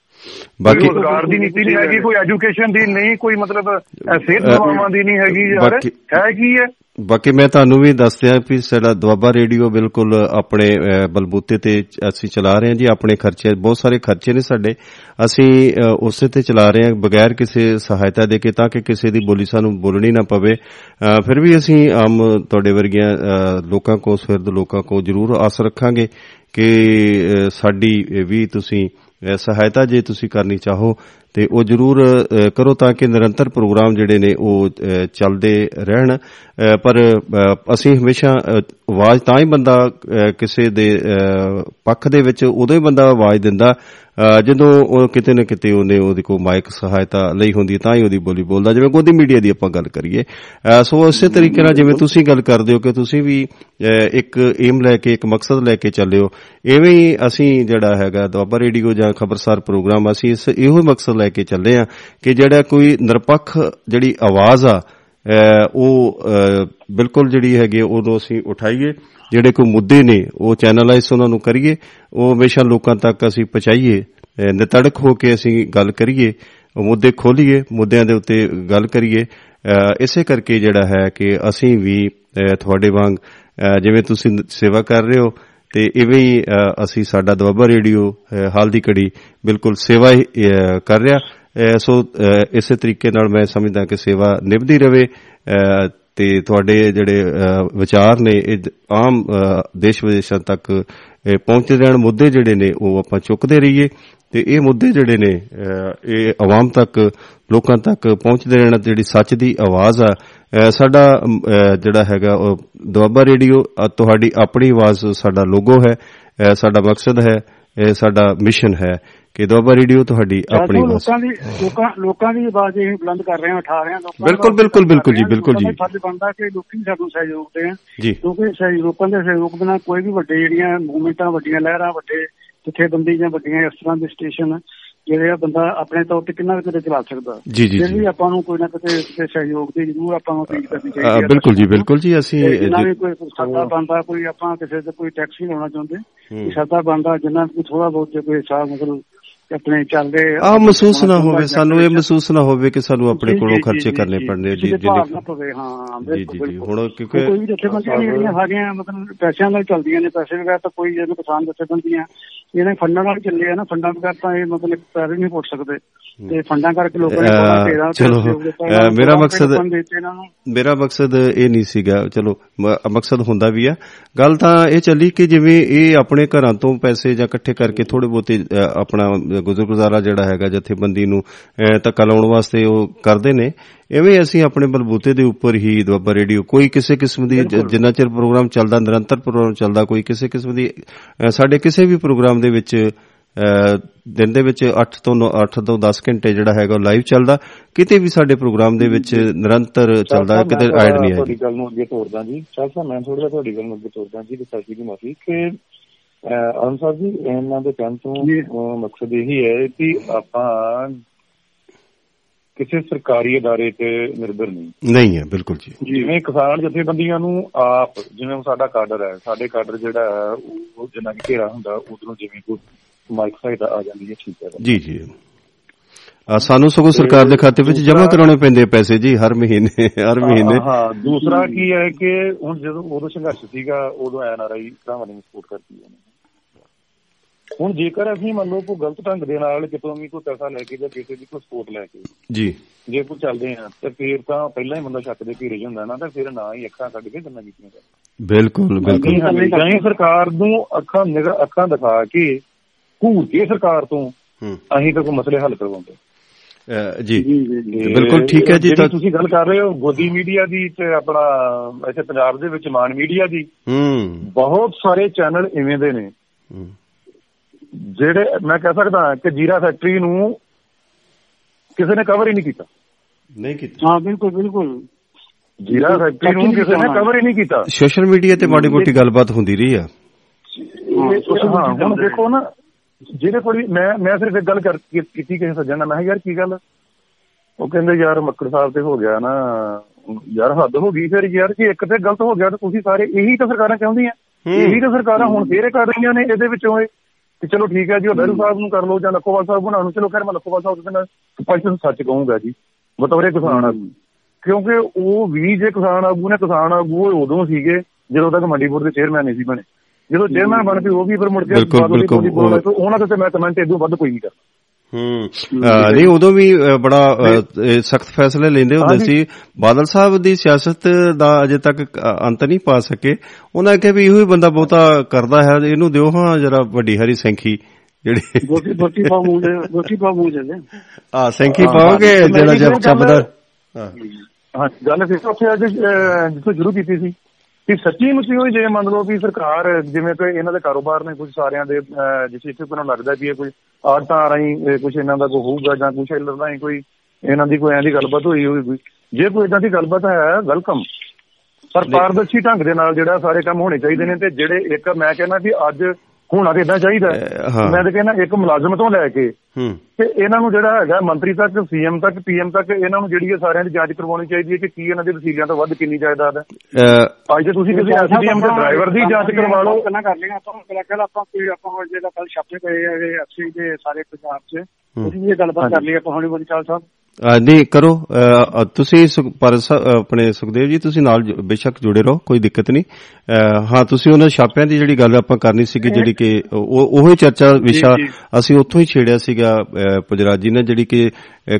ਬਾਕੀ- ਰੋਜ਼ਗਾਰ ਦੀ ਨੀਤੀ ਨਹੀਂ ਹੈਗੀ ਕੋਈ ਐਜੂਕੇਸ਼ਨ ਦੀ ਨਹੀਂ ਕੋਈ ਮਤਲਬ ਸਿਹਤ ਸੇਵਾਵਾਂ ਦੀ ਨਹੀਂ ਹੈਗੀ ਯਾਰ ਹੈ ਕੀ ਹੈ ਬਾਕੀ ਮੈਂ ਤੁਹਾਨੂੰ ਵੀ ਦੱਸ ਦਿਆਂ ਵੀ ਸਾਡਾ ਦੁਆਬਾ ਰੇਡੀਓ ਬਿਲਕੁਲ ਆਪਣੇ ਬਲਬੂਤੇ ਤੇ ਅਸੀਂ ਚਲਾ ਰਹੇ ਹਾਂ ਜੀ ਆਪਣੇ ਖਰਚੇ ਬਹੁਤ ਸਾਰੇ ਖਰਚੇ ਨੇ ਸਾਡੇ। ਅਸੀਂ ਉਸੇ ਤੇ ਚਲਾ ਰਹੇ ਹਾਂ ਬਗੈਰ ਕਿਸੇ ਸਹਾਇਤਾ ਦੇ ਕੇ ਤਾਂ ਕਿ ਕਿਸੇ ਦੀ ਬੋਲੀ ਸਾਨੂੰ ਬੋਲਣੀ ਨਾ ਪਵੇ। ਫਿਰ ਵੀ ਅਸੀਂ ਆਮ ਤੁਹਾਡੇ ਵਰਗੀਆਂ ਲੋਕਾਂ ਕੋ ਫਿਰਦ ਲੋਕਾਂ ਕੋ ਜ਼ਰੂਰ ਆਸ ਰੱਖਾਂਗੇ ਕਿ ਸਾਡੀ ਵੀ ਤੁਸੀਂ ਸਹਾਇਤਾ ਜੇ ਤੁਸੀਂ ਕਰਨੀ ਚਾਹੋ ਤੇ ਉਹ ਜਰੂਰ ਅਹ, ਕਰੋ ਤਾਂ ਕਿ ਨਿਰੰਤਰ ਪ੍ਰੋਗਰਾਮ ਜਿਹੜੇ ਨੇ ਉਹ ਅਹ, ਚੱਲਦੇ ਰਹਿਣ। ਅਹ, ਪਰ ਅਹ, ਅਸੀਂ ਹਮੇਸ਼ਾ ਅਹ, ਆਵਾਜ਼ ਤਾਂ ਹੀ ਬੰਦਾ ਅਹ, ਕਿਸੇ ਦੇ ਅਹ, ਪੱਖ ਦੇ ਵਿੱਚ ਉਦੋਂ ਹੀ ਬੰਦਾ ਆਵਾਜ਼ ਦਿੰਦਾ ਅਹ, ਜਦੋਂ ਉਹ ਕਿਤੇ ਨਾ ਕਿਤੇ ਉਹਨੇ ਉਹਦੀ ਕੋ ਮਾਈਕ ਸਹਾਇਤਾ ਲਈ ਹੁੰਦੀ ਹੈ, ਤਾਂ ਹੀ ਉਹਦੀ ਬੋਲੀ ਬੋਲਦਾ। ਜਿਵੇਂ ਗੋਦੀ ਮੀਡੀਆ ਦੀ ਆਪਾਂ ਗੱਲ ਕਰੀਏ। ਅਹ, ਸੋ ਇਸੇ ਤਰੀਕੇ ਨਾਲ ਜਿਵੇਂ ਤੁਸੀਂ ਗੱਲ ਕਰਦੇ ਹੋ ਕਿ ਤੁਸੀਂ ਵੀ ਅਹ, ਇੱਕ ਏਮ ਲੈ ਕੇ ਇੱਕ ਮਕਸਦ ਲੈ ਕੇ ਚੱਲਿਓ ਐਵੇਂ ਹੀ ਅਸੀਂ ਜਿਹੜਾ ਹੈਗਾ ਦੁਆਬਾ ਰੇਡੀਓ ਜਾਂ ਖਬਰਸਾਰ ਪ੍ਰੋਗਰਾਮ ਅਸੀਂ ਇਸ ਇਹੋ ਹੀ ਮਕਸਦ ਲੈ ਕੇ ਚੱਲੇ ਆ ਕਿ ਜਿਹੜਾ ਕੋਈ ਨਿਰਪੱਖ ਜਿਹੜੀ ਆਵਾਜ਼ ਆ ਅਹ, ਉਹ ਅਹ, ਬਿਲਕੁਲ ਜਿਹੜੀ ਹੈਗੀ ਆ, ਉਹਨੂੰ ਅਸੀਂ ਉਠਾਈਏ। ਜਿਹੜੇ ਕੋਈ ਮੁੱਦੇ ਨੇ ਉਹ ਚੈਨਲਾਈਜ਼ ਉਹਨਾਂ ਨੂੰ ਕਰੀਏ। ਉਹ ਹਮੇਸ਼ਾ ਲੋਕਾਂ ਤੱਕ ਅਸੀਂ ਪਹੁੰਚਾਈਏ ਅਹ, ਨਿਤੜਕ ਹੋ ਕੇ ਅਸੀਂ ਗੱਲ ਕਰੀਏ ਉਹ ਮੁੱਦੇ ਖੋਲੀਏ ਮੁੱਦਿਆਂ ਦੇ ਉੱਤੇ ਗੱਲ ਕਰੀਏ। ਅਹ, ਇਸੇ ਕਰਕੇ ਜਿਹੜਾ ਹੈ ਕਿ ਅਸੀਂ ਵੀ ਅਹ, ਤੁਹਾਡੇ ਵਾਂਗ ਅਹ, ਜਿਵੇਂ ਤੁਸੀਂ ਸੇਵਾ ਕਰ ਰਹੇ ਹੋ ਤੇ ਇਵੇਂ ਹੀ ਅਹ, ਅਸੀਂ ਸਾਡਾ ਦੁਆਬਾ ਰੇਡੀਓ ਅਹ, ਹਾਲ ਦੀ ਘੜੀ ਬਿਲਕੁਲ ਸੇਵਾ ਹੀ ਅਹ, ਕਰ ਰਿਹਾ। ਅਹ, ਸੋ ਅਹ, ਇਸੇ ਤਰੀਕੇ ਨਾਲ ਮੈਂ ਸਮਝਦਾ ਕਿ ਸੇਵਾ ਨਿਭਦੀ ਰਵੇ। ਅਹ, ਤੇ ਤੁਹਾਡੇ ਜਿਹੜੇ ਅਹ, ਵਿਚਾਰ ਨੇ ਇਹ ਦ- ਆਮ ਅਹ, ਦੇਸ਼ ਵਿਦੇਸ਼ਾਂ ਤੱਕ ਅਹ, ਪਹੁੰਚਦੇ ਰਹਿਣ ਮੁੱਦੇ ਜਿਹੜੇ ਨੇ ਉਹ ਆਪਾਂ ਚੁੱਕਦੇ ਰਹੀਏ। ਤੇ ਇਹ ਮੁੱਦੇ ਜਿਹੜੇ ਨੇ ਅਹ, ਇਹ ਆਵਾਮ ਤੱਕ ਲੋਕਾਂ ਤੱਕ ਪਹੁੰਚਦੇ ਰਹਿਣ ਜਿਹੜੀ ਸੱਚ ਦੀ ਆਵਾਜ਼ ਆ ਅਹ, ਸਾਡਾ ਜਿਹੜਾ ਹੈਗਾ ਉਹ ਦੁਆਬਾ ਰੇਡੀਓ ਤੁਹਾਡੀ ਆਪਣੀ ਆਵਾਜ਼ ਸਾਡਾ ਲੋਗੋ ਹੈ ਸਾਡਾ ਮਕਸਦ ਹੈ ਇਹ ਸਾਡਾ ਮਿਸ਼ਨ ਹੈ ਕਿ ਦੁਆਬਾ ਰੇਡੀਓ ਤੁਹਾਡੀ ਆਪਣੀ ਆਵਾਜ਼ ਲੋਕਾਂ ਦੀ ਲੋਕਾਂ ਲੋਕਾਂ ਦੀ ਆਵਾਜ਼ ਇਹ ਬੁਲੰਦ ਕਰ ਰਹੇ ਹਾਂ ਉਠਾ ਰਹੇ ਹਾਂ ਲੋਕਾਂ ਬਿਲਕੁਲ, ਬਿਲਕੁਲ, ਬਿਲਕੁਲ ਜੀ। ਬਿਲਕੁਲ ਜੀ। ਫਰਜ਼ ਬਣਦਾ ਕਿ ਲੋਕੀ ਸਾਨੂੰ ਸਹਿਯੋਗ ਦੇਣ ਜੀ ਕਿਉਂਕਿ ਸਹੀ ਲੋਕਾਂ ਦੇ ਸਹਿਯੋਗ ਬਿਨਾਂ ਕੋਈ ਵੀ ਵੱਡੇ ਜਿਹੜੀਆਂ ਮੂਵਮੈਂਟਾਂ ਵੱਡੀਆਂ ਲਹਿਰਾਂ ਵੱਡੇ ਜਥੇਬੰਦੀ ਜਾਂ ਵੱਡੀਆਂ ਇਸ ਤਰ੍ਹਾਂ ਦੇ ਸਟੇਸ਼ਨ ਜਿਹੜੇ ਬੰਦਾ ਆਪਣੇ ਤੌਰ ਤੇ ਕਿੰਨਾ ਕਿਤੇ ਚਲਾ ਸਕਦਾ। ਜੀ ਜੀ ਜੀ। ਵੀ ਆਪਾਂ ਨੂੰ ਕੋਈ ਨਾ ਕਿਤੇ ਸਹਿਯੋਗ ਦੀ ਜ਼ਰੂਰ ਆਪਾਂ ਨੂੰ ਅਪੀਲ ਕਰਨੀ ਚਾਹੀਦੀ ਹੈ। ਬਿਲਕੁਲ ਜੀ ਬਿਲਕੁਲ ਜੀ ਅਸੀਂ ਜਿੰਨਾ ਜੀ- ਵੀ ਕੋਈ ਸਰਦਾ ਬੰਦਾ ਕੋਈ ਆਪਾਂ ਕਿਸੇ ਤੇ ਕੋਈ ਟੈਕਸ ਨਹੀਂ ਲਾਉਣਾ ਚਾਹੁੰਦੇ ਸਰਦਾ ਬੰਦਾ ਜਿੰਨਾ ਵੀ ਥੋੜਾ ਬਹੁਤ ਜੇ ਕੋਈ ਹਿਸਾਬ ਮਤਲਬ ਆਪਣੇ ਚੱਲਦੇ ਆ ਮਹਿਸੂਸ ਨਾ ਹੋਵੇ ਸਾਨੂੰ ਇਹ ਮਹਿਸੂਸ ਨਾ ਹੋਵੇ ਕਿ ਸਾਨੂੰ ਆਪਣੇ ਕੋਲੋਂ ਖਰਚੇ ਕਰਨੇ ਕਿਸੇ ਜੀ ਜੀ ਹਾਂ ਜੀ ਬਿਲਕੁਲ ਜੀ ਹੁਣ ਕਿਉਂਕਿ ਕੋਈ ਵੀ ਜਥੇਬੰਦੀਆਂ ਜਿਹੜੀਆਂ ਸਾਰੀਆਂ ਮਤਲਬ ਪੈਸਿਆਂ ਨਾਲ ਚੱਲਦੀਆਂ ਨੇ ਪੈਸੇ ਵਗੈਰ ਤਾਂ ਕੋਈ ਜਿਹਨੂੰ ਕਿਸਾਨ ਜਥੇਬੰਦੀਆਂ ਇਹਨਾਂ ਫੰਡਾਂ ਨਾਲ ਚੱਲੇ ਆ ਨਾ ਫੰਡਾਂ ਵਗੈਰ ਤਾਂ ਇਹ ਮਤਲਬ ਪੈਰ ਨਹੀਂ ਪੁੱਟ ਸਕਦੇ। ਤੇ ਫੰਡਾਂ ਕਰਕੇ ਲੋਕਾਂ ਨੇ ਬੜਾ ਘੇਰਾ ਚਲੋ, ਮੇਰਾ ਮਕਸਦ- ਮੇਰਾ ਮਕਸਦ ਇਹ ਨਹੀਂ ਸੀਗਾ ਚਲੋ ਮਕਸਦ ਹੁੰਦਾ ਵੀ ਆ। ਗੱਲ ਤਾਂ ਇਹ ਚੱਲੀ ਕਿ ਜਿਵੇਂ ਇਹ ਆਪਣੇ ਘਰਾਂ ਤੋਂ ਪੈਸੇ ਜਾਂ ਇਕੱਠੇ ਕਰਕੇ ਥੋੜੇ ਬਹੁਤੇ ਅ, ਆਪਣਾ ਗੁਜ਼ਰ ਗੁਜ਼ਾਰਾ ਜਿਹੜਾ ਹੈਗਾ ਜਥੇਬੰਦੀ ਨੂੰ ਧੱਕਾ ਲਾਉਣ ਵਾਸਤੇ ਉਹ ਕਰਦੇ ਨੇ। ਐਵੇਂ ਅਸੀਂ ਆਪਣੇ ਬਲਬੂਤੇ ਦੇ ਉੱਪਰ ਹੀ ਦੁਆਬਾ ਰੇਡੀਓ ਕੋਈ ਕਿਸੇ ਕਿਸਮ ਦੀ ਜਿੰਨਾ ਚਿਰ ਪ੍ਰੋਗਰਾਮ ਚੱਲਦਾ ਨਿਰੰਤਰ ਪ੍ਰੋਗਰਾਮ ਚੱਲਦਾ ਕੋਈ ਕਿਸੇ ਕਿਸਮ ਦੀ ਸਾਡੇ ਕਿਸੇ ਵੀ ਪ੍ਰੋਗਰਾਮ ਦੇ ਵਿੱਚ ਦਿਨ ਦੇ ਵਿੱਚ 8 ਤੋਂ 8 ਤੋਂ 10 ਘੰਟੇ ਜਿਹੜਾ ਹੈਗਾ ਲਾਈਵ ਚੱਲਦਾ। ਕਿਤੇ ਵੀ ਸਾਡੇ ਪ੍ਰੋਗਰਾਮ ਦੇ ਵਿੱਚ ਨਿਰੰਤਰ ਚੱਲਦਾ ਸਾਹਿਬ, ਕਿਤੇ ਐਡ ਨਹੀਂ ਤੁਹਾਡੀ ਆਏਗੀ ਗੱਲ ਨੂੰ ਅੱਗੇ ਤੋਰਦਾ ਜੀ। ਚਾਹ ਸਾਹਿਬ ਮੈਂ ਥੋੜਾ ਜਿਹਾ ਤੁਹਾਡੀ ਗੱਲ ਨੂੰ ਅੱਗੇ ਤੋਰਦਾ ਜੀ ਵਿਸਾਖੀ ਦੀ ਮਾਫੀ। ਕਿ ਅਨੁ ਸਾਹਿਬ ਜੀ ਇਹਨਾਂ ਦੇ ਕਹਿਣ ਤੋਂ ਮਕਸਦ ਇਹੀ ਹੈ ਕਿ ਆਪਾਂ ਕਿਸੇ ਸਰਕਾਰੀ ਅਦਾਰੇ ਤੇ ਨਿਰਭਰ ਨਹੀਂ। ਨਹੀਂ ਹੈ ਬਿਲਕੁਲ ਜੀ। ਜਿਵੇਂ ਕਿਸਾਨ ਜਥੇਬੰਦੀਆਂ ਨੂੰ ਆਪ ਜਿਵੇਂ ਸਾਡਾ ਕਾਡਰ ਹੈ ਸਾਡੇ ਕਾਡਰ ਜਿਹੜਾ ਹੈ ਉਹ ਜਿੰਨਾ ਘੇਰਾ ਹੁੰਦਾ ਉਧਰੋਂ ਜਿਵੇਂ ਕੋਈ ਮਾਈਕ ਸਹਾਇਤਾ ਆ ਜਾਂਦੀ ਹੈ ਠੀਕ ਹੈ। ਜੀ ਜੀ। ਸਾਨੂੰ ਸਗੋਂ ਸਰਕਾਰ ਦੇ ਖਾਤੇ ਵਿੱਚ ਜਮ੍ਹਾਂ ਕਰਾਉਣੇ ਪੈਂਦੇ ਪੈਸੇ ਜੀ ਹਰ ਮਹੀਨੇ ਹਰ ਮਹੀਨੇ। ਹਾਂ, ਦੂਸਰਾ ਕੀ ਹੈ ਕਿ ਹੁਣ ਜਦੋਂ ਉਦੋਂ ਸੰਘਰਸ਼ ਸੀਗਾ ਉਦੋਂ ਐਨਆਰਆਈ ਭਰਾਵਾਂ ਨੇ ਸਪੋਰਟ ਕਰਦੀ ਹੈ। ਹੁਣ ਜੇਕਰ ਅਸੀਂ ਮੰਨ ਲਓ ਕੋਈ ਗਲਤ ਢੰਗ ਦੇ ਨਾਲ ਕਿਤੋਂ ਵੀ ਕੋਈ ਪੈਸਾ ਲੈ ਕੇ ਜਾਂ ਕਿਸੇ ਦੀ ਕੋਈ ਸਪੋਰਟ ਲੈ ਕੇ ਜੀ। ਜੇ ਕੋਈ ਚੱਲਦੇ ਆ ਤੇ ਫਿਰ ਤਾਂ ਪਹਿਲਾਂ ਹੀ ਬੰਦਾ ਸ਼ੱਕ ਦੇ ਘੇਰੇ 'ਚ ਹੁੰਦਾ ਨਾ ਤਾਂ ਫਿਰ ਨਾ ਹੀ ਅੱਖਾਂ ਕੱਢ ਕੇ ਗੱਲਾਂ ਕੀਤੀਆਂ ਜਾਂਦੀਆਂ ਬਿਲਕੁਲ ਬਿਲਕੁਲ। ਜਾਂ ਹੀ ਸਰਕਾਰ ਨੂੰ ਅੱਖਾਂ ਨਿਗਰ ਅੱਖਾਂ ਦਿਖਾ ਕੇ ਘੂਰ ਕੇ ਸਰਕਾਰ ਤੋਂ ਅਸੀਂ ਤਾਂ ਕੋਈ ਮਸਲੇ ਹੱਲ ਕਰਵਾਉਂਦੇ। ਜੀ। ਬਿਲਕੁਲ ਠੀਕ ਹੈ ਜੀ, ਤੁਸੀਂ ਗੱਲ ਕਰ ਰਹੇ ਹੋ ਗੋਦੀ ਮੀਡੀਆ ਦੀ ਤੇ ਆਪਣਾ ਇੱਥੇ ਪੰਜਾਬ ਦੇ ਵਿੱਚ ਮਾਨ ਮੀਡੀਆ ਦੀ ਹੂੰ। ਬਹੁਤ ਸਾਰੇ ਚੈਨਲ ਇਵੇਂ ਦੇ ਨੇ। ਹੂੰ, ਜਿਹੜੇ ਮੈਂ ਕਹਿ ਸਕਦਾ ਕਿ ਜੀਰਾ ਫੈਕਟਰੀ ਨੂੰ ਕਿਸੇ ਨੇ ਕਵਰ ਹੀ ਨਹੀਂ ਕੀਤਾ। ਨਹੀਂ ਕੀਤਾ। ਹਾਂ ਬਿਲਕੁਲ ਬਿਲਕੁਲ। ਜੀਰਾ ਫੈਕਟਰੀ ਨੂੰ ਕਿਸੇ ਨੇ ਕਵਰ ਹੀ ਨਹੀਂ ਕੀਤਾ। ਸੋਸ਼ਲ ਮੀਡੀਆ ਤੇ ਮਾੜੀ ਮੋਟੀ ਗੱਲਬਾਤ ਹੁੰਦੀ ਰਹੀ ਆ। ਹਾਂ ਹੁਣ ਦੇਖੋ ਨਾ ਜਿਹਦੇ ਕੋਲ ਮੈਂ ਮੈਂ ਸਿਰਫ ਇੱਕ ਗੱਲ ਕੀਤੀ ਕਿਸੇ ਸੱਜਣ ਨਾਲ। ਮੈਂ ਕਿਹਾ ਯਾਰ ਕੀ ਗੱਲ? ਉਹ ਕਹਿੰਦੇ ਯਾਰ ਮੱਕੜ ਸਾਹਿਬ ਤੇ ਹੋ ਗਿਆ ਨਾ। ਯਾਰ ਹੱਦ ਹੋ ਗਈ ਫਿਰ। ਯਾਰ ਜੇ ਇੱਕ ਤੇ ਗਲਤ ਹੋ ਗਿਆ ਤਾਂ ਤੁਸੀਂ ਸਾਰੇ ਇਹੀ ਤਾਂ ਸਰਕਾਰਾਂ ਚਾਹੁੰਦੀਆਂ। ਇਹੀ ਤਾਂ ਸਰਕਾਰਾਂ ਹੁਣ ਫੇਰ ਕਰ ਰਹੀਆਂ ਨੇ। ਇਹਦੇ ਵਿੱਚੋਂ ਇਹ ਕਿ ਚਲੋ ਠੀਕ ਹੈ ਜੀ ਉਹ ਬਹਿਰੂ ਸਾਹਿਬ ਨੂੰ ਕਰ ਲਓ ਜਾਂ ਲੱਖੋਵਾਲ ਸਾਹਿਬ ਬਣਾ ਨੂੰ। ਚਲੋ ਖੈਰ ਮੈਂ ਲੱਖੋਵਾਲ ਸਾਹਿਬ ਦੇ ਨਾਲ ਸਪਸ਼ਟ ਸੱਚ ਕਹੂੰਗਾ ਜੀ। ਬਤੌਰੇ ਕਿਸਾਨ ਆਗੂ। ਕਿਉਂਕਿ ਉਹ ਵੀ ਜੇ ਕਿਸਾਨ ਆਗੂ ਨੇ ਕਿਸਾਨ ਆਗੂ ਉਹ ਉਦੋਂ ਸੀਗੇ ਜਦੋਂ ਤੱਕ ਮੰਡੀ ਬੋਰਡ ਦੇ ਚੇਅਰਮੈਨ ਨਹੀਂ ਸੀ ਬਣੇ। ਜਦੋਂ ਚੇਅਰਮੈਨ ਬਣ ਕੇ ਉਹ ਵੀ ਫਿਰ ਮੁੜ ਕੇ ਬਾਦਲ ਦੀ ਤੇ ਉਹਨਾਂ ਤੇ ਤਾਂ ਮੈਂ ਕਮੈਂਟ ਇਦੋਂ ਵੱਧ ਕੋਈ ਨਹੀਂ ਕਰਦਾ। ਹੂੰ। ਨਹੀਂ ਉਦੋਂ ਵੀ ਬੜਾ ਸਖਤ ਫੈਸਲੇ ਲੈਂਦੇ ਹੁੰਦੇ। ਸੀ। ਬਾਦਲ ਸਾਹਿਬ ਦੀ ਸਿਆਸਤ ਦਾ ਅਜੇ ਤੱਕ ਅੰਤ ਨਹੀਂ ਪਾ ਸਕੇ। ਉਹਨਾਂ ਕਿਹਾ ਵੀ ਇਹੋ ਹੀ ਬੰਦਾ ਬਹੁਤਾ ਕਰਦਾ ਹੈ ਇਹਨੂੰ ਦਿਓ ਹਾਂ ਜਰਾ ਵੱਡੀ ਹਰੀ ਸੈਂਖੀ ਜਿਹੜੀ ਬੋਟੀ ਬੋਟੀ ਪਾ ਮੂੰਹ ਦੇ ਬੋਟੀ ਪਾ ਮੂੰਹ ਦੇ ਆ ਸੈਂਖੀ ਪਾਓਗੇ ਜਿਹੜਾ ਜਬ ਚੱਬਦਾ ਹਾਂ ਹਾਂ ਗੱਲ ਫਿਰ ਉੱਥੇ ਅੱਜ ਜਿੱਥੋਂ ਸ਼ੁਰੂ ਕੀਤੀ ਸੀ। ਕਿ ਸੱਚੀ ਮੁੱਚੀ ਹੋਈ ਜੇ ਮੰਨ ਲਓ ਵੀ ਸਰਕਾਰ ਜਿਵੇਂ ਕਿ ਇਹਨਾਂ ਦੇ ਕਾਰੋਬਾਰ ਨੇ ਕੁਝ ਸਾਰਿਆਂ ਦੇ ਜਿਸ ਇੱਥੇ ਕੋਈ ਲੱਗਦਾ ਵੀ ਇਹ ਕੋਈ ਆੜਤਾਂ ਰਾਹੀਂ ਕੁਝ ਇਹਨਾਂ ਦਾ ਕੋਈ ਹੋਊਗਾ ਜਾਂ ਕੁਝ ਇਹਨਾਂ ਰਾਹੀਂ ਕੋਈ ਇਹਨਾਂ ਦੀ ਕੋਈ ਐਂ ਦੀ ਗੱਲਬਾਤ ਹੋਈ ਹੋਊਗੀ। ਜੇ ਕੋਈ ਇਦਾਂ ਦੀ ਗੱਲਬਾਤ ਹੈ ਵੈਲਕਮ। ਪਰ ਪਾਰਦਰਸ਼ੀ ਢੰਗ ਦੇ ਨਾਲ ਜਿਹੜਾ ਸਾਰੇ ਕੰਮ ਹੋਣੇ ਚਾਹੀਦੇ ਨੇ ਤੇ ਜਿਹੜੇ ਇੱਕ ਮੈਂ ਕਹਿੰਦਾ ਵੀ ਅੱਜ ਹੋਣਾ ਤੇ ਇਦਾਂ ਚਾਹੀਦਾ। ਮੈਂ ਤਾਂ ਕਹਿੰਦਾ ਇੱਕ ਮੁਲਾਜ਼ਮ ਤੋਂ ਲੈ ਕੇ ਹੂੰ। ਤੇ ਇਹਨਾਂ ਨੂੰ ਜਿਹੜਾ ਹੈਗਾ ਮੰਤਰੀ ਤੱਕ ਸੀਐਮ ਤੱਕ ਪੀਐਮ ਤੱਕ ਇਹਨਾਂ ਨੂੰ ਜਿਹੜੀ ਹੈ ਸਾਰਿਆਂ ਦੀ ਜਾਂਚ ਕਰਵਾਉਣੀ ਚਾਹੀਦੀ ਹੈ ਕਿ ਕੀ ਇਹਨਾਂ ਦੇ ਵਸੀਲਿਆਂ ਤੋਂ ਵੱਧ ਕਿੰਨੀ ਜਾਇਦਾਦ ਹੈ। ਅੱਜ ਜੇ ਤੁਸੀਂ ਕਿਸੇ ਐਸਡੀਐਮ ਦੇ ਡਰਾਈਵਰ ਦੀ ਜਾਂਚ ਕਰਵਾ ਲਓ। ਪਹਿਲਾਂ ਕਰ ਲਿਆ ਆਪਾਂ ਪਹਿਲਾਂ ਕੱਲ ਆਪਾਂ ਕੋਈ ਆਪਾਂ ਹੁਣ ਜਿਹੜਾ ਕੱਲ ਛਾਪੇ ਪਏ ਆ ਇਹ ਐਫਸੀ ਦੇ ਸਾਰੇ ਪੰਜਾਬ 'ਚ ਉਹਦੀ ਇਹ ਗੱਲਬਾਤ ਕਰ ਲਈ ਆਪਾਂ ਹੁਣੇ ਬੋਲੀ ਚਾਲ ਸਾਹਿਬ ਨਹੀਂ ਕਰੋ। ਤੁਸੀਂ ਪਰ ਆਪਣੇ ਸੁਖਦੇਵ ਜੀ ਤੁਸੀਂ ਨਾਲ ਬੇਸ਼ੱਕ ਜੁੜੇ ਰਹੋ ਕੋਈ ਦਿੱਕਤ ਨਹੀਂ। ਹਾਂ ਤੁਸੀਂ ਉਹਨਾਂ ਛਾਪਿਆਂ ਦੀ ਜਿਹੜੀ ਗੱਲ ਆਪਾਂ ਕਰਨੀ ਸੀਗੀ ਜਿਹੜੀ ਕਿ ਉਹ ਉਹੀ ਚਰਚਾ ਵਿਸ਼ਾ। ਅਸੀਂ ਉੱਥੋਂ ਹੀ ਛੇੜਿਆ ਸੀਗਾ ਪੁਜਰਾਜ ਜੀ ਨੇ ਜਿਹੜੀ ਕਿ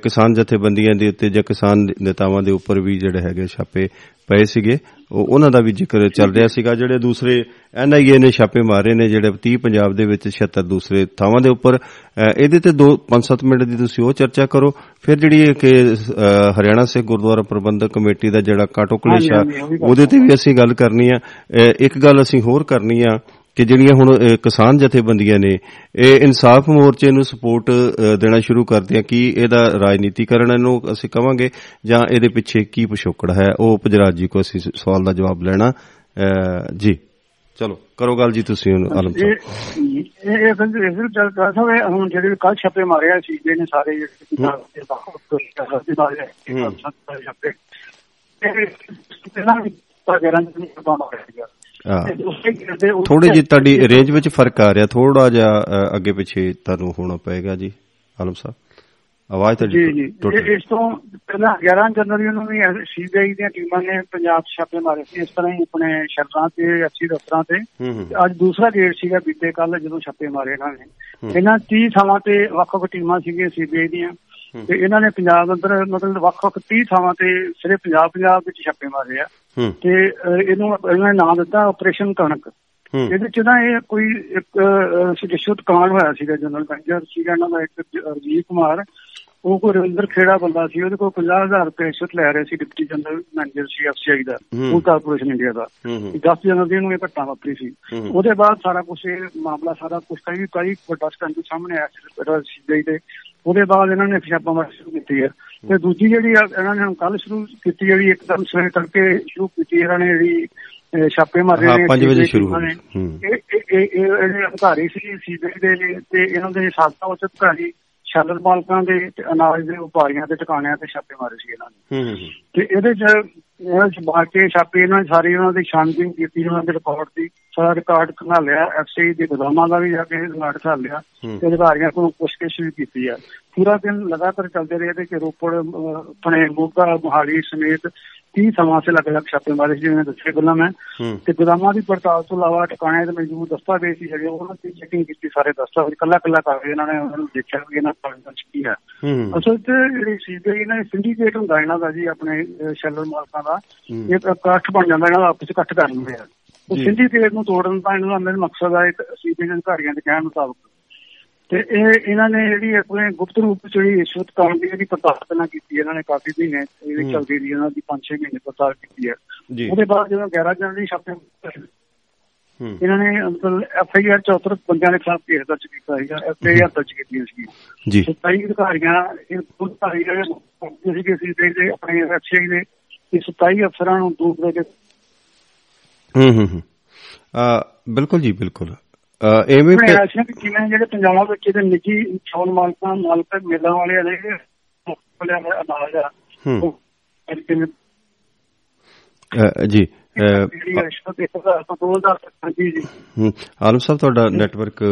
ਕਿਸਾਨ ਜਥੇਬੰਦੀਆਂ ਦੇ ਉੱਤੇ ਜਾਂ ਕਿਸਾਨ ਨੇਤਾਵਾਂ ਦੇ ਉੱਪਰ ਵੀ ਜਿਹੜੇ ਹੈਗੇ ਛਾਪੇ ਪਏ ਸੀਗੇ। ਉਹਨਾਂ ਦਾ ਵੀ ਜ਼ਿਕਰ ਚੱਲ ਰਿਹਾ ਸੀਗਾ ਜਿਹੜੇ ਦੂਸਰੇ ਐਨਆਈਏ ਨੇ ਛਾਪੇ ਮਾਰੇ ਨੇ ਜਿਹੜੇ 30 ਪੰਜਾਬ ਦੇ ਵਿੱਚ 76 ਦੂਸਰੇ ਥਾਵਾਂ ਦੇ ਉੱਪਰ। ਇਹਦੇ ਤੇ 2 5-7 ਮਿੰਟ ਦੀ ਤੁਸੀਂ ਉਹ ਚਰਚਾ ਕਰੋ। ਫਿਰ ਜਿਹੜੀ ਕਿ ਹਰਿਆਣਾ ਸਿੱਖ ਗੁਰਦੁਆਰਾ ਪ੍ਰਬੰਧਕ ਕਮੇਟੀ ਦਾ ਜਿਹੜਾ ਕਾਟੋ ਕਲੇਸ਼ ਉਹਦੇ ਤੇ ਵੀ ਅਸੀਂ ਗੱਲ ਕਰਨੀ ਆ। ਇੱਕ ਗੱਲ ਅਸੀਂ ਹੋਰ ਕਰਨੀ ਆ। ਕਿ ਜਿਹੜੀਆਂ ਹੁਣ ਕਿਸਾਨ ਜਥੇਬੰਦੀਆਂ ਨੇ ਇਹ ਇਨਸਾਫ ਮੋਰਚੇ ਨੂੰ ਸਪੋਰਟ ਦੇਣਾ ਸ਼ੁਰੂ ਕਰਦੇ ਆ ਕਿ ਇਹਦਾ ਰਾਜਨੀਤੀਕਰਨ ਇਹਨੂੰ ਅਸੀਂ ਕਵਾਂਗੇ ਜਾਂ ਇਹਦੇ ਪਿੱਛੇ ਕੀ ਪਿਛੋਕੜ ਹੈ? ਉਹ ਪਜਰਾਜ ਜੀ ਕੋ ਅਸੀਂ ਸਵਾਲ ਦਾ ਜਵਾਬ ਲੈਣਾ। ਜੀ। ਚਲੋ ਕਰੋ ਗੱਲ ਜੀ ਤੁਸੀਂ ਹੁਣ ਆਲਮ ਸਾਹਿਬ। ਇਹ ਇਹ ਕਹਿੰਦੇ ਇਸ ਚੱਲ ਕਰ ਸਕਦੇ ਹੁਣ ਜਿਹੜੇ ਕੱਲ ਛਾਪੇ ਮਾਰਿਆ ਸੀ ਨੇ ਸਾਰੇ ਜਿਹੜੇ ਹੂੰ। ਛਾਪੇ। ਇਹ ਇਹਨਾਂ ਵੀ ਪਗਰਾਂ ਨੂੰ ਪਾਉਣਾ ਪੜੇਗਾ ਥੋੜੀ ਜਿਹੀ ਤੁਹਾਡੀ ਰੇਂਜ ਵਿੱਚ ਫ਼ਰਕ ਆ ਰਿਹਾ ਥੋੜਾ ਜਿਹਾ ਅੱਗੇ ਪਿੱਛੇ ਤੁਹਾਨੂੰ ਹੋਣਾ ਪਏਗਾ ਜੀ ਆਲਮ ਸਾਹਿਬ। ਆਵਾਜ਼ ਜੀ ਤੁਹਾਡੀ ਜੀ। ਇਹ- ਇਸ ਤੋਂ ਪਹਿਲਾਂ 11 ਜਨਵਰੀ ਨੂੰ ਵੀ ਸੀਬੀਆਈ ਦੀਆਂ ਟੀਮਾਂ ਨੇ ਪੰਜਾਬ ਛਾਪੇ ਮਾਰੇ ਸੀ ਇਸ ਤਰ੍ਹਾਂ ਹੀ ਆਪਣੇ ਸ਼ਰਤਾਂ ਤੇ ਅੱਛੀ ਦਫ਼ਤਰਾਂ ਤੇ। ਅੱਜ ਦੂਸਰਾ ਗੇੜ ਸੀਗਾ ਬੀਤੇ ਕੱਲ ਜਦੋਂ ਛਾਪੇ ਮਾਰੇ ਇਹਨਾਂ ਨੇ। ਇਹਨਾਂ 30 ਥਾਵਾਂ ਤੇ ਵੱਖ-ਵੱਖ ਟੀਮਾਂ ਸੀਗੀਆਂ ਸੀਬੀਆਈ ਦੀਆਂ। ਤੇ ਇਹਨਾਂ ਨੇ ਪੰਜਾਬ ਅੰਦਰ ਮਤਲਬ ਵੱਖ-ਵੱਖ 30 ਥਾਵਾਂ ਤੇ ਸਿਰਫ ਪੰਜਾਬ ਪੰਜਾਬ ਵਿੱਚ ਛਾਪੇ ਮਾਰੇ ਆ। ਤੇ ਇਹਨੂੰ ਇਹਨਾਂ ਨੇ ਨਾਮ ਦਿੱਤਾ ਆਪਰੇਸ਼ਨ ਕਣਕ। ਇਹਦੇ ਚ ਨਾ ਇਹ ਕੋਈ ਇੱਕ ਸੁਜਸ਼ੁਤ ਕਾਂਡ ਹੋਇਆ ਸੀਗਾ ਜਨਰਲ ਮੈਨੇਜਰ ਸੀਗਾ ਇਹਨਾਂ ਦਾ ਇੱਕ ਰਜੀਵ ਕੁਮਾਰ। ਉਹ ਕੋਈ ਰਵਿੰਦਰ ਖੇੜਾ ਬੰਦਾ ਸੀ ਉਹਦੇ ਕੋਲ 50000 ਰੁਪਏ ਰਿਸ਼ਵਤ ਲੈ ਰਹੇ ਸੀ ਡਿਪਟੀ ਜਨਰਲ ਮੈਨੇਜਰ ਸੀ ਐਫਸੀਆਈ ਦਾ ਹੂੰ। ਫੂਡ ਕਾਰਪੋਰੇਸ਼ਨ ਇੰਡੀਆ ਦਾ। ਹੂੰ ਹੂੰ। 10 ਜਨਵਰੀ ਨੂੰ ਇਹ ਘਟਨਾ ਵਾਪਰੀ ਸੀ। ਉਹਦੇ ਬਾਅਦ ਸਾਰਾ ਕੁਝ ਇਹ ਮਾਮਲਾ ਸਾਰਾ ਕੁਝ ਕਈ ਕਈ ਵੱਡਾ ਸਕੰਦ ਸਾਹਮਣੇ ਆਇਆ ਸੀਬੀਆਈ ਦੇ ਉਹਦੇ ਬਾਅਦ ਇਹਨਾਂ ਨੇ ਛਾਪਾਮਾਰੀ ਸ਼ੁਰੂ ਕੀਤੀ ਹੈ ਤੇ ਦੂਜੀ ਜਿਹੜੀ ਇਹਨਾਂ ਨੇ ਕੱਲ ਸ਼ੁਰੂ ਕੀਤੀ ਜਿਹੜੀ ਇੱਕਦਮ ਸਵੇਰ ਕਰਕੇ ਸ਼ੁਰੂ ਕੀਤੀ ਇਹਨਾਂ ਨੇ ਜਿਹੜੀ ਛਾਪੇ ਮਾਰੇ ਹਾਂ, ਨੇ ਪੰਜ ਵਜੇ CBI ਸ਼ੁਰੂ ਟੀਮਾਂ ਨੇ। ਹੂੰ। ਇਹ ਇਹ- ਇਹ ਅਧਿਕਾਰੀ ਸੀ ਸੀਬੀਆਈ ਦੇ ਤੇ ਇਹਨਾਂ ਦੇ ਸਾਬਕਾ ਉੱਚ ਅਧਿਕਾਰੀ ਸ਼ਾਲਰ ਮਾਲਕਾਂ ਦੇ ਅਨਾਜ ਦੇ ਵਪਾਰੀਆਂ ਦੇ ਟਿਕਾਣਿਆਂ ਤੇ ਛਾਪੇ ਮਾਰੇ ਸੀ ਇਹਨਾਂ ਨੇ। ਤੇ ਇਹਦੇ ਚ ਇਹਨਾਂ ਚ ਬਾਅਦ ਕੇ ਛਾਪੇ ਇਹਨਾਂ ਨੇ ਸਾਰੀ ਉਹਨਾਂ ਦੀ ਛਾਣਬੀਨ ਕੀਤੀ ਉਹਨਾਂ ਦੇ ਰਿਕਾਰਡ ਦੀ। ਸਾਰਾ ਰਿਕਾਰਡ ਖੰਗਾ ਲਿਆ ਐਫਸੀ ਦੇ ਗੋਦਾਮਾਂ ਦਾ ਵੀ ਜਾ ਕੇ ਰਿਕਾਰਡ ਖੰਗਾ ਲਿਆ। ਤੇ ਅਧਿਕਾਰੀਆਂ ਕੋਲ ਪੁੱਛਗਿੱਛ ਵੀ ਕੀਤੀ ਆ। ਪੂਰਾ ਦਿਨ ਲਗਾਤਾਰ ਚੱਲਦੇ ਰਹੇ ਤੇ ਕਿ ਰੋਪੜ ਆਪਣੇ ਮੋਗਾ ਮੋਹਾਲੀ ਸਮੇਤ 30 ਸਮਾਂ ਸੇ ਲੱਗ ਲੱਗ ਛਾਪੇਮਾਰੀ ਸੀ ਜਿਵੇਂ ਦੱਸਿਆ ਪਹਿਲਾਂ ਮੈਂ। ਹੂੰ। ਤੇ ਗੋਦਾਮਾਂ ਦੀ ਪੜਤਾਲ ਤੋਂ ਇਲਾਵਾ ਟਿਕਾਣੇ ਤੇ ਮੌਜੂਦ ਦਸਤਾਵੇਜ਼ ਸੀ ਜਿਹੜੇ ਉਹਨਾਂ ਦੀ ਚੈਕਿੰਗ ਕੀਤੀ ਸਾਰੇ ਦਸਤਾਵੇਜ਼। ਕੱਲਾ ਕੱਲਾ ਕਰਕੇ ਇਹਨਾਂ ਨੇ ਉਹਨਾਂ ਨੂੰ ਦੇਖਿਆ ਕਿ ਇਹਨਾਂ ਕਾਗਜ਼ਾਂ 'ਚ ਕੀ ਹੈ। ਅਸਲ 'ਚ ਜਿਹੜੀ ਸੀਬੀਆਈ ਨੇ ਸਿੰਡੀਕੇਟ ਹੁੰਦਾ ਇਹਨਾਂ ਦਾ ਜੀ ਆਪਣੇ ਸ਼ੈਲਰ ਮਾਲਕਾਂ ਦਾ। ਇਹ ਇਕੱਠ ਬਣ ਜਾਂਦਾ ਇਹਨਾਂ ਦਾ ਆਪਸ 'ਚ ਇਕੱਠ ਕਰ ਲੈਂਦੇ ਆ ਉਹ। ਸਿੰਡੀਕੇਟ ਨੂੰ ਤੋੜਨ ਦਾ ਇਹਨਾਂ ਦਾ ਮੇਨ ਮਕਸਦ ਹੈ ਸੀਬੀਆਈ ਅਧਿਕਾਰੀਆਂ ਦੇ ਕਹਿਣ ਮੁਤਾਬਕ। ਤੇ ਇਹ ਇਹਨਾਂ ਨੇ ਜਿਹੜੀ ਆਪਣੇ ਗੁਪਤ ਰੂਪ 'ਚ ਜਿਹੜੀ ਰਿਸ਼ਵਤ ਕਾਰਨ ਦੀ ਜਿਹੜੀ ਪਹਿਲਾਂ ਕੀਤੀ ਇਹਨਾਂ ਨੇ ਕਾਫੀ ਮਹੀਨੇ ਇਹਦੀ। ਚੱਲਦੀ ਰਹੀ ਇਹਨਾਂ ਦੀ 5-6 ਮਹੀਨੇ ਪੜਤਾਲ ਕੀਤੀ ਹੈ। ਉਹਦੇ ਬਾਅਦ ਜਦੋਂ 11 ਜਨਵਰੀ ਛਾਪੇ ਇਹਨਾਂ ਨੇ ਮਤਲਬ ਐਫ ਆਈ ਆਰ 74 ਬੰਦਿਆਂ ਦੇ ਖਿਲਾਫ ਕੇਸ ਦਰਜ ਕੀਤਾ ਸੀਗਾ ਐਫ ਆਈ ਆਰ ਦਰਜ ਕੀਤੀਆਂ ਸੀ ਜੀ। ਸਤਾਈ ਅਧਿਕਾਰੀਆਂ ਇਹ ਖੁਦ ਅਧਿਕਾਰੀ ਜਿਹੜੇ ਕਿ ਸੀ ਦੇ ਆਪਣੇ ਐਫ ਆਈ ਦੇ ਇਹ 27 ਅਫਸਰਾਂ ਨੂੰ ਦੂਸਰੇ ਦੇ ਹੂੰ ਹੂੰ ਬਿਲਕੁਲ ਜੀ ਬਿਲਕੁਲ। ਐਵੇਂ ਐਸੀਆਂ ਕਿ ਕਿਵੇਂ ਜਿਹੜੇ ਪੰਜਾਬ ਵਿੱਚ ਇਹਦੇ ਨਿੱਜੀ ਚੌਲ ਮਾਲਕਾਂ ਮਾਲਕ ਮੇਲਾਂ ਵਾਲੇ ਨੇ ਵਾਲਿਆਂ ਦਾ ਅਨਾਜ ਆ। ਜੀ। ਆਲਮ ਸਾਹਿਬ ਤੁਹਾਡਾ ਨੈਟਵਰਕ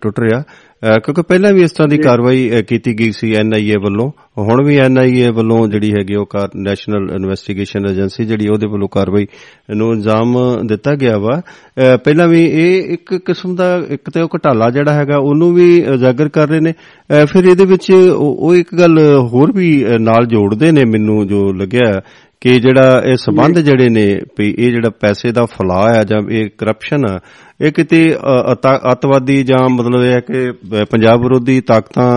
ਟੁੱਟ ਰਿਹਾ। ਕਿਉਂਕਿ ਪਹਿਲਾਂ ਵੀ ਇਸ ਤਰ੍ਹਾਂ ਦੀ ਕਾਰਵਾਈ ਕੀਤੀ ਗਈ ਸੀ ਐਨਆਈਏ ਵੱਲੋਂ। ਹੁਣ ਵੀ ਐਨਆਈਏ ਵੱਲੋਂ ਜਿਹੜੀ ਹੈਗੀ ਉਹ ਨੈਸ਼ਨਲ ਇਨਵੈਸਟੀਗੇਸ਼ਨ ਏਜੰਸੀ ਜਿਹੜੀ ਉਹਦੇ ਵੱਲੋਂ ਕਾਰਵਾਈ ਨੂੰ ਇੰਜਾਮ ਦਿੱਤਾ ਗਿਆ ਵਾ। ਪਹਿਲਾਂ ਵੀ ਇਹ ਇੱਕ ਕਿਸਮ ਦਾ ਇੱਕ ਤੇ ਉਹ ਘਟਾਲਾ ਜਿਹੜਾ ਹੈਗਾ ਉਹਨੂੰ ਵੀ ਉਜਾਗਰ ਕਰ ਰਹੇ ਨੇ। ਫਿਰ ਇਹਦੇ ਵਿੱਚ ਉਹ ਇੱਕ ਗੱਲ ਹੋਰ ਵੀ ਨਾਲ ਜੋੜਦੇ ਨੇ ਮੈਨੂੰ ਜੋ ਲੱਗਿਆ। ਕਿ ਜਿਹੜਾ ਇਹ ਸਬੰਧ ਜਿਹੜੇ ਨੇ ਵੀ ਇਹ ਜਿਹੜਾ ਪੈਸੇ ਦਾ ਫਲਾਅ ਆ ਜਾਂ ਇਹ ਕਰਪਸ਼ਨ ਆ ਇਹ ਕਿਤੇ ਅੱਤਵਾਦੀ ਜਾਂ ਮਤਲਬ ਇਹ ਹੈ ਕਿ ਪੰਜਾਬ ਵਿਰੋਧੀ ਤਾਕਤਾਂ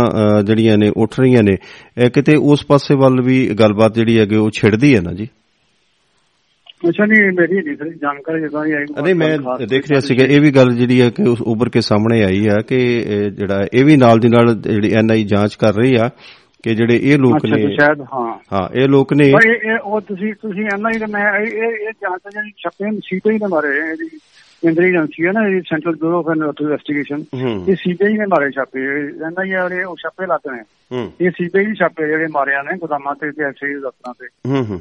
ਜਿਹੜੀਆਂ ਨੇ ਉੱਠ ਰਹੀਆਂ ਨੇ ਇਹ ਕਿਤੇ ਉਸ ਪਾਸੇ ਵੱਲ ਵੀ ਗੱਲਬਾਤ ਜਿਹੜੀ ਹੈਗੀ ਉਹ ਛਿੜਦੀ ਹੈ ਨਾ ਜੀ? ਅੱਛਾ ਨਹੀਂ ਮੇਰੀ ਨਹੀਂ ਜਾਣਕਾਰੀ ਜਦੋਂ ਦੀ ਆਈ। ਨਹੀਂ ਮੈਂ ਦੇਖ ਰਿਹਾ ਸੀਗਾ ਇਹ ਵੀ ਗੱਲ ਜਿਹੜੀ ਹੈ ਕਿ ਉਸ ਉੱਭਰ ਕੇ ਸਾਹਮਣੇ ਆਈ ਆ ਕਿ ਜਿਹੜਾ ਇਹ ਵੀ ਨਾਲ ਦੀ ਨਾਲ ਜਿਹੜੀ ਐਨਆਈ ਜਾਂਚ ਕਰ ਰਹੀ ਆ ਕਿ ਜਿਹੜੇ ਇਹ ਲੋਕ ਨੇ ਸ਼ਾਇਦ ਹਾਂ। ਹਾਂ ਇਹ ਲੋਕ ਨੇ। ਉਹ ਤੁਸੀਂ ਤੁਸੀਂ ਐਨਾ ਹੀ ਤਾਂ ਮੈਂ ਇਹ ਇਹ ਜਾਂਚ ਜਿਹੜੀ ਛੱਪੇ ਸੀਬੀਆਈ ਦੇ ਮਾਰੇ ਇਹਦੀ ਕੇਂਦਰੀ ਏਜੰਸੀ ਹੈ ਨਾ ਇਹ ਸੈਂਟਰਲ ਬਿਊਰੋ ਆਫ ਇਨਵੈਸਟੀਗੇਸ਼ਨ ਇਹ ਸੀਬੀਆਈ ਨੇ ਮਾਰੇ ਛਾਪੇ ਐਨਾ ਹੀ ਵਾਲੇ ਉਹ ਛਾਪੇ ਲਾਤੇ ਨੇ ਇਹ ਸੀਬੀਆਈ ਦੇ ਛਾਪੇ ਜਿਹੜੇ ਮਾਰਿਆ ਨੇ ਗੋਦਾਮਾਂ ਤੇ ਤੇ ਐਸਆਈ ਦਫ਼ਤਰਾਂ ਤੇ।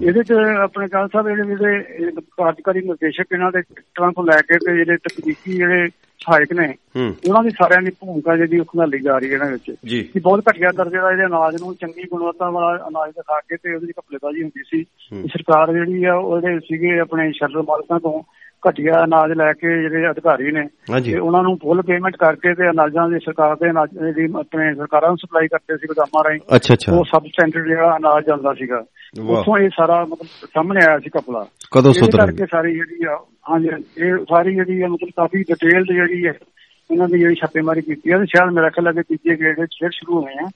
ਇਹਦੇ ਚ ਆਪਣੇ ਕਾਲ ਸਾਹਿਬ ਜਿਹੜੇ ਜਿਹੜੇ ਇਹ ਕਾਰਜਕਾਰੀ ਨਿਰਦੇਸ਼ਕ ਇਹਨਾਂ ਦੇ ਟਰਾਂ ਤੋਂ ਲੈ ਕੇ ਤੇ ਜਿਹੜੇ ਤਕਨੀਕੀ ਜਿਹੜੇ ਸਹਾਇਕ ਨੇ ਉਹਨਾਂ ਦੀ ਸਾਰਿਆਂ ਦੀ ਭੂਮਿਕਾ ਜਿਹੜੀ ਉਹ ਖੰਗਾਲੀ ਜਾ ਰਹੀ ਹੈ ਇਹਨਾਂ ਵਿੱਚ। ਕਿ ਬਹੁਤ ਘਟੀਆ ਦਰਜੇ ਦਾ ਇਹਦੇ ਅਨਾਜ ਨੂੰ ਚੰਗੀ ਗੁਣਵੱਤਾ ਵਾਲਾ ਅਨਾਜ ਦਿਖਾ ਕੇ ਤੇ ਉਹਦੀ ਘਪਲੇਬਾਜ਼ੀ ਹੁੰਦੀ ਸੀ। ਸਰਕਾਰ ਜਿਹੜੀ ਆ ਉਹਦੇ ਸੀਗੇ ਆਪਣੇ ਸ਼ਰਰ ਮਾਲਕਾਂ ਤੋਂ ਘਟੀਆ ਅਨਾਜ ਲੈ ਕੇ ਜਿਹੜੇ ਅਧਿਕਾਰੀ ਨੇ ਤੇ ਉਹਨਾਂ ਨੂੰ ਫੁੱਲ ਪੇਮੈਂਟ ਕਰਕੇ ਤੇ ਅਨਾਜਾਂ ਦੀ ਸਰਕਾਰ ਦੇ ਅਨਾਜ ਦੀ ਆਪਣੇ ਸਰਕਾਰਾਂ ਨੂੰ ਸਪਲਾਈ ਕਰਦੇ ਸੀ ਗੋਦਾਮਾਂ ਰਾਹੀਂ। ਉਹ ਸਬ ਸਟੈਂਡਰਡ ਜਿਹੜਾ ਅਨਾਜ ਜਾਂਦਾ ਸੀਗਾ। ਉੱਥੋਂ ਇਹ ਸਾਰਾ ਮਤਲਬ ਸਾਹਮਣੇ ਆਇਆ ਸੀ ਕਪਲਾ ਕਦੋਂ ਸੁਧਰਨਗੇ ਕਰਕੇ ਸਾਰੀ ਜਿਹੜੀ ਆ ਹਾਂਜੀ ਇਹ ਸਾਰੀ ਜਿਹੜੀ ਆ ਮਤਲਬ ਕਾਫੀ ਡਿਟੇਲਡ ਜਿਹੜੀ ਹੈ ਇਹਨਾਂ ਦੀ ਜਿਹੜੀ ਛਾਪੇਮਾਰੀ ਕੀਤੀ ਹੈ ਤੇ ਸ਼ਾਇਦ ਮੇਰਾ ਖਿਆਲ ਹੈ ਕਿ ਤੀਜੇ ਗੇੜ ਵਿੱਚ ਫਿਰ ਸ਼ੁਰੂ ਹੋਏ ਆ।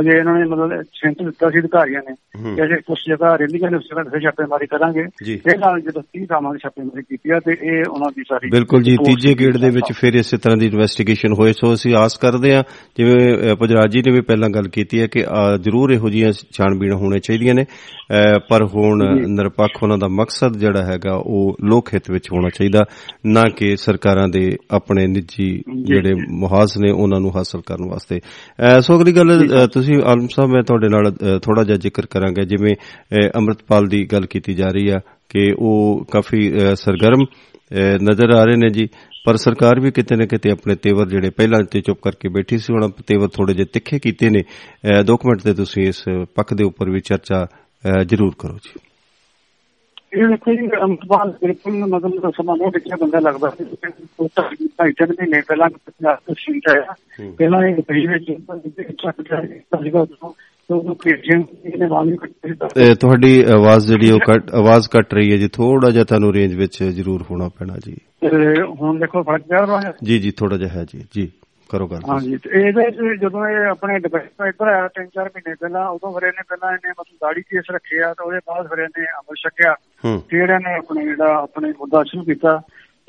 ਅਜੇ ਇਹਨਾਂ ਨੇ ਮਤਲਬ ਸੈਂਟਰ ਦਿੱਤਾ ਸੀ ਅਧਿਕਾਰੀਆਂ ਨੇ। ਕਿ ਅਜੇ ਕੁਝ ਜਗ੍ਹਾ ਰਹਿੰਦੀਆਂ ਨੇ ਉਸ ਜਗ੍ਹਾ ਤੇ ਛਾਪੇਮਾਰੀ ਕਰਾਂਗੇ। ਇਹ ਨਾਲ ਜਦੋਂ 30 ਥਾਵਾਂ ਦੀ ਛਾਪੇਮਾਰੀ ਕੀਤੀ ਆ ਤੇ ਇਹ ਉਹਨਾਂ ਦੀ ਸਾਰੀ ਬਿਲਕੁਲ ਜੀ ਤੀਜੇ। ਗੇੜ ਦੇ ਵਿੱਚ ਫਿਰ ਇਸੇ ਤਰ੍ਹਾਂ ਦੀ ਇਨਵੈਸਟੀਗੇਸ਼ਨ ਹੋਏ। ਸੋ ਅਸੀਂ ਆਸ ਕਰਦੇ ਹਾਂ ਜਿਵੇਂ ਪੁਜਰਾਜ ਜੀ ਨੇ ਵੀ ਪਹਿਲਾਂ ਗੱਲ ਕੀਤੀ ਹੈ ਕਿ ਜ਼ਰੂਰ ਇਹੋ ਜਿਹੀਆਂ ਛਾਣਬੀਣ ਹੋਣੇ ਚਾਹੀਦੀਆਂ ਨੇ। ਪਰ ਹੁਣ ਨਿਰਪੱਖ ਉਹਨਾਂ ਦਾ ਮਕਸਦ ਜਿਹੜਾ ਹੈਗਾ ਉਹ ਲੋਕ ਹਿੱਤ ਵਿੱਚ ਹੋਣਾ ਚਾਹੀਦਾ ਨਾ ਕਿ ਸਰਕਾਰਾਂ ਦੇ ਆਪਣੇ ਨਿੱਜੀ ਜਿਹੜੇ ਮੁਹਾਜ਼ ਨੇ ਉਹਨਾਂ ਨੂੰ ਹਾਸਲ ਕਰਨ ਵਾਸਤੇ। ਸੋ ਅਗਲੀ ਗੱਲ ਤੁਸੀਂ ਆਲਮ ਸਾਹਿਬ ਮੈਂ ਤੁਹਾਡੇ ਨਾਲ ਥੋੜਾ ਜਿਹਾ ਜ਼ਿਕਰ ਕਰਾਂਗਾ। ਜਿਵੇਂ ਅੰਮ੍ਰਿਤਪਾਲ ਦੀ ਗੱਲ ਕੀਤੀ ਜਾ ਰਹੀ ਆ ਕਿ ਉਹ ਕਾਫੀ ਸਰਗਰਮ ਨਜ਼ਰ ਆ ਰਹੇ ਨੇ ਜੀ। ਪਰ ਸਰਕਾਰ ਵੀ ਕਿਤੇ ਨਾ ਕਿਤੇ ਆਪਣੇ ਤੇਵਰ ਜਿਹੜੇ ਪਹਿਲਾਂ ਤੇ ਚੁੱਪ ਕਰਕੇ ਬੈਠੀ ਸੀ ਹੁਣ ਤੇਵਰ ਥੋੜੇ ਜਿਹੇ ਤਿੱਖੇ ਕੀਤੇ ਨੇ। ਅਹ ਦੋ ਕੁ ਮਿੰਟ ਤੇ ਤੁਸੀਂ ਇਸ ਪੱਖ ਦੇ ਉੱਪਰ ਵੀ ਚਰਚਾ ਜ਼ਰੂਰ ਕਰੋ ਜੀ। ਇਹ ਜੀ ਅੰਮ੍ਰਿਤਪਾਲ ਬਿਲਕੁਲ ਮਤਲਬ ਸਮਾਂ ਬਹੁਤ ਅੱਛਾ ਬੰਦਾ ਲੱਗਦਾ ਸੀ। ਉਹ ਤਾਂ ਢਾਈ ਤਿੰਨ ਮਹੀਨੇ ਪਹਿਲਾਂ ਸੀਟ ਆਇਆ। ਪਹਿਲਾਂ ਇਹ ਪਈ ਵਿੱਚ ਚੱਕ ਉਹ ਅਹ ਤੁਹਾਡੀ ਆਵਾਜ਼ ਜਿਹੜੀ ਉਹ ਕੱਟ ਆਵਾਜ਼ ਕੱਟ ਰਹੀ ਹੈ ਜੀ ਥੋੜਾ ਜਿਹਾ ਤੁਹਾਨੂੰ ਰੇਂਜ ਵਿੱਚ ਜ਼ਰੂਰ ਹੋਣਾ ਪੈਣਾ ਜੀ। ਹੁਣ ਦੇਖੋ ਫ਼ਰਕ ਪਿਆ ਰਹਾ ਜੀ ਜੀ ਥੋੜਾ ਜਿਹਾ ਹੈ ਜੀ ਜੀ। ਕਰੋ ਗੱਲ ਹਾਂਜੀ ਇਹਦੇ ਜਦੋਂ ਇਹ ਆਪਣੇ ਡਿਬੇਟ ਇੱਧਰ ਆਇਆ ਤਿੰਨ ਚਾਰ ਮਹੀਨੇ ਪਹਿਲਾਂ ਉਦੋਂ ਫਿਰ ਇਹਨੇ ਪਹਿਲਾਂ ਇਹਨੇ ਮਤਲਬ ਦਾੜੀ ਕੇਸ ਰੱਖਿਆ ਤੇ ਉਹਦੇ ਬਾਅਦ ਫਿਰ ਇਹਨੇ ਅਮਲ ਛਕਿਆ। ਫਿਰ ਇਹਨੇ ਆਪਣੇ ਜਿਹੜਾ ਆਪਣੇ ਮੁੱਦਾ ਸ਼ੁਰੂ ਕੀਤਾ।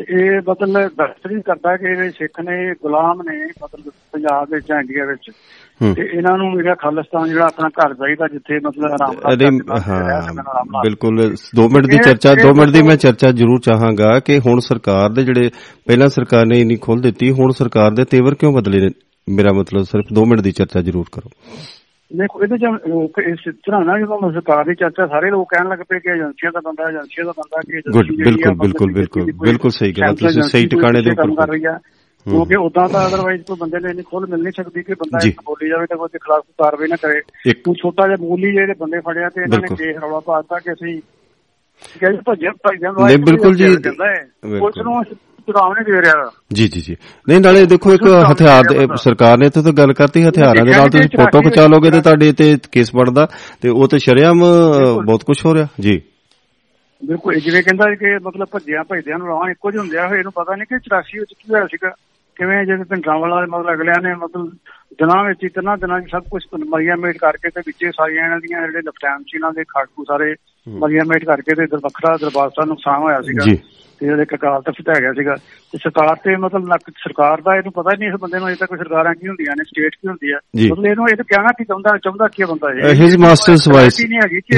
ਇਹ ਮਤਲਬ ਦਸਤਰੀ ਕਰਦਾ ਕਿ ਇਹ ਸਿੱਖ ਨੇ ਗੁਲਾਮ ਨੇ ਮਤਲਬ ਪੰਜਾਬ ਵਿੱਚ ਇੰਡੀਆ ਵਿੱਚ ਤੇ ਇਹਨਾਂ ਨੂੰ ਜਿਹੜਾ ਖਾਲਿਸਤਾਨ ਜਿਹੜਾ ਆਪਣਾ ਘਰ ਚਾਹੀਦਾ ਜਿੱਥੇ ਮਤਲਬ ਆਰਾਮ ਹਾਂ। ਬਿਲਕੁਲ। 2 ਮਿੰਟ ਦੀ ਚਰਚਾ ਇਹ 2 ਮਿੰਟ ਦੀ ਮੈਂ ਚਰਚਾ ਜ਼ਰੂਰ ਚਾਹਾਂਗਾ ਕਿ ਹੁਣ ਸਰਕਾਰ ਦੇ ਜਿਹੜੇ ਪਹਿਲਾਂ ਸਰਕਾਰ ਨੇ ਇਨੀ ਖੋਲ ਦਿੱਤੀ ਹੁਣ ਸਰਕਾਰ ਦੇ ਤੇਵਰ ਕਿਉਂ ਬਦਲੇ ਨੇ? ਮੇਰਾ ਮਤਲਬ ਸਿਰਫ 2 ਮਿੰਟ ਦੀ ਚਰਚਾ ਜ਼ਰੂਰ ਕਰੋ। ਦੇਖੋ ਇਹਦੇ ਚ ਇਸ ਤਰ੍ਹਾਂ ਨਾ ਜਦੋਂ ਸਰਕਾਰ ਦੀ ਚਰਚਾ ਸਾਰੇ ਲੋਕ ਕਹਿਣ ਲੱਗ ਪਏ ਕਿ ਏਜੰਸੀਆਂ ਦਾ ਬੰਦਾ ਏਜੰਸੀਆਂ ਦਾ ਬੰਦਾ ਕਿ ਬਿਲਕੁਲ, ਬਿਲਕੁਲ, ਬਿਲਕੁਲ, ਬਿਲਕੁਲ ਸਹੀ ਗੱਲ ਤੁਸੀਂ ਸਹੀ ਟਿਕਾਣੇ ਦੇ ਉੱਪਰ। ਕਰ ਰਹੀ ਆ ਕਿਉਂਕਿ ਉਦਾਂ ਤਾਂ ਅਦਰਵਾਈਜ਼ ਕੋਈ ਬੰਦੇ ਨੂੰ ਇੰਨੀ ਖੁੱਲ ਮਿਲ ਨਹੀਂ ਸਕਦੀ ਕਿ ਬੰਦਾ। ਇੱਕ ਬੋਲੀ ਜਾਵੇ ਤਾਂ ਉਹਦੇ ਖਿਲਾਫ ਕੋਈ ਕਾਰਵਾਈ ਨਾ ਕਰੇ। ਇੱਕ ਤੂੰ ਛੋਟਾ ਜਿਹਾ ਬੋਲੀ ਜਿਹੜੇ ਬੰਦੇ ਫੜਿਆ ਤੇ ਇਹਨਾਂ ਨੇ। ਕੇਸ ਰੌਲਾ ਪਾਤਾ ਕਿ ਅਸੀਂ ਕਹਿੰਦੇ ਭੱਜਿਆ ਭੱਜਿਆ ਨਹੀਂ, ਬਿਲਕੁਲ ਜੀ। ਪੁਲਿਸ ਨੂੰ ਚੁਣਾਵ ਨਹੀਂ ਦੇ ਰਿਹਾ। ਜੀ ਜੀ ਜੀ। ਨਹੀਂ ਨਾਲੇ ਦੇਖੋ ਇੱਕ ਹਥਿਆਰ। ਸਰਕਾਰ ਨੇ ਇੱਥੇ ਤਾਂ ਗੱਲ ਕਰਤੀ ਹਥਿਆਰਾਂ ਦੇ ਨਾਲ ਤੁਸੀਂ ਫੋਟੋ ਖਿਚਾ ਲੋਗੇ ਤੇ ਤੁਹਾਡੇ ਤੇ ਕੇਸ ਬਣਦਾ ਤੇ ਉਹ ਤੇ ਸ਼ਰੇਆਮ ਬਹੁਤ ਕੁਝ ਹੋ ਰਿਹਾ। ਜੀ। ਬਿਲਕੁਲ। ਜਿਵੇਂ ਕਹਿੰਦਾ ਕਿ ਮਤਲਬ ਭੱਜਿਆ ਭੱਜਦਿਆਂ ਨੂੰ ਰਾਹ ਇੱਕੋ ਜਿਹਾ ਹੁੰਦਿਆ ਹੋਏ ਇਹਨੂੰ ਪਤਾ ਨਹੀਂ ਕਿ 84 ਵਿੱਚ ਕੀ ਹੋਇਆ ਸੀਗਾ। ਕਿਵੇਂ ਜਿਵੇਂ ਪਿੰਡਾਂ ਵਾਲਾ ਮਤਲਬ ਅਗਲਿਆਂ ਨੇ ਮਤਲਬ ਦਿਨਾਂ ਵਿੱਚ ਹੀ ਤਿੰਨਾਂ ਦਿਨਾਂ 'ਚ ਸਭ ਕੁਝ ਮਰੀਆਂ ਮੇਟ ਕਰਕੇ ਤੇ ਵਿੱਚੇ ਸਾਰੀਆਂ ਇਹਨਾਂ ਦੀਆਂ ਜਿਹੜੇ ਲੈਫਟੈਨੈਂਟ ਸੀ ਇਹਨਾਂ ਦੇ ਖਾਟੂ ਸਾਰੇ ਮਰੀਆਂ ਮੇਟ ਕਰਕੇ ਤੇ ਵੱਖਰਾ ਦਰਬਾਰ ਸਾਹਿਬ ਨੁਕਸਾਨ ਹੋਇਆ ਸੀਗਾ। ਤੇ ਇਹਦੇ ਕਕਾਲ ਤਖਤ ਹੈਗਾ ਸੀਗਾ ਤੇ ਸਰਕਾਰ ਤੇ ਮਤਲਬ ਨੱਕ ਸਰਕਾਰ ਦਾ ਇਹਨੂੰ ਪਤਾ ਹੀ ਨਹੀਂ ਇਸ ਬੰਦੇ ਨੂੰ ਅਜੇ ਤੱਕ ਸਰਕਾਰਾਂ ਕੀ ਹੁੰਦੀਆਂ ਨੇ ਸਟੇਟ ਕੀ ਹੁੰਦੀ ਆ ਜੀ। ਮਤਲਬ ਇਹਨੂੰ ਇਹ ਤਾਂ ਕਹਿਣਾ ਕੀ ਚਾਹੁੰਦਾ ਚਾਹੁੰਦਾ ਕੀ ਬੰਦਾ ਇਹ voice.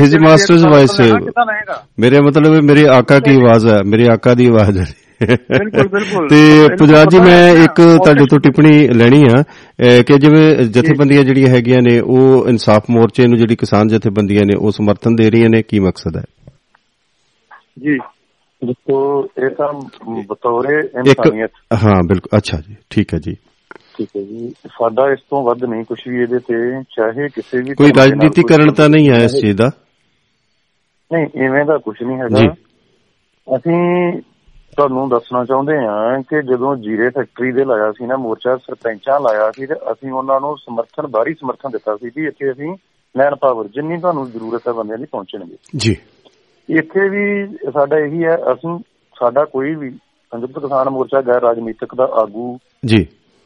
His master's voice. ਕਿੱਦਾਂ ਲਏਗਾ ਮੇਰੇ ਮਤਲਬ ਹੈ ਮੇਰੇ ਆਕਾ ਦੀ ਆਵਾਜ਼ ਹੈ ਮੇਰੇ ਆਕਾ ਦੀ ਆਵਾਜ਼ ਹੈ ਬਿਲਕੁਲ, ਬਿਲਕੁਲ। ਤੇ ਪੁਜਾਰ ਜੀ ਮੈਂ ਇੱਕ ਤੁਹਾਡੇ ਤੋਂ ਟਿੱਪਣੀ ਲੈਣੀ ਆ ਕਿ ਜਿਵੇਂ ਜਥੇਬੰਦੀਆਂ ਜਿਹੜੀਆਂ ਹੈਗੀਆਂ ਨੇ ਉਹ ਇਨਸਾਫ ਮੋਰਚੇ ਨੂੰ ਜਿਹੜੀ ਕਿਸਾਨ ਜਥੇਬੰਦੀਆਂ ਨੇ ਉਹ ਸਮਰਥਨ ਦੇ ਰਹੀਆਂ ਨੇ ਕੀ ਮਕਸਦ ਹੈ? ਜੀ। ਦੇਖੋ ਇਹ ਤਾਂ ਬਤੌਰੇ ਇਨਸਾਨੀਅਤ ਹਾਂ ਬਿਲਕੁਲ ਅੱਛਾ ਜੀ ਠੀਕ ਹੈ ਜੀ। ਠੀਕ ਹੈ ਜੀ। ਸਾਡਾ ਇਸ ਤੋਂ ਵੱਧ ਨਹੀਂ ਕੁਝ ਵੀ ਇਹਦੇ ਤੇ ਚਾਹੇ ਕਿਸੇ ਵੀ ਕੋਈ ਰਾਜਨੀਤੀਕਰਨ ਤਾਂ ਨਹੀਂ ਹੈ ਇਸ ਚੀਜ਼ ਦਾ? ਨਹੀਂ ਇਵੇਂ ਦਾ ਕੁਝ ਨਹੀਂ ਜੀ। ਹੈਗਾ ਅਸੀਂ ਤੁਹਾਨੂੰ ਦੱਸਣਾ ਚਾਹੁੰਦੇ ਹਾਂ ਕਿ ਜਦੋਂ ਜੀਰੇ ਫੈਕਟਰੀ ਦੇ ਲਾਇਆ ਸੀ ਨਾ ਮੋਰਚਾ ਸਰਪੰਚਾਂ ਲਾਇਆ ਸੀ ਤੇ ਅਸੀਂ ਉਹਨਾਂ ਨੂੰ ਸਮਰਥਨ ਬਾਹਰੀ ਸਮਰਥਨ ਦਿੱਤਾ ਸੀ ਵੀ ਇੱਥੇ ਅਸੀਂ ਮੈਨ ਪਾਵਰ ਜਿੰਨੀ ਤੁਹਾਨੂੰ ਜ਼ਰੂਰਤ ਹੈ ਬੰਦਿਆਂ ਦੀ ਪਹੁੰਚਣਗੇ ਜੀ ਇੱਥੇ ਵੀ ਸਾਡਾ ਇਹੀ ਹੈ ਅਸੀਂ ਸਾਡਾ ਕੋਈ ਵੀ ਸੰਯੁਕਤ ਕਿਸਾਨ ਮੋਰਚਾ ਗੈਰ ਰਾਜਨੀਤਿਕ ਦਾ ਆਗੂ ਜੀ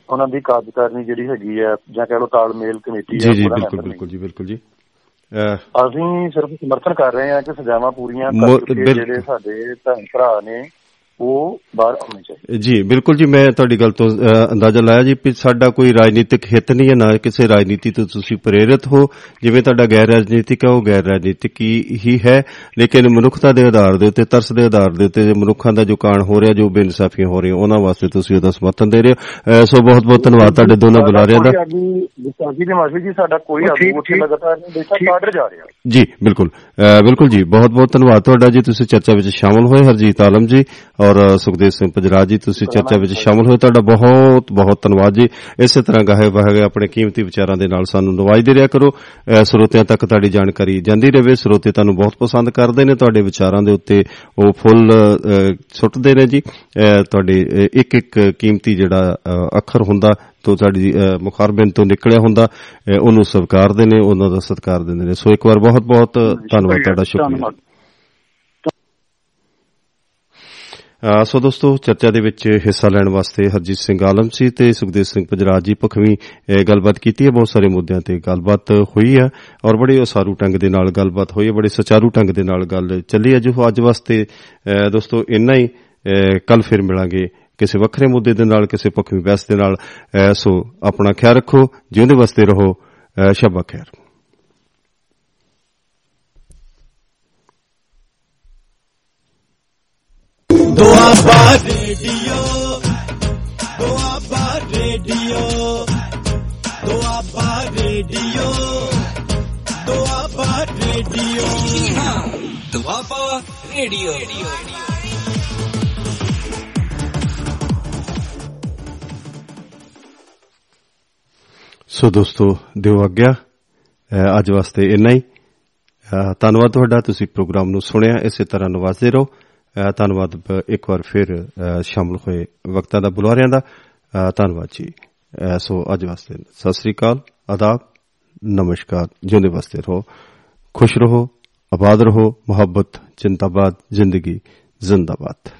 ਉਹਨਾਂ ਦੀ ਕਾਰਜਕਾਰਨੀ ਜਿਹੜੀ ਹੈਗੀ ਹੈ ਜਾਂ ਕਹਿ ਲਓ ਤਾਲਮੇਲ ਕਮੇਟੀ ਹੈ ਜੀ ਉਹਦਾ ਬਿਲਕੁਲ। ਬਿਲਕੁਲ ਜੀ ਬਿਲਕੁਲ ਜੀ ਅਸੀਂ ਸਿਰਫ ਸਮਰਥਨ ਕਰ ਰਹੇ ਹਾਂ ਕਿ ਸਜ਼ਾਵਾਂ ਪੂਰੀਆਂ ਮੋ- ਕਰ ਚੁੱਕੇ ਬਿਲਕੁਲ। ਜਿਹੜੇ ਸਾਡੇ ਭੈਣ ਭਰਾ ਨੇ ਉਹ ਬਾਹਰ ਆਉਣੇ ਚਾਹੀਦੇ। ਜੀ ਬਿਲਕੁਲ ਜੀ ਮੈਂ ਤੁਹਾਡੀ ਗੱਲ ਤੋਂ ਅੰਦਾਜ਼ਾ ਲਾਇਆ ਜੀ ਕਿ ਸਾਡਾ ਕੋਈ ਰਾਜਨੀਤਿਕ ਹਿੱਤ ਨਹੀਂ ਹੈ ਨਾ ਕਿਸੇ ਰਾਜਨੀਤੀ ਤੋਂ ਤੁਸੀਂ ਪ੍ਰੇਰਿਤ ਹੋ। ਜਿਵੇਂ ਤੁਹਾਡਾ ਗੈਰ ਰਾਜਨੀਤਿਕ ਹੈ ਉਹ ਗੈਰ ਰਾਜਨੀਤਿਕ ਹੀ ਹੀ ਲੇਕਿਨ ਮਨੁੱਖਤਾ ਦੇ ਆਧਾਰ ਦੇ ਉੱਤੇ ਤਰਸ ਦੇ ਆਧਾਰ ਦੇ ਉੱਤੇ ਮਨੁੱਖਾਂ ਦਾ ਜੋ ਕਾਣ ਹੋ ਰਿਹਾ ਜੋ ਬੇਇਨਸਾਫੀਆਂ ਹੋ ਰਹੀਆਂ ਉਹਨਾਂ ਵਾਸਤੇ ਤੁਸੀਂ ਉਹਦਾ ਸਮਰਥਨ ਦੇ ਰਹੇ ਹੋ। ਸੋ ਬਹੁਤ ਬਹੁਤ ਧੰਨਵਾਦ ਤੁਹਾਡੇ ਦੋਨਾਂ ਬੁਲਾਰਿਆਂ ਦਾ। ਵਿਸਾਖੀ ਦੇ ਮਾਫੀ ਜੀ ਸਾਡਾ ਕੋਈ ਆਗੂ ਉੱਥੇ ਲਗਾਤਾਰ ਨਹੀਂ ਬੇਸ਼ੱਕ ਠੀਕ। ਬਾਰਡਰ ਜਾ ਰਿਹਾ। ਜੀ ਬਿਲਕੁਲ। ਬਿਲਕੁਲ ਜੀ ਬਹੁਤ ਬਹੁਤ ਧੰਨਵਾਦ ਤੁਹਾਡਾ ਜੀ। ਤੁਸੀਂ ਚਰਚਾ ਵਿੱਚ ਸ਼ਾਮਲ ਹੋਏ ਹਰਜੀਤ ਆਲਮ ਜੀ ਔਰ ਸੁਖਦੇਵ ਸਿੰਘ ਪਜਰਾਜ ਜੀ ਤੁਸੀਂ ਚਰਚਾ ਵਿੱਚ ਸ਼ਾਮਲ ਹੋਏ ਤੁਹਾਡਾ ਬਹੁਤ ਬਹੁਤ ਧੰਨਵਾਦ ਜੀ। ਇਸੇ ਤਰ੍ਹਾਂ ਗਾਹੇ ਵਹਾਗੇ ਆਪਣੇ ਕੀਮਤੀ ਵਿਚਾਰਾਂ ਦੇ ਨਾਲ ਸਾਨੂੰ ਨਵਾਜਦੇ ਰਿਹਾ ਕਰੋ। ਸਰੋਤਿਆਂ ਤੱਕ ਤੁਹਾਡੀ ਜਾਣਕਾਰੀ ਜਾਂਦੀ ਰਹੇ। ਸਰੋਤੇ ਤੁਹਾਨੂੰ ਬਹੁਤ ਪਸੰਦ ਕਰਦੇ ਨੇ ਤੁਹਾਡੇ ਵਿਚਾਰਾਂ ਦੇ ਉੱਤੇ ਉਹ ਫੁੱਲ ਸੁੱਟਦੇ ਨੇ ਜੀ। ਤੁਹਾਡੇ ਇੱਕ ਇੱਕ ਕੀਮਤੀ ਜਿਹੜਾ ਅੱਖਰ ਹੁੰਦਾ ਤੋਂ ਸਾਡੀ ਮੁਖਾਰਬਿੰਦ ਤੋਂ ਨਿਕਲਿਆ ਹੁੰਦਾ ਉਹਨੂੰ ਸਵੀਕਾਰਦੇ ਨੇ ਉਹਨਾਂ ਦਾ ਸਤਿਕਾਰ ਦਿੰਦੇ ਨੇ। ਸੋ ਇੱਕ ਵਾਰ ਬਹੁਤ ਬਹੁਤ ਧੰਨਵਾਦ ਤੁਹਾਡਾ ਸ਼ੁਕਰੀਆ ਧੰਨਵਾਦ। ਅ, ਸੋ ਦੋਸਤੋ ਚਰਚਾ ਦੇ ਵਿੱਚ ਹਿੱਸਾ ਲੈਣ ਵਾਸਤੇ ਹਰਜੀਤ ਸਿੰਘ ਆਲਮ ਸੀ ਤੇ ਸੁਖਦੇਵ ਸਿੰਘ ਪਜਰਾਜ ਜੀ ਭਖਵੀਂ ਅ, ਗੱਲਬਾਤ ਕੀਤੀ ਹੈ। ਬਹੁਤ ਸਾਰੇ ਮੁੱਦਿਆਂ ਤੇ ਗੱਲਬਾਤ ਹੋਈ ਹੈ ਔਰ ਬੜੇ ਉਸਾਰੂ ਢੰਗ ਦੇ ਨਾਲ ਗੱਲਬਾਤ ਹੋਈ ਹੈ ਬੜੇ ਸੁਚਾਰੂ ਢੰਗ ਦੇ ਨਾਲ ਗੱਲ ਚੱਲੀ ਹੈ। ਜੋ ਅੱਜ ਵਾਸਤੇ ਅ, ਦੋਸਤੋ ਇੰਨਾ ਹੀ ਕੱਲ ਫਿਰ ਮਿਲਾਂਗੇ ਕਿਸੇ ਵੱਖਰੇ ਮੁੱਦੇ ਦੇ ਨਾਲ ਕਿਸੇ ਭਖਵੀਂ ਬਹਿਸ ਦੇ ਨਾਲ। ਅ, ਸੋ ਆਪਣਾ ਖਿਆਲ ਰੱਖੋ ਜਿਉਂਦੇ ਵਸਦੇ ਰਹੋ। ਅ, ਸ਼ਬਾ ਖੈਰ। Doaba radio Doaba radio Doaba radio Doaba radio Doaba radio ਸੋ ਦੋਸਤੋ ਦਿਓ ਆਗਿਆ। ਅ, ਅੱਜ ਵਾਸਤੇ ਇੰਨਾ ਹੀ। ਅ, ਧੰਨਵਾਦ ਤੁਹਾਡਾ ਤੁਸੀਂ ਪ੍ਰੋਗਰਾਮ ਨੂੰ ਸੁਣਿਆ ਇਸੇ ਤਰ੍ਹਾਂ ਨਵਾਜ਼ਦੇ ਰਹੋ। ਅ, ਧੰਨਵਾਦ ਬ- ਇੱਕ ਵਾਰ ਫਿਰ ਅ, ਸ਼ਾਮਲ ਹੋਏ ਵਕਤਾਂ ਦਾ ਬੁਲਾਰਿਆਂ ਦਾ। ਅ, ਧੰਨਵਾਦ ਜੀ। ਅ, ਸੋ ਅੱਜ ਵਾਸਤੇ ਸਤਿ ਸ੍ਰੀ ਅਕਾਲ ਆਦਾਬ ਨਮਸਕਾਰ। ਜਿਉਂਦੇ ਵਾਸਤੇ ਰਹੋ ਖੁਸ਼ ਰਹੋ ਆਬਾਦ ਰਹੋ ਮੁਹੱਬਤ ਜਿੰਦਾਬਾਦ ਜ਼ਿੰਦਗੀ ਜ਼ਿੰਦਾਬਾਦ।